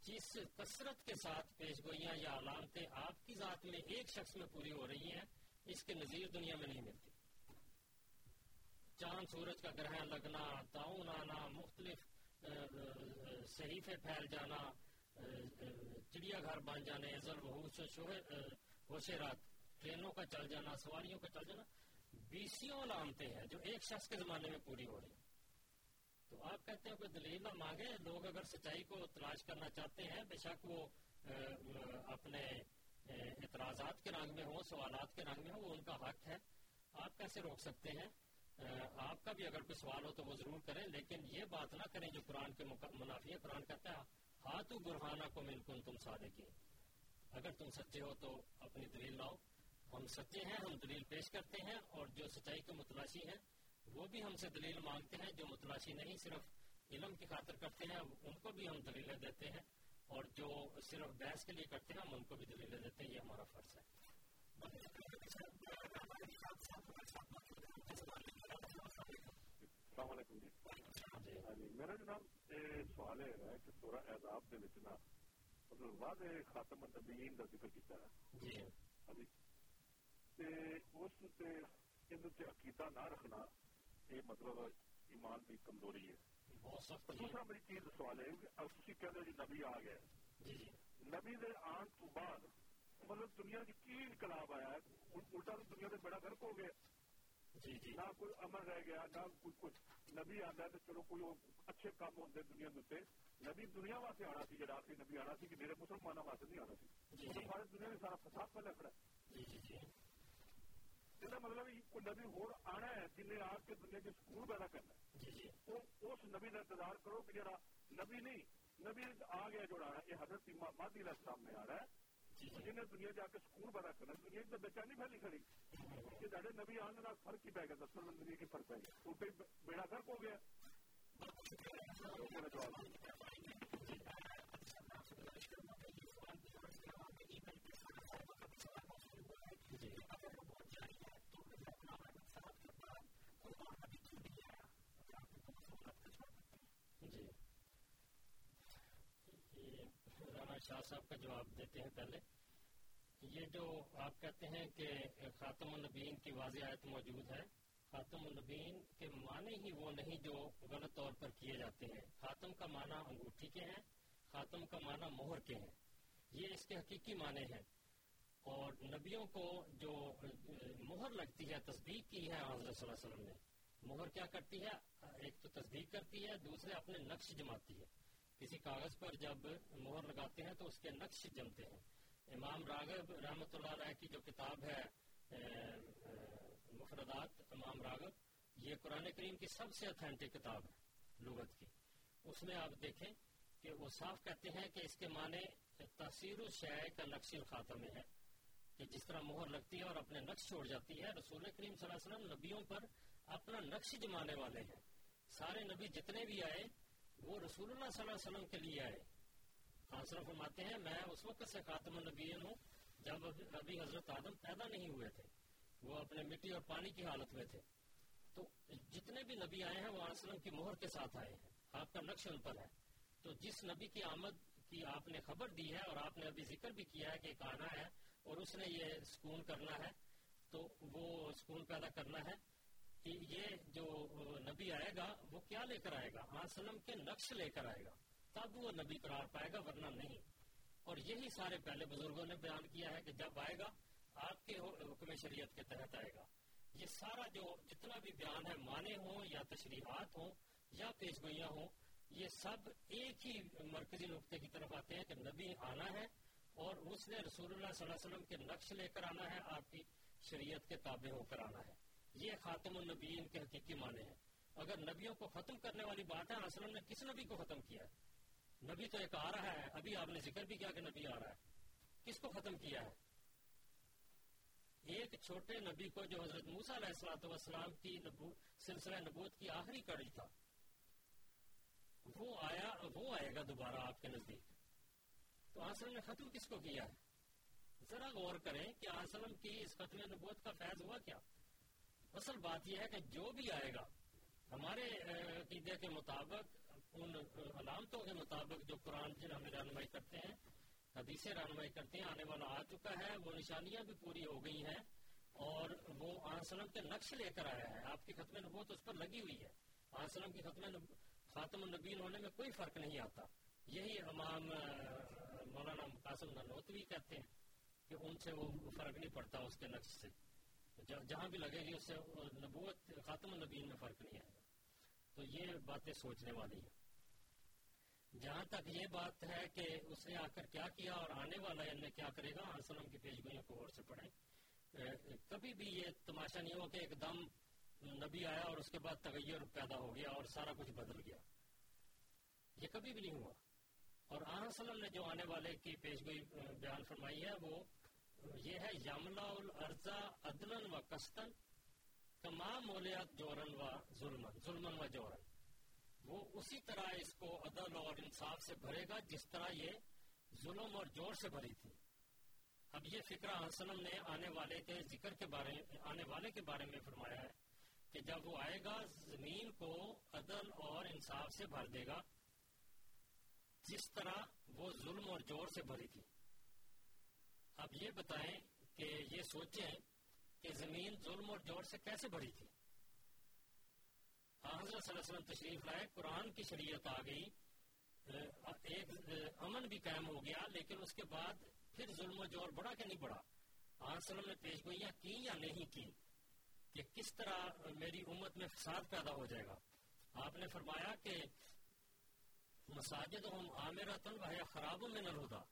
جس کثرت کے ساتھ پیش گوئیاں یا علامتیں آپ کی ذات میں ایک شخص میں پوری ہو رہی ہیں، اس کے نظیر دنیا میں نہیں ملتی۔ چاند سورج کا گرہن لگنا تعاون آنا مختلف صحیفے پھیل جانا چڑیا گھر بن جانے ہوشے رات، ٹرینوں کا چل جانا، سواریوں کا چل جانا، بیسیوں علامتیں ہیں جو ایک شخص کے زمانے میں پوری ہو رہی ہیں۔ تو آپ کہتے ہیں کوئی دلیل نہ مانگے، لوگ اگر سچائی کو تلاش کرنا چاہتے ہیں، بے شک وہ اپنے اعتراضات کے رنگ میں ہوں، سوالات کے رنگ میں ہوں، وہ ان کا حق ہے۔ آپ کیسے روک سکتے ہیں؟ آپ کا بھی اگر کوئی سوال ہو تو وہ ضرور کریں، لیکن یہ بات نہ کریں جو قرآن کے منافی ہے قرآن کہتا ہے ہاتھ برہانہ کو ملکن تم سادے کی اگر تم سچے ہو تو اپنی دلیل لاؤ۔ ہم سچے ہیں، ہم دلیل پیش کرتے ہیں، اور جو سچائی کے متلاشی ہیں، وہ بھی ہم سے دلیل مانگتے ہیں، جو متلاشی نہیں، صرف علم کی خاطر کرتے ہیں، ان کو بھی ہم دلیلیں دیتے ہیں، اور جو صرف بحث کے لیے کرتے ہیں، ہم ان کو بھی دلیلیں دیتے ہیں، یہ ہمارا فرض ہے۔ السلام علیکم جی۔ میرا جناب سوال یہ ہے کہ سورہ اعزاب کے نا مطلب بعد خاتم النبیین کا ذکر کیتا ہے۔ جی۔ ہاں جی۔ اس عقیدہ نہ رکھنا یہ مطلب ایمان کی کمزوری ہے۔ دوسرا میری چیز سوال ہے کہ کہتے جی نبی آ گیا۔ جی،۔ نبی دے آن تو بعد مطلب دنیا کی کی انقلاب آیا ہے؟ الٹا دنیا سے بڑا گرک ہو گیا۔ نہ کوئی امن رہ گیا نہ کوئی کچھ۔ نبی آتا ہے تو چلو کوئی اچھے کام ہوتے دنیا نبی دنیا واسطے آنا سی جڑا آخری نبی آنا سی کہ میرے مسلمانوں واسطے نہیں آنا سی۔ سارے دنیا میں سارا فساد پہلے کھڑا ہے مطلب کوئی نبی ہو آنا ہے جن نے آ کے دنیا کے سکون پیدا کرنا ہے۔ اس نبی کا انتظار کرو کہ جڑا نبی نہیں نبی آ گیا جو ہے یہ حضرت مادی علیہ السلام میں آ رہا ہے۔ جن نے دنیا جا کے سکون پیدا کرنا دنیا کی تو بےچانی پھیلی کھڑی، کہ سارے نبی آنے کا فرق ہی پی گیا دس دنیا کی فرق پی گیا تو بیڑا فرق ہو گیا۔ جی۔ شاہ صاحب کا جواب دیتے ہیں پہلے۔ یہ جو آپ کہتے ہیں کہ خاتم النبین کی واضح آیت موجود ہے، خاتم النبین کے معنی ہی وہ نہیں جو غلط طور پر کیے جاتے ہیں۔ خاتم کا معنی انگوٹھی کے ہیں، خاتم کا معنی مہر کے ہیں۔ یہ اس کے حقیقی معنی ہیں۔ اور نبیوں کو جو مہر لگتی ہے، تصدیق کی ہے حضرت صلی اللہ علیہ وسلم نے۔ مہر کیا کرتی ہے؟ ایک تو تصدیق کرتی ہے، دوسرے اپنے نقش جماتی ہے۔ کسی کاغذ پر جب مہر لگاتے ہیں تو اس کے نقش جمتے ہیں۔ امام راغب رحمۃ اللہ علیہ کی جو کتاب ہے مفردات، امام راغب، یہ قرآن کریم کی سب سے اتھینٹک کتاب ہے لغت کی۔ اس میں آپ دیکھیں کہ وہ صاف کہتے ہیں کہ اس کے معنی تاثیر الشع کا نقش الخاتم ہے۔ کہ جس طرح مہر لگتی ہے اور اپنے نقش چھوڑ جاتی ہے، رسول کریم صلی اللہ علیہ وسلم نبیوں پر اپنا نقش جمانے والے ہیں۔ سارے نبی جتنے بھی آئے وہ رسول اللہ صلی اللہ علیہ وسلم کے لیے آئے۔ خاصر فرماتے ہیں، میں اس وقت سے خاتم النبیین ہوں، جب ابھی حضرت آدم پیدا نہیں ہوئے تھے۔ وہ اپنے مٹی اور پانی کی حالت میں تھے۔ تو جتنے بھی نبی آئے ہیں، وہ وسلم کی مہر کے ساتھ آئے ہیں۔ آپ کا نقش ان پر ہے۔ تو جس نبی کی آمد کی آپ نے خبر دی ہے اور آپ نے ابھی ذکر بھی کیا ہے کہ ایک آنا ہے اور اس نے یہ سکون کرنا ہے، تو وہ سکون پیدا کرنا ہے۔ کہ یہ جو نبی آئے گا، وہ کیا لے کر آئے گا؟ وسلم کے نقش لے کر آئے گا۔ تب وہ نبی قرار پائے گا، ورنہ نہیں۔ اور یہی سارے پہلے بزرگوں نے بیان کیا ہے کہ جب آئے گا، آپ کے حکم شریعت کے تحت آئے گا۔ یہ سارا جو جتنا بھی بیان ہے، معنی ہوں یا تشریحات ہوں یا پیش گوئیاں ہوں، یہ سب ایک ہی مرکزی نقطے کی طرف آتے ہیں کہ نبی آنا ہے اور اس نے رسول اللہ صلی اللہ علیہ وسلم کے نقش لے کر آنا ہے، آپ کی شریعت کے تابع ہو کر آنا ہے۔ یہ خاتم النبیین کے حقیقی معنی ہیں۔ اگر نبیوں کو ختم کرنے والی بات ہے وسلم نے کس نبی کو ختم کیا ہے؟ نبی تو ایک آ رہا ہے، ابھی آپ نے ذکر بھی کیا کہ نبی آ رہا ہے۔ کس کو ختم کیا ہے؟ ایک چھوٹے نبی کو جو حضرت موسا علیہ السلاۃ والسلام کی نبو، سلسلہ نبوت کی آخری کڑی تھا۔ وہ آیا، وہ آئے گا دوبارہ آپ کے نزدیک۔ تو آسلم نے ختم کس کو کیا ہے؟ ذرا غور کریں کہ آسلم کی اس ختم نبوت کا فیض ہوا کیا؟ اصل بات یہ ہے کہ جو بھی آئے گا، ہمارے عقیدے کے مطابق، ان علامتوں کے مطابق جو قرآن جن ہمیں رہنمائی کرتے ہیں، حدیثیں رہنمائی کرتے ہیں، آنے والا آ چکا ہے، وہ نشانیاں بھی پوری ہو گئی ہیں، اور وہ آسلم کے نقش لے کر آیا ہے۔ آپ کی ختم نبوت اس پر لگی ہوئی ہے۔ آسلم کی ختم خاتم النبین ہونے میں کوئی فرق نہیں آتا۔ یہی امام مولانا قاسم ننوتوی کہتے ہیں کہ ان سے وہ فرق نہیں پڑتا اس کے نقش سے۔ جہاں بھی لگے گی اس سے نبوت، خاتم النبین میں فرق نہیں آئے گا تو یہ باتیں سوچنے والی ہیں۔ جہاں تک یہ بات ہے کہ اس نے آ کر کیا کیا اور آنے والا نے کیا کرے گا آسلم کی پیش گوئیوں کو اور سے پڑھیں۔ کبھی بھی یہ تماشا نہیں ہو کہ ایک دم نبی آیا اور اس کے بعد تغیر پیدا ہو گیا اور سارا کچھ بدل گیا۔ یہ کبھی بھی نہیں ہوا۔ اور آن آسلم نے جو آنے والے کی پیش گوئی بیان فرمائی ہے، وہ یہ ہے یملا الرزا عدلن و کستن تمام مولیات جورن و ظلمن ظلمن و جورن وہ اسی طرح اس کو عدل اور انصاف سے بھرے گا جس طرح یہ ظلم اور جوڑ سے بھری تھی۔ اب یہ فکرہ حسنم نے آنے والے کے ذکر کے بارے آنے والے کے بارے میں فرمایا ہے کہ جب وہ آئے گا، زمین کو عدل اور انصاف سے بھر دے گا، جس طرح وہ ظلم اور جوڑ سے بھری تھی۔ اب یہ بتائیں کہ یہ سوچیں کہ زمین ظلم اور جوڑ سے کیسے بھری تھی؟ ہاں، حضرت صلی اللہ علیہ وسلم تشریف لائے، قرآن کی شریعت آ گئی ایک، امن بھی قائم ہو گیا، لیکن اس کے بعد پھر ظلم و جور بڑا کہ نہیں بڑا وسلم نے پیش گوئیاں کی یا نہیں کی کہ کس طرح میری امت میں فساد پیدا ہو جائے گا؟ آپ نے فرمایا کہ مساجد ہم عامرتن و خراب میں نہ ہوتا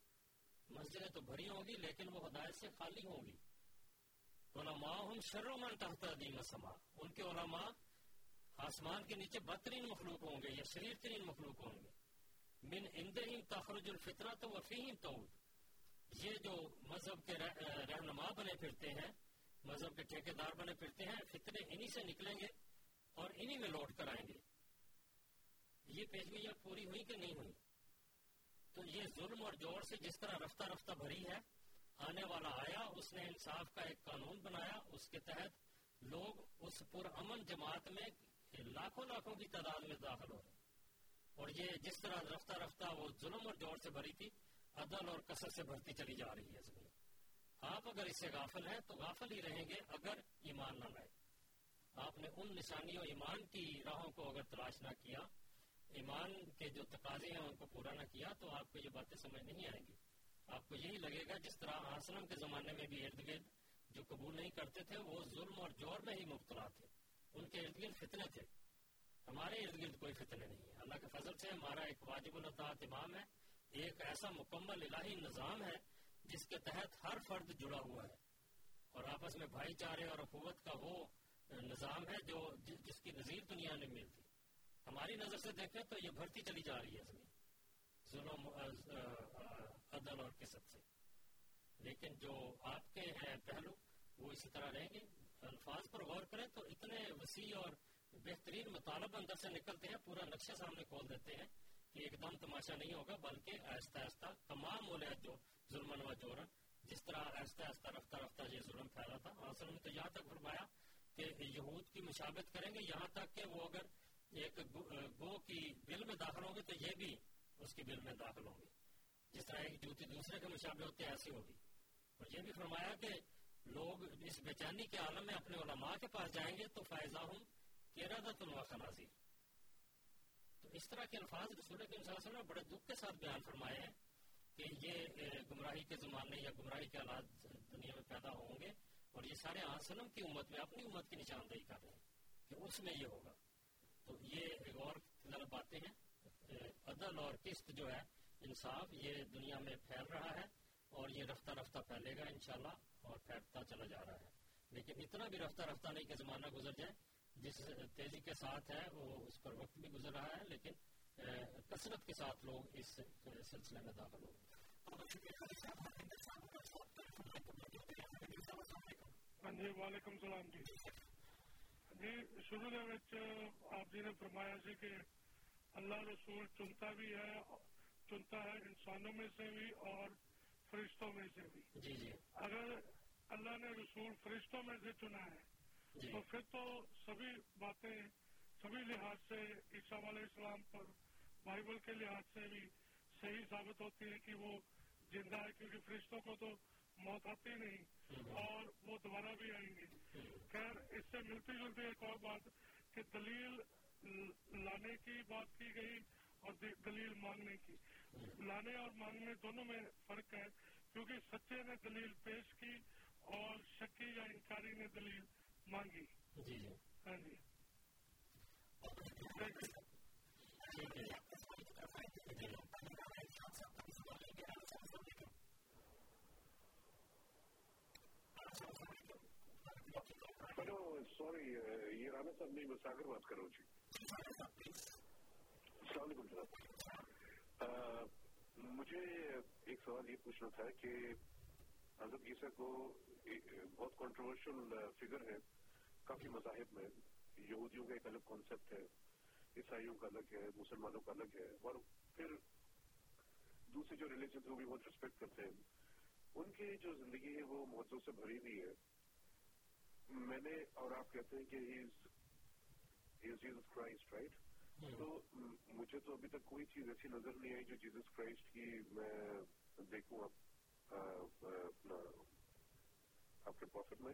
مسجدیں تو بھری ہوں گی، لیکن وہ ہدایت سے خالی ہوں گی۔ علماء ہم شرمن تحت دیم سما ان کے علماء آسمان کے نیچے بدترین مخلوق ہوں گے، یا شریر ترین مخلوق ہوں گے۔ من اندہم تخرج الفطرہ تو وفیہم تعود یہ جو مذہب کے رہنما بنے پھرتے ہیں، مذہب کے ٹھیکیدار بنے پھرتے ہیں فطرے انہی سے نکلیں گے اور انہی میں لوٹ کر آئیں گے۔ یہ پیشگوئیاں پوری ہوئی کہ نہیں ہوئی؟ تو یہ ظلم اور جوڑ سے جس طرح رفتہ رفتہ بھری ہے، آنے والا آیا، اس نے انصاف کا ایک قانون بنایا، اس کے تحت لوگ اس پر امن جماعت میں لاکھوں لاکھوں کی تعداد میں داخل ہو رہے اور یہ جس طرح رفتہ رفتہ وہ ظلم اور جوڑ سے بھری تھی، عدل اور کثر سے بھرتی چلی جا رہی ہے زمین آپ اگر اس سے غافل ہیں تو غافل ہی رہیں گے اگر ایمان نہ لائے۔ آپ نے ان نشانیوں ایمان کی راہوں کو اگر تلاش نہ کیا ایمان کے جو تقاضے ہیں ان کو پورا نہ کیا تو آپ کو یہ باتیں سمجھ نہیں آئیں گی۔ آپ کو یہی لگے گا جس طرح آسلم کے زمانے میں بھی ارد گرد جو قبول نہیں کرتے تھے، وہ ظلم اور جوڑ میں ہی مبتلا تھے۔ ان کے ارد گرد فتنے تھے۔ ہمارے ارد گرد کوئی فتنے نہیں ہے اللہ کے فضل سے ہمارا ایک واجب الطاعت امام ہے۔ ایک ایسا مکمل الہی نظام ہے جس کے تحت ہر فرد جڑا ہوا ہے۔ اور آپس میں بھائی چارے اور اخوت کا وہ نظام ہے جو جس کی نظیر دنیا میں ملتی ہماری نظر سے دیکھیں تو یہ بھرتی چلی جا رہی ہے زمین ظلم عدل اور قسط سے۔ لیکن جو آپ کے ہیں پہلو، وہ اسی طرح رہیں گے۔ الفاظ پر غور کریں تو اتنے وسیع اور بہترین مطالب اندر سے نکلتے ہیں، پورا نقشہ سامنے کھول دیتے ہیں کہ ایک دم تماشا نہیں ہوگا، بلکہ آہستہ آہستہ تمام مولیات جو ظلم و جورن جس طرح آہستہ آہستہ رفتہ رفتہ یہ ظلم پھیلا تھا حاصل نے تو یہاں تک فرمایا کہ یہود کی مشابت کریں گے، یہاں تک کہ وہ اگر ایک گو کی بل میں داخل ہوں گے تو یہ بھی اس کی بل میں داخل ہوں گے۔ جس طرح ایک جوتی دوسرے کے مشابہ ہوتے ایسی ہوگی۔ اور یہ بھی فرمایا کہ لوگ اس بے چینی کے عالم میں اپنے علماء کے پاس جائیں گے تو فائزہ ہوں ارادت تو اس طرح کے الفاظ رسول کے مسلسل نے بڑے دکھ کے ساتھ بیان فرمائے ہیں کہ یہ گمراہی کے زمانے یا گمراہی کے حالات دنیا میں پیدا ہوں گے اور یہ سارے آسلم کی امت میں اپنی امت کی نشاندہی کر رہے ہیں کہ اس میں یہ ہوگا۔ تو یہ ایک اور طرف باتیں ہیں عدل اور قسط جو ہے، انصاف، یہ دنیا میں پھیل رہا ہے اور یہ رفتہ رفتہ پھیلے گا انشاءاللہ اور پھیلتا چلا جا رہا ہے۔ لیکن اتنا بھی رفتہ رفتہ نہیں کہ زمانہ گزر جائے، جس تیزی کے ساتھ ہے، وہ اس پر وقت بھی گزر رہا ہے، لیکن کثرت کے ساتھ لوگ اس سلسلے میں داخل ہو ہاں جی وعلیکم السلام جی۔ جی شروع آپ جی نے فرمایا سی کہ اللہ رسول چنتا بھی ہے چنتا ہے انسانوں میں سے بھی اور فرشتوں میں سے بھی۔ جی جی۔ اگر اللہ نے رسول فرشتوں میں سے چنا ہے جی۔ تو پھر تو سبھی باتیں سبھی لحاظ سے عیسیٰ علیہ السلام پر بائبل کے لحاظ سے بھی صحیح ثابت ہوتی ہے کہ وہ زندہ ہے کیونکہ فرشتوں کو تو موت آتی نہیں اور وہ دوبارہ بھی آئیں گے خیر اس سے ملتی جلتی ایک اور بات کہ دلیل لانے کی بات کی گئی اور دلیل مانگنے کی۔ لانے اور مانگنے دونوں میں فرق ہے کیونکہ سچے نے دلیل پیش کی اور شکی یا انکاری نے دلیل مانگی۔ جی جی۔ ہاں جی۔ سوری یہ رانا صاحب نہیں میں ساگر بات کر رہا ہوں جی السلام علیکم جناب مجھے ایک سوال یہ پوچھنا تھا کہ حضرت عیسیٰ کو بہت کنٹروورشل فگر ہے کافی مذاہب میں یہودیوں کا ایک الگ کانسیپٹ ہے عیسائیوں کا الگ ہے مسلمانوں کا الگ ہے اور پھر دوسرے جو ریلیجن وہ بھی بہت ریسپیکٹ کرتے ہیں ان کی جو زندگی ہے وہ مہتو سے بھری ہوئی ہے میں نے اور آپ کہتے ہیں کہ جیزس کرائسٹ رائٹ تو مجھے تو ابھی تک کوئی چیز ایسی نظر نہیں آئی جو جیزس کرائسٹ کی میں دیکھوں اپنا آپ کے پروفٹ میں۔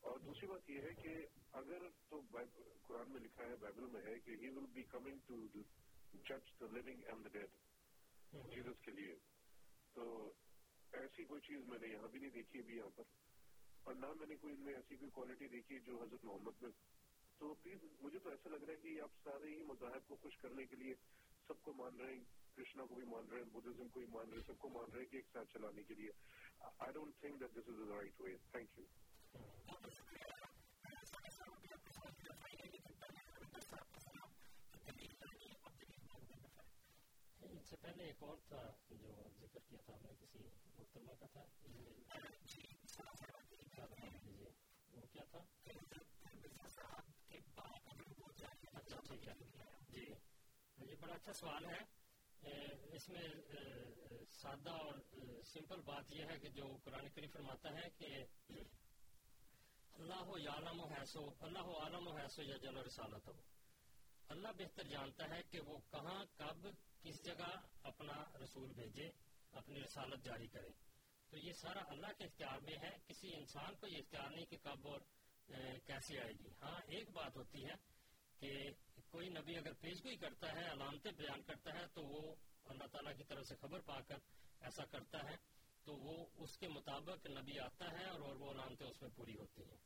اور دوسری بات یہ ہے کہ اگر تو قرآن میں لکھا ہے بائبل میں ہے کہ he will be coming to جج the living and the dead Jesus کے لیے۔ تو ایسی کوئی چیز میں نے یہاں بھی نہیں دیکھی ابھی یہاں پر۔ اور نہ میں نے کوئی ان میں ایسی کوئی کوالٹی دیکھی جو حضرت محمد میں تو پلیز مجھے تو ایسا لگ رہا ہے کہ آپ سارے ہی مذاہب کو خوش کرنے کے لیے سب کو مان رہے ہیں کرشنا کو بھی مان رہے ہیں بدھزم کو بھی مان رہے ہیں سب کو مان رہے ہیں کہ ایک ساتھ چلانے کے لیے۔ I don't think that this is the right way thank you سے پہلے ایک اور تھا جو ذکر کیا تھا ہم نے کسی محترمہ کا تھا۔ جی یہ بڑا اچھا سوال ہے۔ اس میں سادہ اور سمپل بات یہ ہے کہ جو قرآن کریم فرماتا ہے کہ اللہ عالم و حیث اللہ عالم و حیث یا جل رسالت ہو اللہ بہتر جانتا ہے کہ وہ کہاں، کب، کس جگہ اپنا رسول بھیجے، اپنی رسالت جاری کرے۔ تو یہ سارا اللہ کے اختیار میں ہے، کسی انسان کو یہ اختیار نہیں کہ کب اور کیسے آئے گی۔ ہاں ایک بات ہوتی ہے کہ کوئی نبی اگر پیشگوئی کرتا ہے، علامتیں بیان کرتا ہے، تو وہ اللہ تعالیٰ کی طرف سے خبر پا کر ایسا کرتا ہے، تو وہ اس کے مطابق نبی آتا ہے اور وہ علامتیں اس میں پوری ہوتی ہیں۔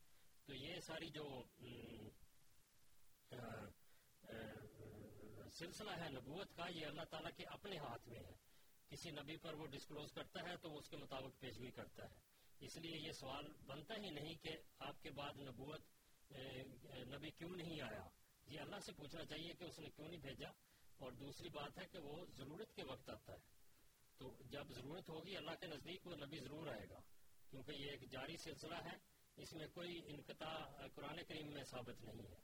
تو یہ ساری جو سلسلہ ہے نبوت کا، یہ اللہ تعالیٰ کے اپنے ہاتھ میں ہے۔ کسی نبی پر وہ ڈسکلوز کرتا ہے تو وہ اس کے مطابق پیشگوئی کرتا ہے۔ اس لیے یہ سوال بنتا ہی نہیں کہ آپ کے بعد نبوت نبی کیوں نہیں آیا؟ یہ اللہ سے پوچھنا چاہیے کہ اس نے کیوں نہیں بھیجا۔ اور دوسری بات ہے کہ وہ ضرورت کے وقت آتا ہے۔ تو جب ضرورت ہوگی اللہ کے نزدیک وہ نبی ضرور آئے گا۔ کیونکہ یہ ایک جاری سلسلہ ہے، اس میں کوئی انقطاع قرآن کریم میں ثابت نہیں ہے۔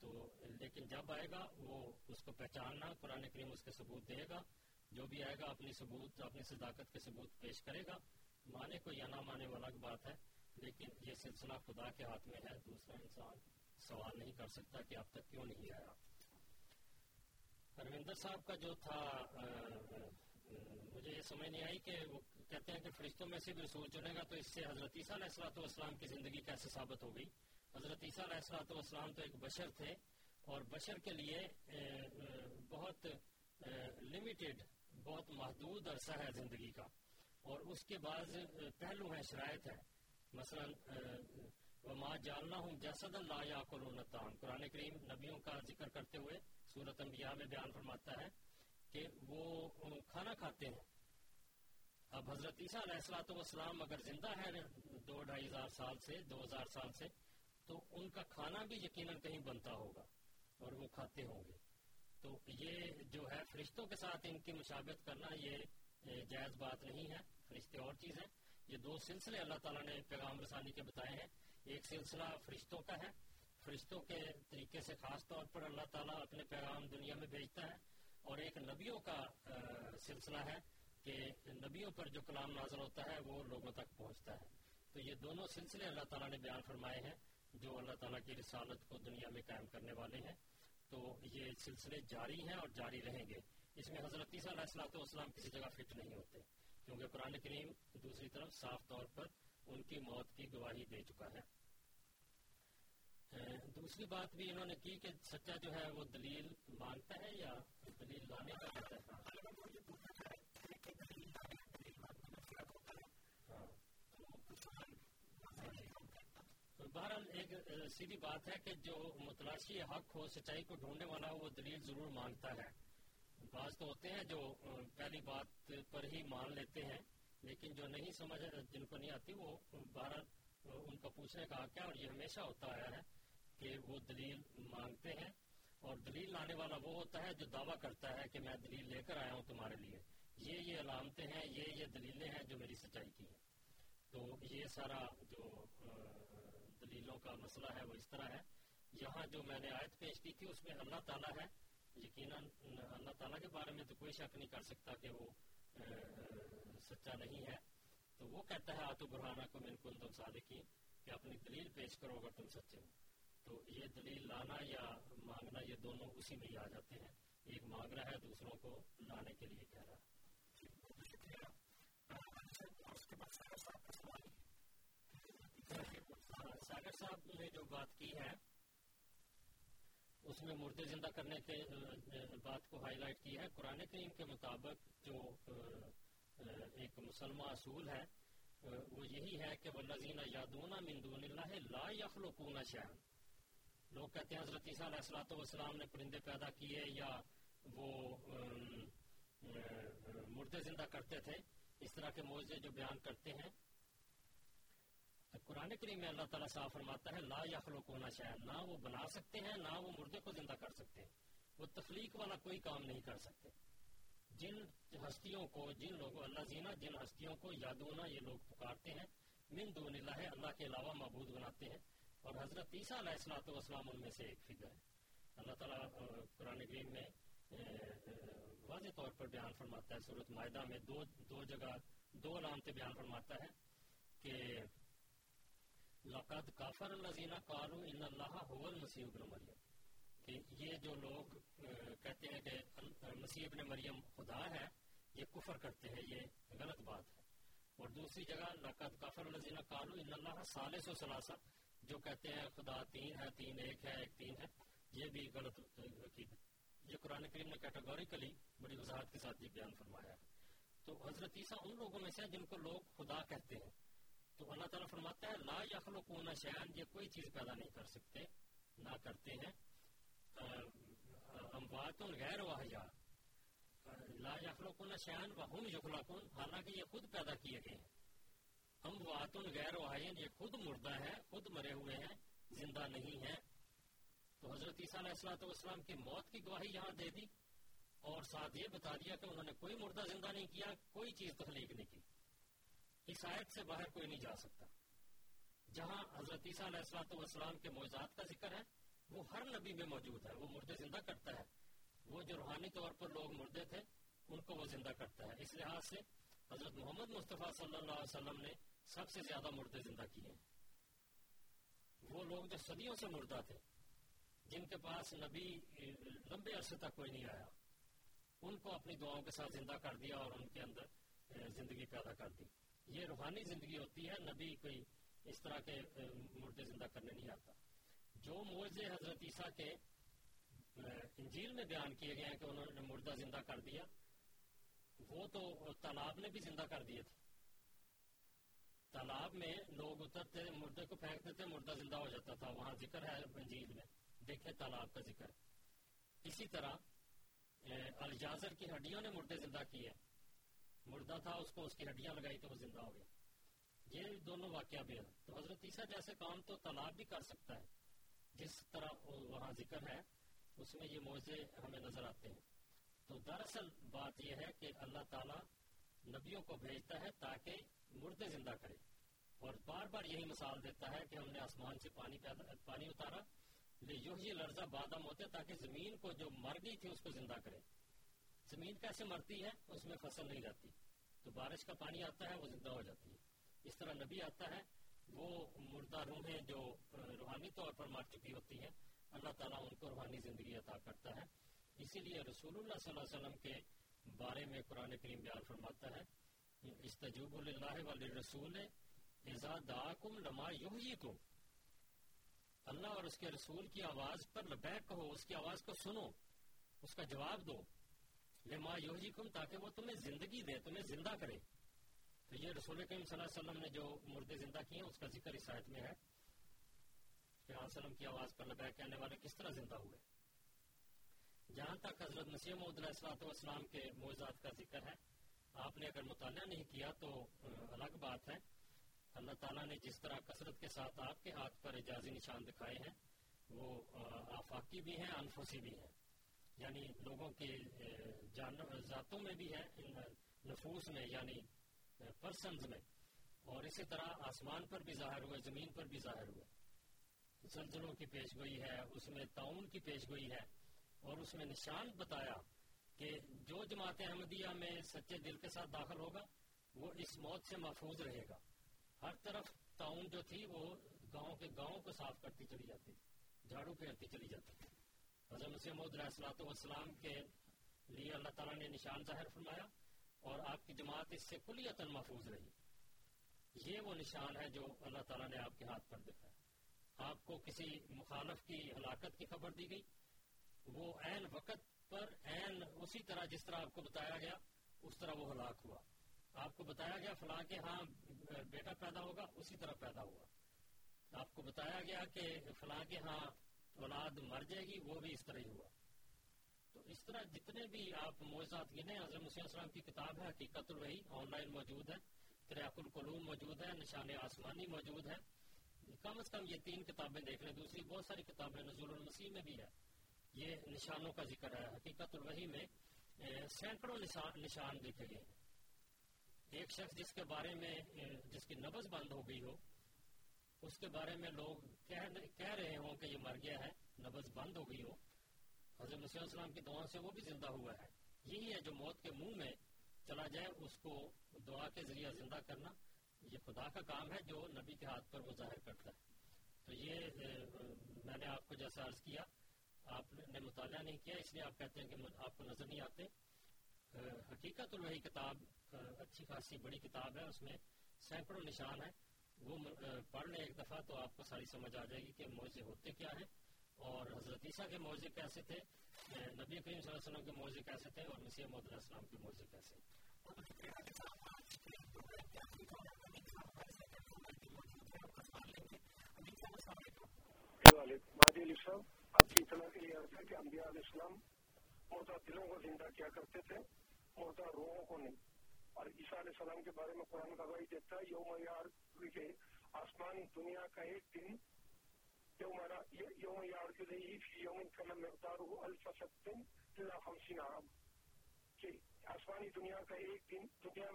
تو لیکن جب آئے گا وہ اس کو پہچاننا، قرآن کریم اس کے ثبوت دے گا۔ جو بھی آئے گا اپنی ثبوت، اپنی صداقت کے ثبوت پیش کرے گا۔ مانے کو یا نہ مانے وہ الگ بات ہے، لیکن یہ سلسلہ خدا کے ہاتھ میں ہے، دوسرا انسان سوال نہیں کر سکتا کہ اب تک کیوں نہیں آیا۔ روندر صاحب کا جو تھا مجھے یہ سمجھ نہیں آئی کہ وہ کہتے ہیں کہ فرشتوں میں سے بھی رسول چنے گا تو اس سے حضرت عیسیٰ علیہ السلاۃ والسلام کی زندگی کیسے ثابت ہو گئی؟ حضرت عیسیٰ علیہ السلاۃ والسلام تو ایک بشر تھے اور بشر کے لیے بہت لمیٹڈ بہت محدود عرصہ ہے زندگی کا۔ اور اس کے بعد پہلو ہیں، شرائط ہے مثلا وما جالنا ہوں جسد لا یا تام قرآن کریم نبیوں کا ذکر کرتے ہوئے صورت انبیاء میں بیان فرماتا ہے کہ وہ کھانا کھاتے ہیں۔ اب حضرت عیسیٰ علیہ السلاۃ والسلام اگر زندہ ہے دو ڈھائی ہزار سال سے، دو ہزار سال سے، تو ان کا کھانا بھی یقیناً کہیں بنتا ہوگا اور وہ کھاتے ہوں گے۔ تو یہ جو ہے فرشتوں کے ساتھ ان کی مشابت کرنا یہ جائز بات نہیں ہے، فرشتے اور چیز ہیں۔ یہ دو سلسلے اللہ تعالیٰ نے پیغام رسانی کے بتائے ہیں۔ ایک سلسلہ فرشتوں کا ہے۔ فرشتوں کے طریقے سے خاص طور پر اللہ تعالیٰ اپنے پیغام دنیا میں بھیجتا ہے۔ اور ایک نبیوں کا سلسلہ ہے کہ نبیوں پر جو کلام نازل ہوتا ہے وہ لوگوں تک پہنچتا ہے۔ تو یہ دونوں سلسلے اللہ تعالیٰ نے بیان فرمائے ہیں جو اللہ تعالیٰ کی رسالت کو دنیا میں قائم کرنے والے ہیں۔ تو یہ سلسلے جاری ہیں اور جاری رہیں گے۔ اس میں حضرت عیسیٰ علیہ السلاۃ والسلام کسی جگہ فٹ نہیں ہوتے کیونکہ قرآن کریم دوسری طرف صاف طور پر ان کی موت کی گواہی دے چکا ہے۔ دوسری بات بھی انہوں نے کی کہ سچا جو ہے وہ دلیل مانگتا ہے یا دلیل لانے کا کہتا ہے؟ بہرحال ایک سیدھی بات ہے کہ جو متلاشی حق ہو، سچائی کو ڈھونڈنے والا ہو وہ دلیل ضرور مانگتا ہے۔ بعض تو ہوتے ہیں جو پہلی بات پر ہی مان لیتے ہیں، لیکن جو نہیں سمجھ، جن کو نہیں آتی، وہ بہرحال ان کا پوچھنے کا کیا اور یہ ہمیشہ ہوتا آیا ہے کہ وہ دلیل مانگتے ہیں۔ اور دلیل لانے والا وہ ہوتا ہے جو دعویٰ کرتا ہے کہ میں دلیل لے کر آیا ہوں تمہارے لیے۔ یہ یہ علامتیں ہیں، یہ یہ دلیلیں ہیں جو میری سچائی کی ہیں۔ تو یہ سارا جو دلیلوں کا مسئلہ ہے، وہ اس طرح ہے۔ یہاں جو میں نے آیت پیش کی تھی، اس میں اللہ تعالیٰ ہے۔ یقیناً اللہ تعالیٰ کے بارے میں تو کوئی شک نہیں کر سکتا کہ وہ سچا نہیں ہے۔ تو وہ کہتا ہے، آتو برہانہ کو من تم صادقین، کہ اپنی دلیل پیش کرو اگر تم سچے ہو۔ تو یہ دلیل لانا یا مانگنا، یہ دونوں اسی میں ہی آ جاتے ہیں۔ ایک مانگ رہا ہے، دوسروں کو لانے کے لیے کہہ رہا ہے۔ ساگر صاحب نے جو بات کی ہے، اس میں مردے زندہ کرنے کے بات کو ہائی لائٹ کی ہے۔ قرآن کریم کے مطابق جو ایک مسلمہ اصول ہے وہ یہی ہے کہ وہ لذینہ یادونا مندون اللہ لا یخلقون شہن لوگ کہتے ہیں، حضرت عیسیٰ علیہ السلاۃ والسلام نے پرندے پیدا کیے یا وہ مردے زندہ کرتے تھے۔ اس طرح کے موضوع جو بیان کرتے ہیں قرآن کریم میں اللہ تعالیٰ صاف فرماتا ہے، لا یخلوق ہونا شاید نہ وہ بنا سکتے ہیں، نہ وہ مردے کو زندہ کر سکتے ہیں۔ وہ تخلیق والا کوئی کام نہیں کر سکتے۔ جن ہستیوں کو، جن لوگوں، اللہ زینا جن ہستیوں کو یادونا یہ لوگ پکارتے ہیں۔ من دون اللہ اللہ کے علاوہ معبود بناتے ہیں۔ اور حضرت عیسیٰ علیہ السلاۃ والسلام ان میں سے ایک فگر ہے۔ اللہ تعالیٰ قرآن کریم میں واضح طور پر بیان فرماتا ہے۔ صورت معاہدہ میں دو دو جگہ، دو علامتیں بیان فرماتا ہے کہ لقد کافر الذین قالوا ان اللہ هو المسیح ابن مریم کہ یہ جو لوگ کہتے ہیں کہ مسیح ابن مریم خدا ہے، یہ کفر کرتے ہیں، یہ غلط بات ہے۔ اور دوسری جگہ، لقد کافر الذین قالوا ان اللہ ثالث و ثلاثہ، جو کہتے ہیں خدا تین ہے، تین ایک ہے، ایک تین ہے، یہ بھی غلط عقیدت یہ قرآن کریم نے کیٹاگوریکلی بڑی وضاحت کے ساتھ یہ بیان فرمایا ہے۔ تو حضرت عیسیٰ ان لوگوں میں سے جن کو لوگ خدا کہتے ہیں۔ تو اللہ تعالیٰ فرماتا ہے، لا یخلقون شیان یہ کوئی چیز پیدا نہیں کر سکتے، نہ کرتے ہیں۔ اموات غیر واحیا لا یخلقون شیان و ہم یخلقون، حالانکہ یہ خود پیدا کیے گئے ہیں۔ اموات غیر واحین یہ خود مردہ ہے، خود مرے ہوئے ہیں، زندہ نہیں ہیں۔ تو حضرت عیسیٰ علیہ السلام والسلام کی موت کی گواہی یہاں دے دی اور ساتھ یہ بتا دیا کہ انہوں نے کوئی مردہ زندہ نہیں کیا، کوئی چیز تخلیق نہیں کی۔ اس آیت سے باہر کوئی نہیں جا سکتا۔ جہاں حضرت عیسیٰ علیہ السلام والسلام کے موضوعات کا ذکر ہے، وہ ہر نبی میں موجود ہے، وہ مردے زندہ کرتا ہے۔ وہ جو روحانی طور پر لوگ مردے تھے، ان کو وہ زندہ کرتا ہے۔ اس لحاظ سے حضرت محمد مصطفیٰ صلی اللہ علیہ وسلم نے سب سے زیادہ مردے زندہ کیے وہ لوگ جو صدیوں سے مردہ تھے، جن کے پاس نبی لمبے عرصے تک کوئی نہیں آیا، ان کو اپنی دعاؤں کے ساتھ زندہ کر دیا اور ان کے اندر زندگی پیدا کر دی۔ یہ روحانی زندگی ہوتی ہے، نبی کوئی اس طرح کے مردے زندہ کرنے نہیں آتا۔ جو موضے حضرت عیسیٰ کے انجیل میں بیان کیے گئے ہیں کہ انہوں نے مردہ زندہ کر دیا، وہ تو تالاب نے بھی زندہ کر دیے تھے۔ تالاب میں لوگ اترتے، مردے کو پھینکتے تھے، مردہ زندہ ہو جاتا تھا۔ وہاں ذکر ہے انجیل میں۔ دیکھیں تالاب کا ذکر۔ اسی طرح الجازر کی ہڈیوں نے مردے زندہ کیے۔ مردہ تھا، اس کو اس کی ہڈیاں لگائی تو وہ زندہ ہو گیا۔ یہ دونوں واقعہ بھی ہیں۔ تو حضرت عیسیٰ جیسے کام تو تالاب بھی کر سکتا ہے۔ جس طرح وہاں ذکر ہے، اس میں یہ موضے ہمیں نظر آتے ہیں۔ تو دراصل بات یہ ہے کہ اللہ تعالیٰ نبیوں کو بھیجتا ہے تاکہ مردے زندہ کرے۔ اور بار بار یہی مثال دیتا ہے کہ ہم نے آسمان سے پانی پانی اتارا یوں یہ لرزہ بادم ہوتے تاکہ زمین کو جو مر گئی تھی، اس کو زندہ کرے۔ زمین کیسے مرتی ہے، اس میں فصل نہیں رہتی۔ تو بارش کا پانی آتا ہے، وہ زندہ ہو جاتی ہے۔ اس طرح نبی آتا ہے، وہ مردہ روحیں جو روحانی طور پر مر چکی ہوتی ہیں، اللہ تعالیٰ ان کو روحانی زندگی عطا کرتا ہے۔ اسی لیے رسول اللہ صلی اللہ علیہ وسلم کے بارے میں قرآن کریم بیان فرماتا ہے استجوب اللہ ولی رسول دعاکم لما یحییکم۔ اللہ اور اس کے رسول کی آواز پر لبیک کہو، اس کی آواز کو سنو، اس کا جواب دو۔ لما یحییکم جی تاکہ وہ تمہیں زندگی دے، تمہیں زندہ کرے۔ تو یہ رسول کریم صلی اللہ علیہ وسلم نے جو مردے زندہ کیے اس کا ذکر اس آیت میں ہے۔ کہ علیہ وسلم کی آواز پر لبیک کہنے والے کس طرح زندہ ہوئے۔ جہاں تک حضرت مسیح محمد علیہ السلاۃ والسلام کے معجزات کا ذکر ہے، آپ نے اگر مطالعہ نہیں کیا تو الگ بات ہے۔ اللہ تعالیٰ نے جس طرح کثرت کے ساتھ آپ کے ہاتھ پر اجازی نشان دکھائے ہیں، وہ آفاقی بھی ہیں انفوسی بھی ہیں۔ یعنی لوگوں کے ذاتوں میں بھی ہے نفوس میں یعنی پرسنز میں۔ اور اسی طرح آسمان پر بھی ظاہر ہوئے، زمین پر بھی ظاہر ہوئے۔ زلزلوں کی پیش گوئی ہے، اس میں تعاون کی پیش گوئی ہے۔ اور اس میں نشان بتایا کہ جو جماعت احمدیہ میں سچے دل کے ساتھ داخل ہوگا، وہ اس موت سے محفوظ رہے گا۔ ہر طرف تعاون جو تھی، وہ گاؤں کے گاؤں کو صاف کرتی چلی جاتی، جھاڑو پھیرتی چلی جاتی۔ حضرت مسیم علیہ والسلام کے لیے اللہ تعالیٰ نے نشان ظاہر فرمایا اور آپ کی جماعت اس سے کلیتاً محفوظ رہی۔ یہ وہ نشان ہے جو اللہ تعالیٰ نے آپ کے ہاتھ پر دکھا آپ کو کسی مخالف کی ہلاکت کی خبر دی گئی۔ وہ عین وقت پر عین اسی طرح جس طرح آپ کو بتایا گیا، اس طرح وہ ہلاک ہوا۔ آپ کو بتایا گیا فلاں کے ہاں بیٹا پیدا ہوگا، اسی طرح پیدا ہوا۔ آپ کو بتایا گیا کہ فلاں کے ہاں اولاد مر جائے گی، وہ بھی اس طرح ہی ہوا۔ تو اس طرح جتنے بھی آپ موضوعات گنے، حضرت مسیح السلام کی کتاب ہے، حقیقت الوحی آن لائن موجود ہے، تریاق القلوم موجود ہے، نشان آسمانی موجود ہے۔ کم از کم یہ تین کتابیں دیکھ لیں۔ دوسری بہت ساری کتابیں نزول المسیح میں بھی ہے۔ یہ نشانوں کا ذکر ہے۔ حقیقت الوحی میں سینکڑوں نشان دیکھے گئے ایک شخص جس کے بارے میں جس کی نبز بند ہو گئی ہو، اس کے بارے میں لوگ کہہ رہے ہوں کہ یہ مر گیا ہے نبز بند ہو گئی ہو۔ حضرت مسیح السلام کی دعا سے وہ بھی زندہ ہوا ہے، یہی ہے جو موت کے منہ میں چلا جائے، اس کو دعا کے ذریعہ زندہ کرنا، یہ خدا کا کام ہے جو نبی کے ہاتھ پر وہ ظاہر کرتا ہے۔ تو یہ میں نے آپ کو جیسا عرض کیا، آپ نے مطالعہ نہیں کیا، اس لیے آپ کہتے ہیں کہ آپ کو نظر نہیں آتے۔ حقیقت الوحی کتاب اچھی خاصی بڑی کتاب ہے، اس میں سینکڑوں نشان ہیں۔ وہ پڑھ لیں ایک دفعہ تو آپ کو ساری سمجھ آ جائے گی کہ موضے ہوتے کیا ہیں۔ اور حضرت عیسیٰ کے موضے کیسے تھے؟ نبی کریم صلی اللہ علیہ وسلم کے موضے کیسے تھے اور مسیح محمد علیہ السلام کے موضے کیسے مہدی علی صاحب آپ کی اطلاع کے لیے عرض ہے کہ انبیاء علیہ السلام مردہ دلوں کو زندہ کیا کرتے تھے مردہ روحوں کو نہیں۔ اور عیسیٰ علیہ السلام کے بارے میں قرآن گواہی دیتا ہے یوم یار کے آسمان دنیا کا ایک دن يوم يوم إليه في يوم كان مقداره ألف سبت إلا خمسين عام. کہ آسمانی دنیا کا ایک دن دنیا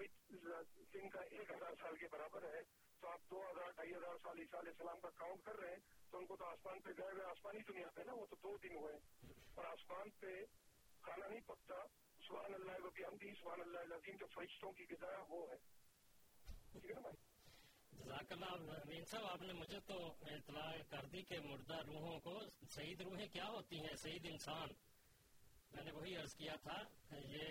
دن کا ایک ہزار سال کے برابر ہے. تو آپ دو ہزار، ڈھائی ہزار سال عیسیٰ علیہ السلام کا کاؤنٹ کر رہے ہیں، تو ان کو تو آسمان پہ گئے ہوئے آسمانی دنیا پہ نا، وہ تو دو دن ہوئے اور آسمان پہ کھانا نہیں پکتا. سبحان اللہ وبی حمدی سبحان اللہ العظیم جو فرشتوں کی غذا وہ ہے. ٹھیک ہے نا بھائی؟ جزاک اللہ امین صاحب، آپ نے مجھے تو اطلاع کر دی کہ مردہ روحوں کو، شہید روحیں کیا ہوتی ہیں، شہید انسان؟ میں نے وہی عرض کیا تھا یہ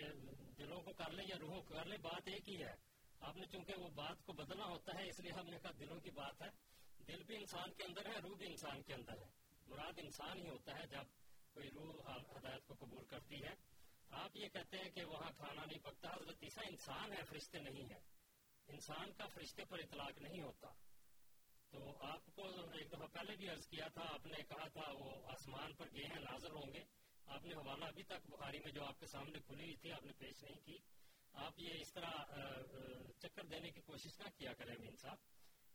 دلوں کو کر لیں یا روحوں کو کر لیں بات ایک ہی ہے۔ آپ نے چونکہ وہ بات کو بدلنا ہوتا ہے، اس لیے ہم نے کہا دلوں کی بات ہے۔ دل بھی انسان کے اندر ہے، روح بھی انسان کے اندر ہے۔ مراد انسان ہی ہوتا ہے جب کوئی روح ہدایت کو قبول کرتی ہے۔ آپ یہ کہتے ہیں کہ وہاں کھانا نہیں پکتا، حضرت عیسیٰ انسان ہے، فرشتے نہیں ہے انسان کا فرشتے پر اطلاق نہیں ہوتا۔ تو آپ کو ایک دفعہ پہلے بھی عرض کیا تھا، آپ نے کہا تھا وہ آسمان پر گئے ہیں نازر ہوں گے۔ آپ نے حوالہ ابھی تک بخاری میں جو آپ کے سامنے کھلی ہوئی تھی، آپ نے پیش نہیں کی۔ آپ یہ اس طرح چکر دینے کی کوشش نہ کیا کریں امین صاحب۔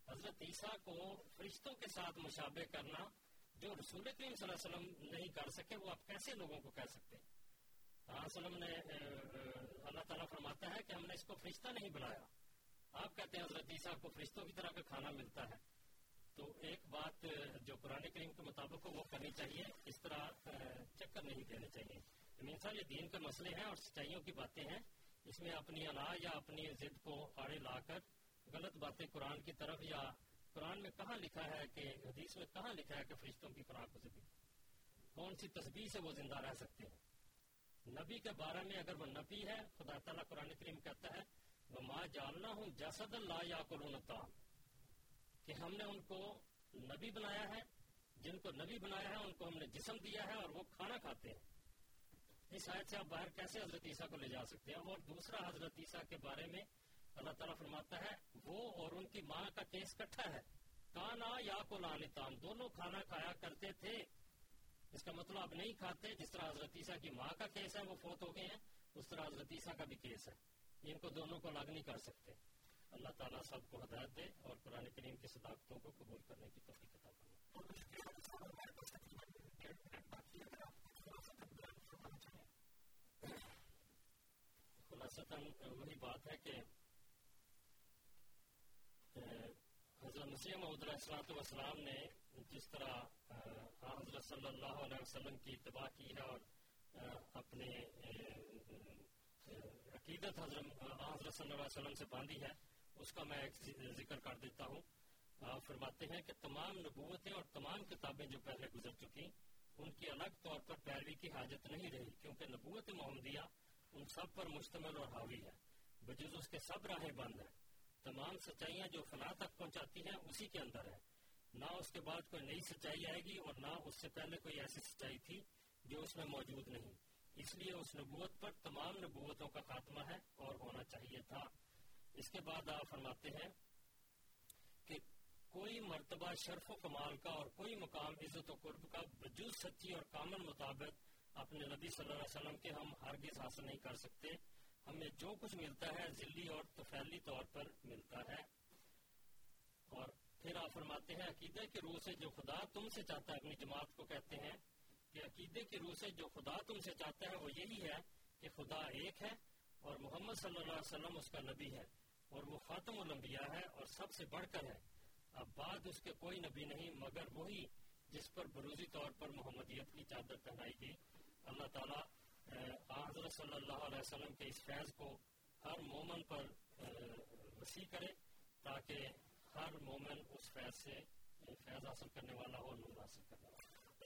حضرت عیسیٰ کو فرشتوں کے ساتھ مشابہ کرنا جو رسول کریم صلی اللہ علیہ وسلم نہیں کر سکے، وہ آپ کیسے لوگوں کو کہہ سکتے؟ وسلم نے اللہ تعالیٰ فرماتا ہے کہ ہم نے اس کو فرشتہ نہیں بنایا۔ آپ کہتے ہیں حضرت عیسیٰ کو فرشتوں کی طرح کا کھانا ملتا ہے، تو ایک بات جو قرآن کریم کے مطابق وہ کرنی چاہیے، اس طرح چکر نہیں دینے چاہیے۔ یعنی امین صاحب یہ دین کے مسئلے ہیں اور سچائیوں کی باتیں ہیں۔ اس میں اپنی انا یا اپنی ضد کو آڑے لا کر غلط باتیں قرآن کی طرف یا قرآن میں کہاں لکھا ہے کہ، حدیث میں کہاں لکھا ہے کہ فرشتوں کی خوراک ہو سکتی کون سی تصویر سے وہ زندہ رہ سکتے ہیں؟ نبی کے بارے میں اگر وہ نبی ہے، خدا تعالیٰ قرآن کریم کہتا ہے وہ ماں جاننا ہوں، جسد اللہ یا کہ ہم نے ان کو نبی بنایا ہے، جن کو نبی بنایا ہے، ان کو ہم نے جسم دیا ہے اور وہ کھانا کھاتے ہیں۔ اس آیت سے آپ باہر کیسے حضرت عیسیٰ کو لے جا سکتے ہیں؟ اور دوسرا حضرت عیسیٰ کے بارے میں اللہ تعالیٰ فرماتا ہے، وہ اور ان کی ماں کا کیس کٹھا ہے۔ کانا یا کو لانتان دونوں کھانا کھایا کرتے تھے۔ اس کا مطلب آپ نہیں کھاتے، جس طرح حضرت عیسیٰ کی ماں کا کیس ہے، وہ فوت ہو گئے ہیں، اس طرح حضرت عیسیٰ کا بھی کیس ہے۔ ان کو دونوں کو الگ نہیں کر سکتے۔ اللہ تعالیٰ سب کو ہدایت دے اور قرآن کریم کی صداقتوں کو قبول کرنے کی توفیق عطا خلاصتاً وہی بات ہے کہ حضرت مسیح محمد السلاۃ والسلام نے جس طرح حضرت صلی اللہ علیہ وسلم کی اتباع کی ہے اور اپنے عقیدت حضرت حضرت صلی اللہ علیہ وسلم سے باندھی ہے، اس کا میں ایک ذکر کر دیتا ہوں۔ فرماتے ہیں کہ تمام نبوتیں اور تمام کتابیں جو پہلے گزر چکی، ان کی الگ طور پر پیروی کی حاجت نہیں رہی، کیونکہ نبوت محمدیہ ان سب پر مشتمل اور حاوی ہے۔ بجز اس کے سب راہیں بند ہیں۔ تمام سچائیاں جو فلاح تک پہنچاتی ہیں، اسی کے اندر ہے نہ اس کے بعد کوئی نئی سچائی آئے گی اور نہ اس سے پہلے کوئی ایسی سچائی تھی جو اس میں موجود نہیں۔ اس لیے اس نبوت پر تمام نبوتوں کا خاتمہ ہے اور ہونا چاہیے تھا۔ اس کے بعد آپ فرماتے ہیں کہ کوئی مرتبہ شرف و کمال کا اور کوئی مقام عزت و قرب کا وجود سچی اور کامن مطابق اپنے نبی صلی اللہ علیہ وسلم کے ہم ہرگز حاصل نہیں کر سکتے، ہمیں جو کچھ ملتا ہے ذلی اور تفیلی طور پر ملتا ہے۔ اور پھر آپ فرماتے ہیں عقیدے کے روح سے جو خدا تم سے چاہتا ہے، اپنی جماعت کو کہتے ہیں کہ عقیدے کے روح سے جو خدا تم سے چاہتا ہے وہ یہی ہے کہ خدا ایک ہے اور محمد صلی اللہ علیہ وسلم اس کا نبی ہے اور وہ خاتم الانبیاء ہے اور سب سے بڑھ کر ہے۔ اب بعد اس کے کوئی نبی نہیں مگر وہی جس پر بروزی طور پر محمدیت کی چادر پہنائی گئی۔ اللہ تعالیٰ حضرت صلی اللہ علیہ وسلم کے اس فیض کو ہر مومن پر وسیع کرے تاکہ ہر مومن اس فیض سے، فیض حاصل کرنے والا ہو نور حاصل کرنے والا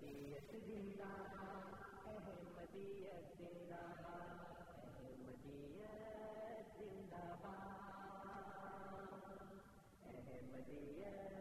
احمدیت زندہ احمدیت زندہ احمدیت زندہ احمدیت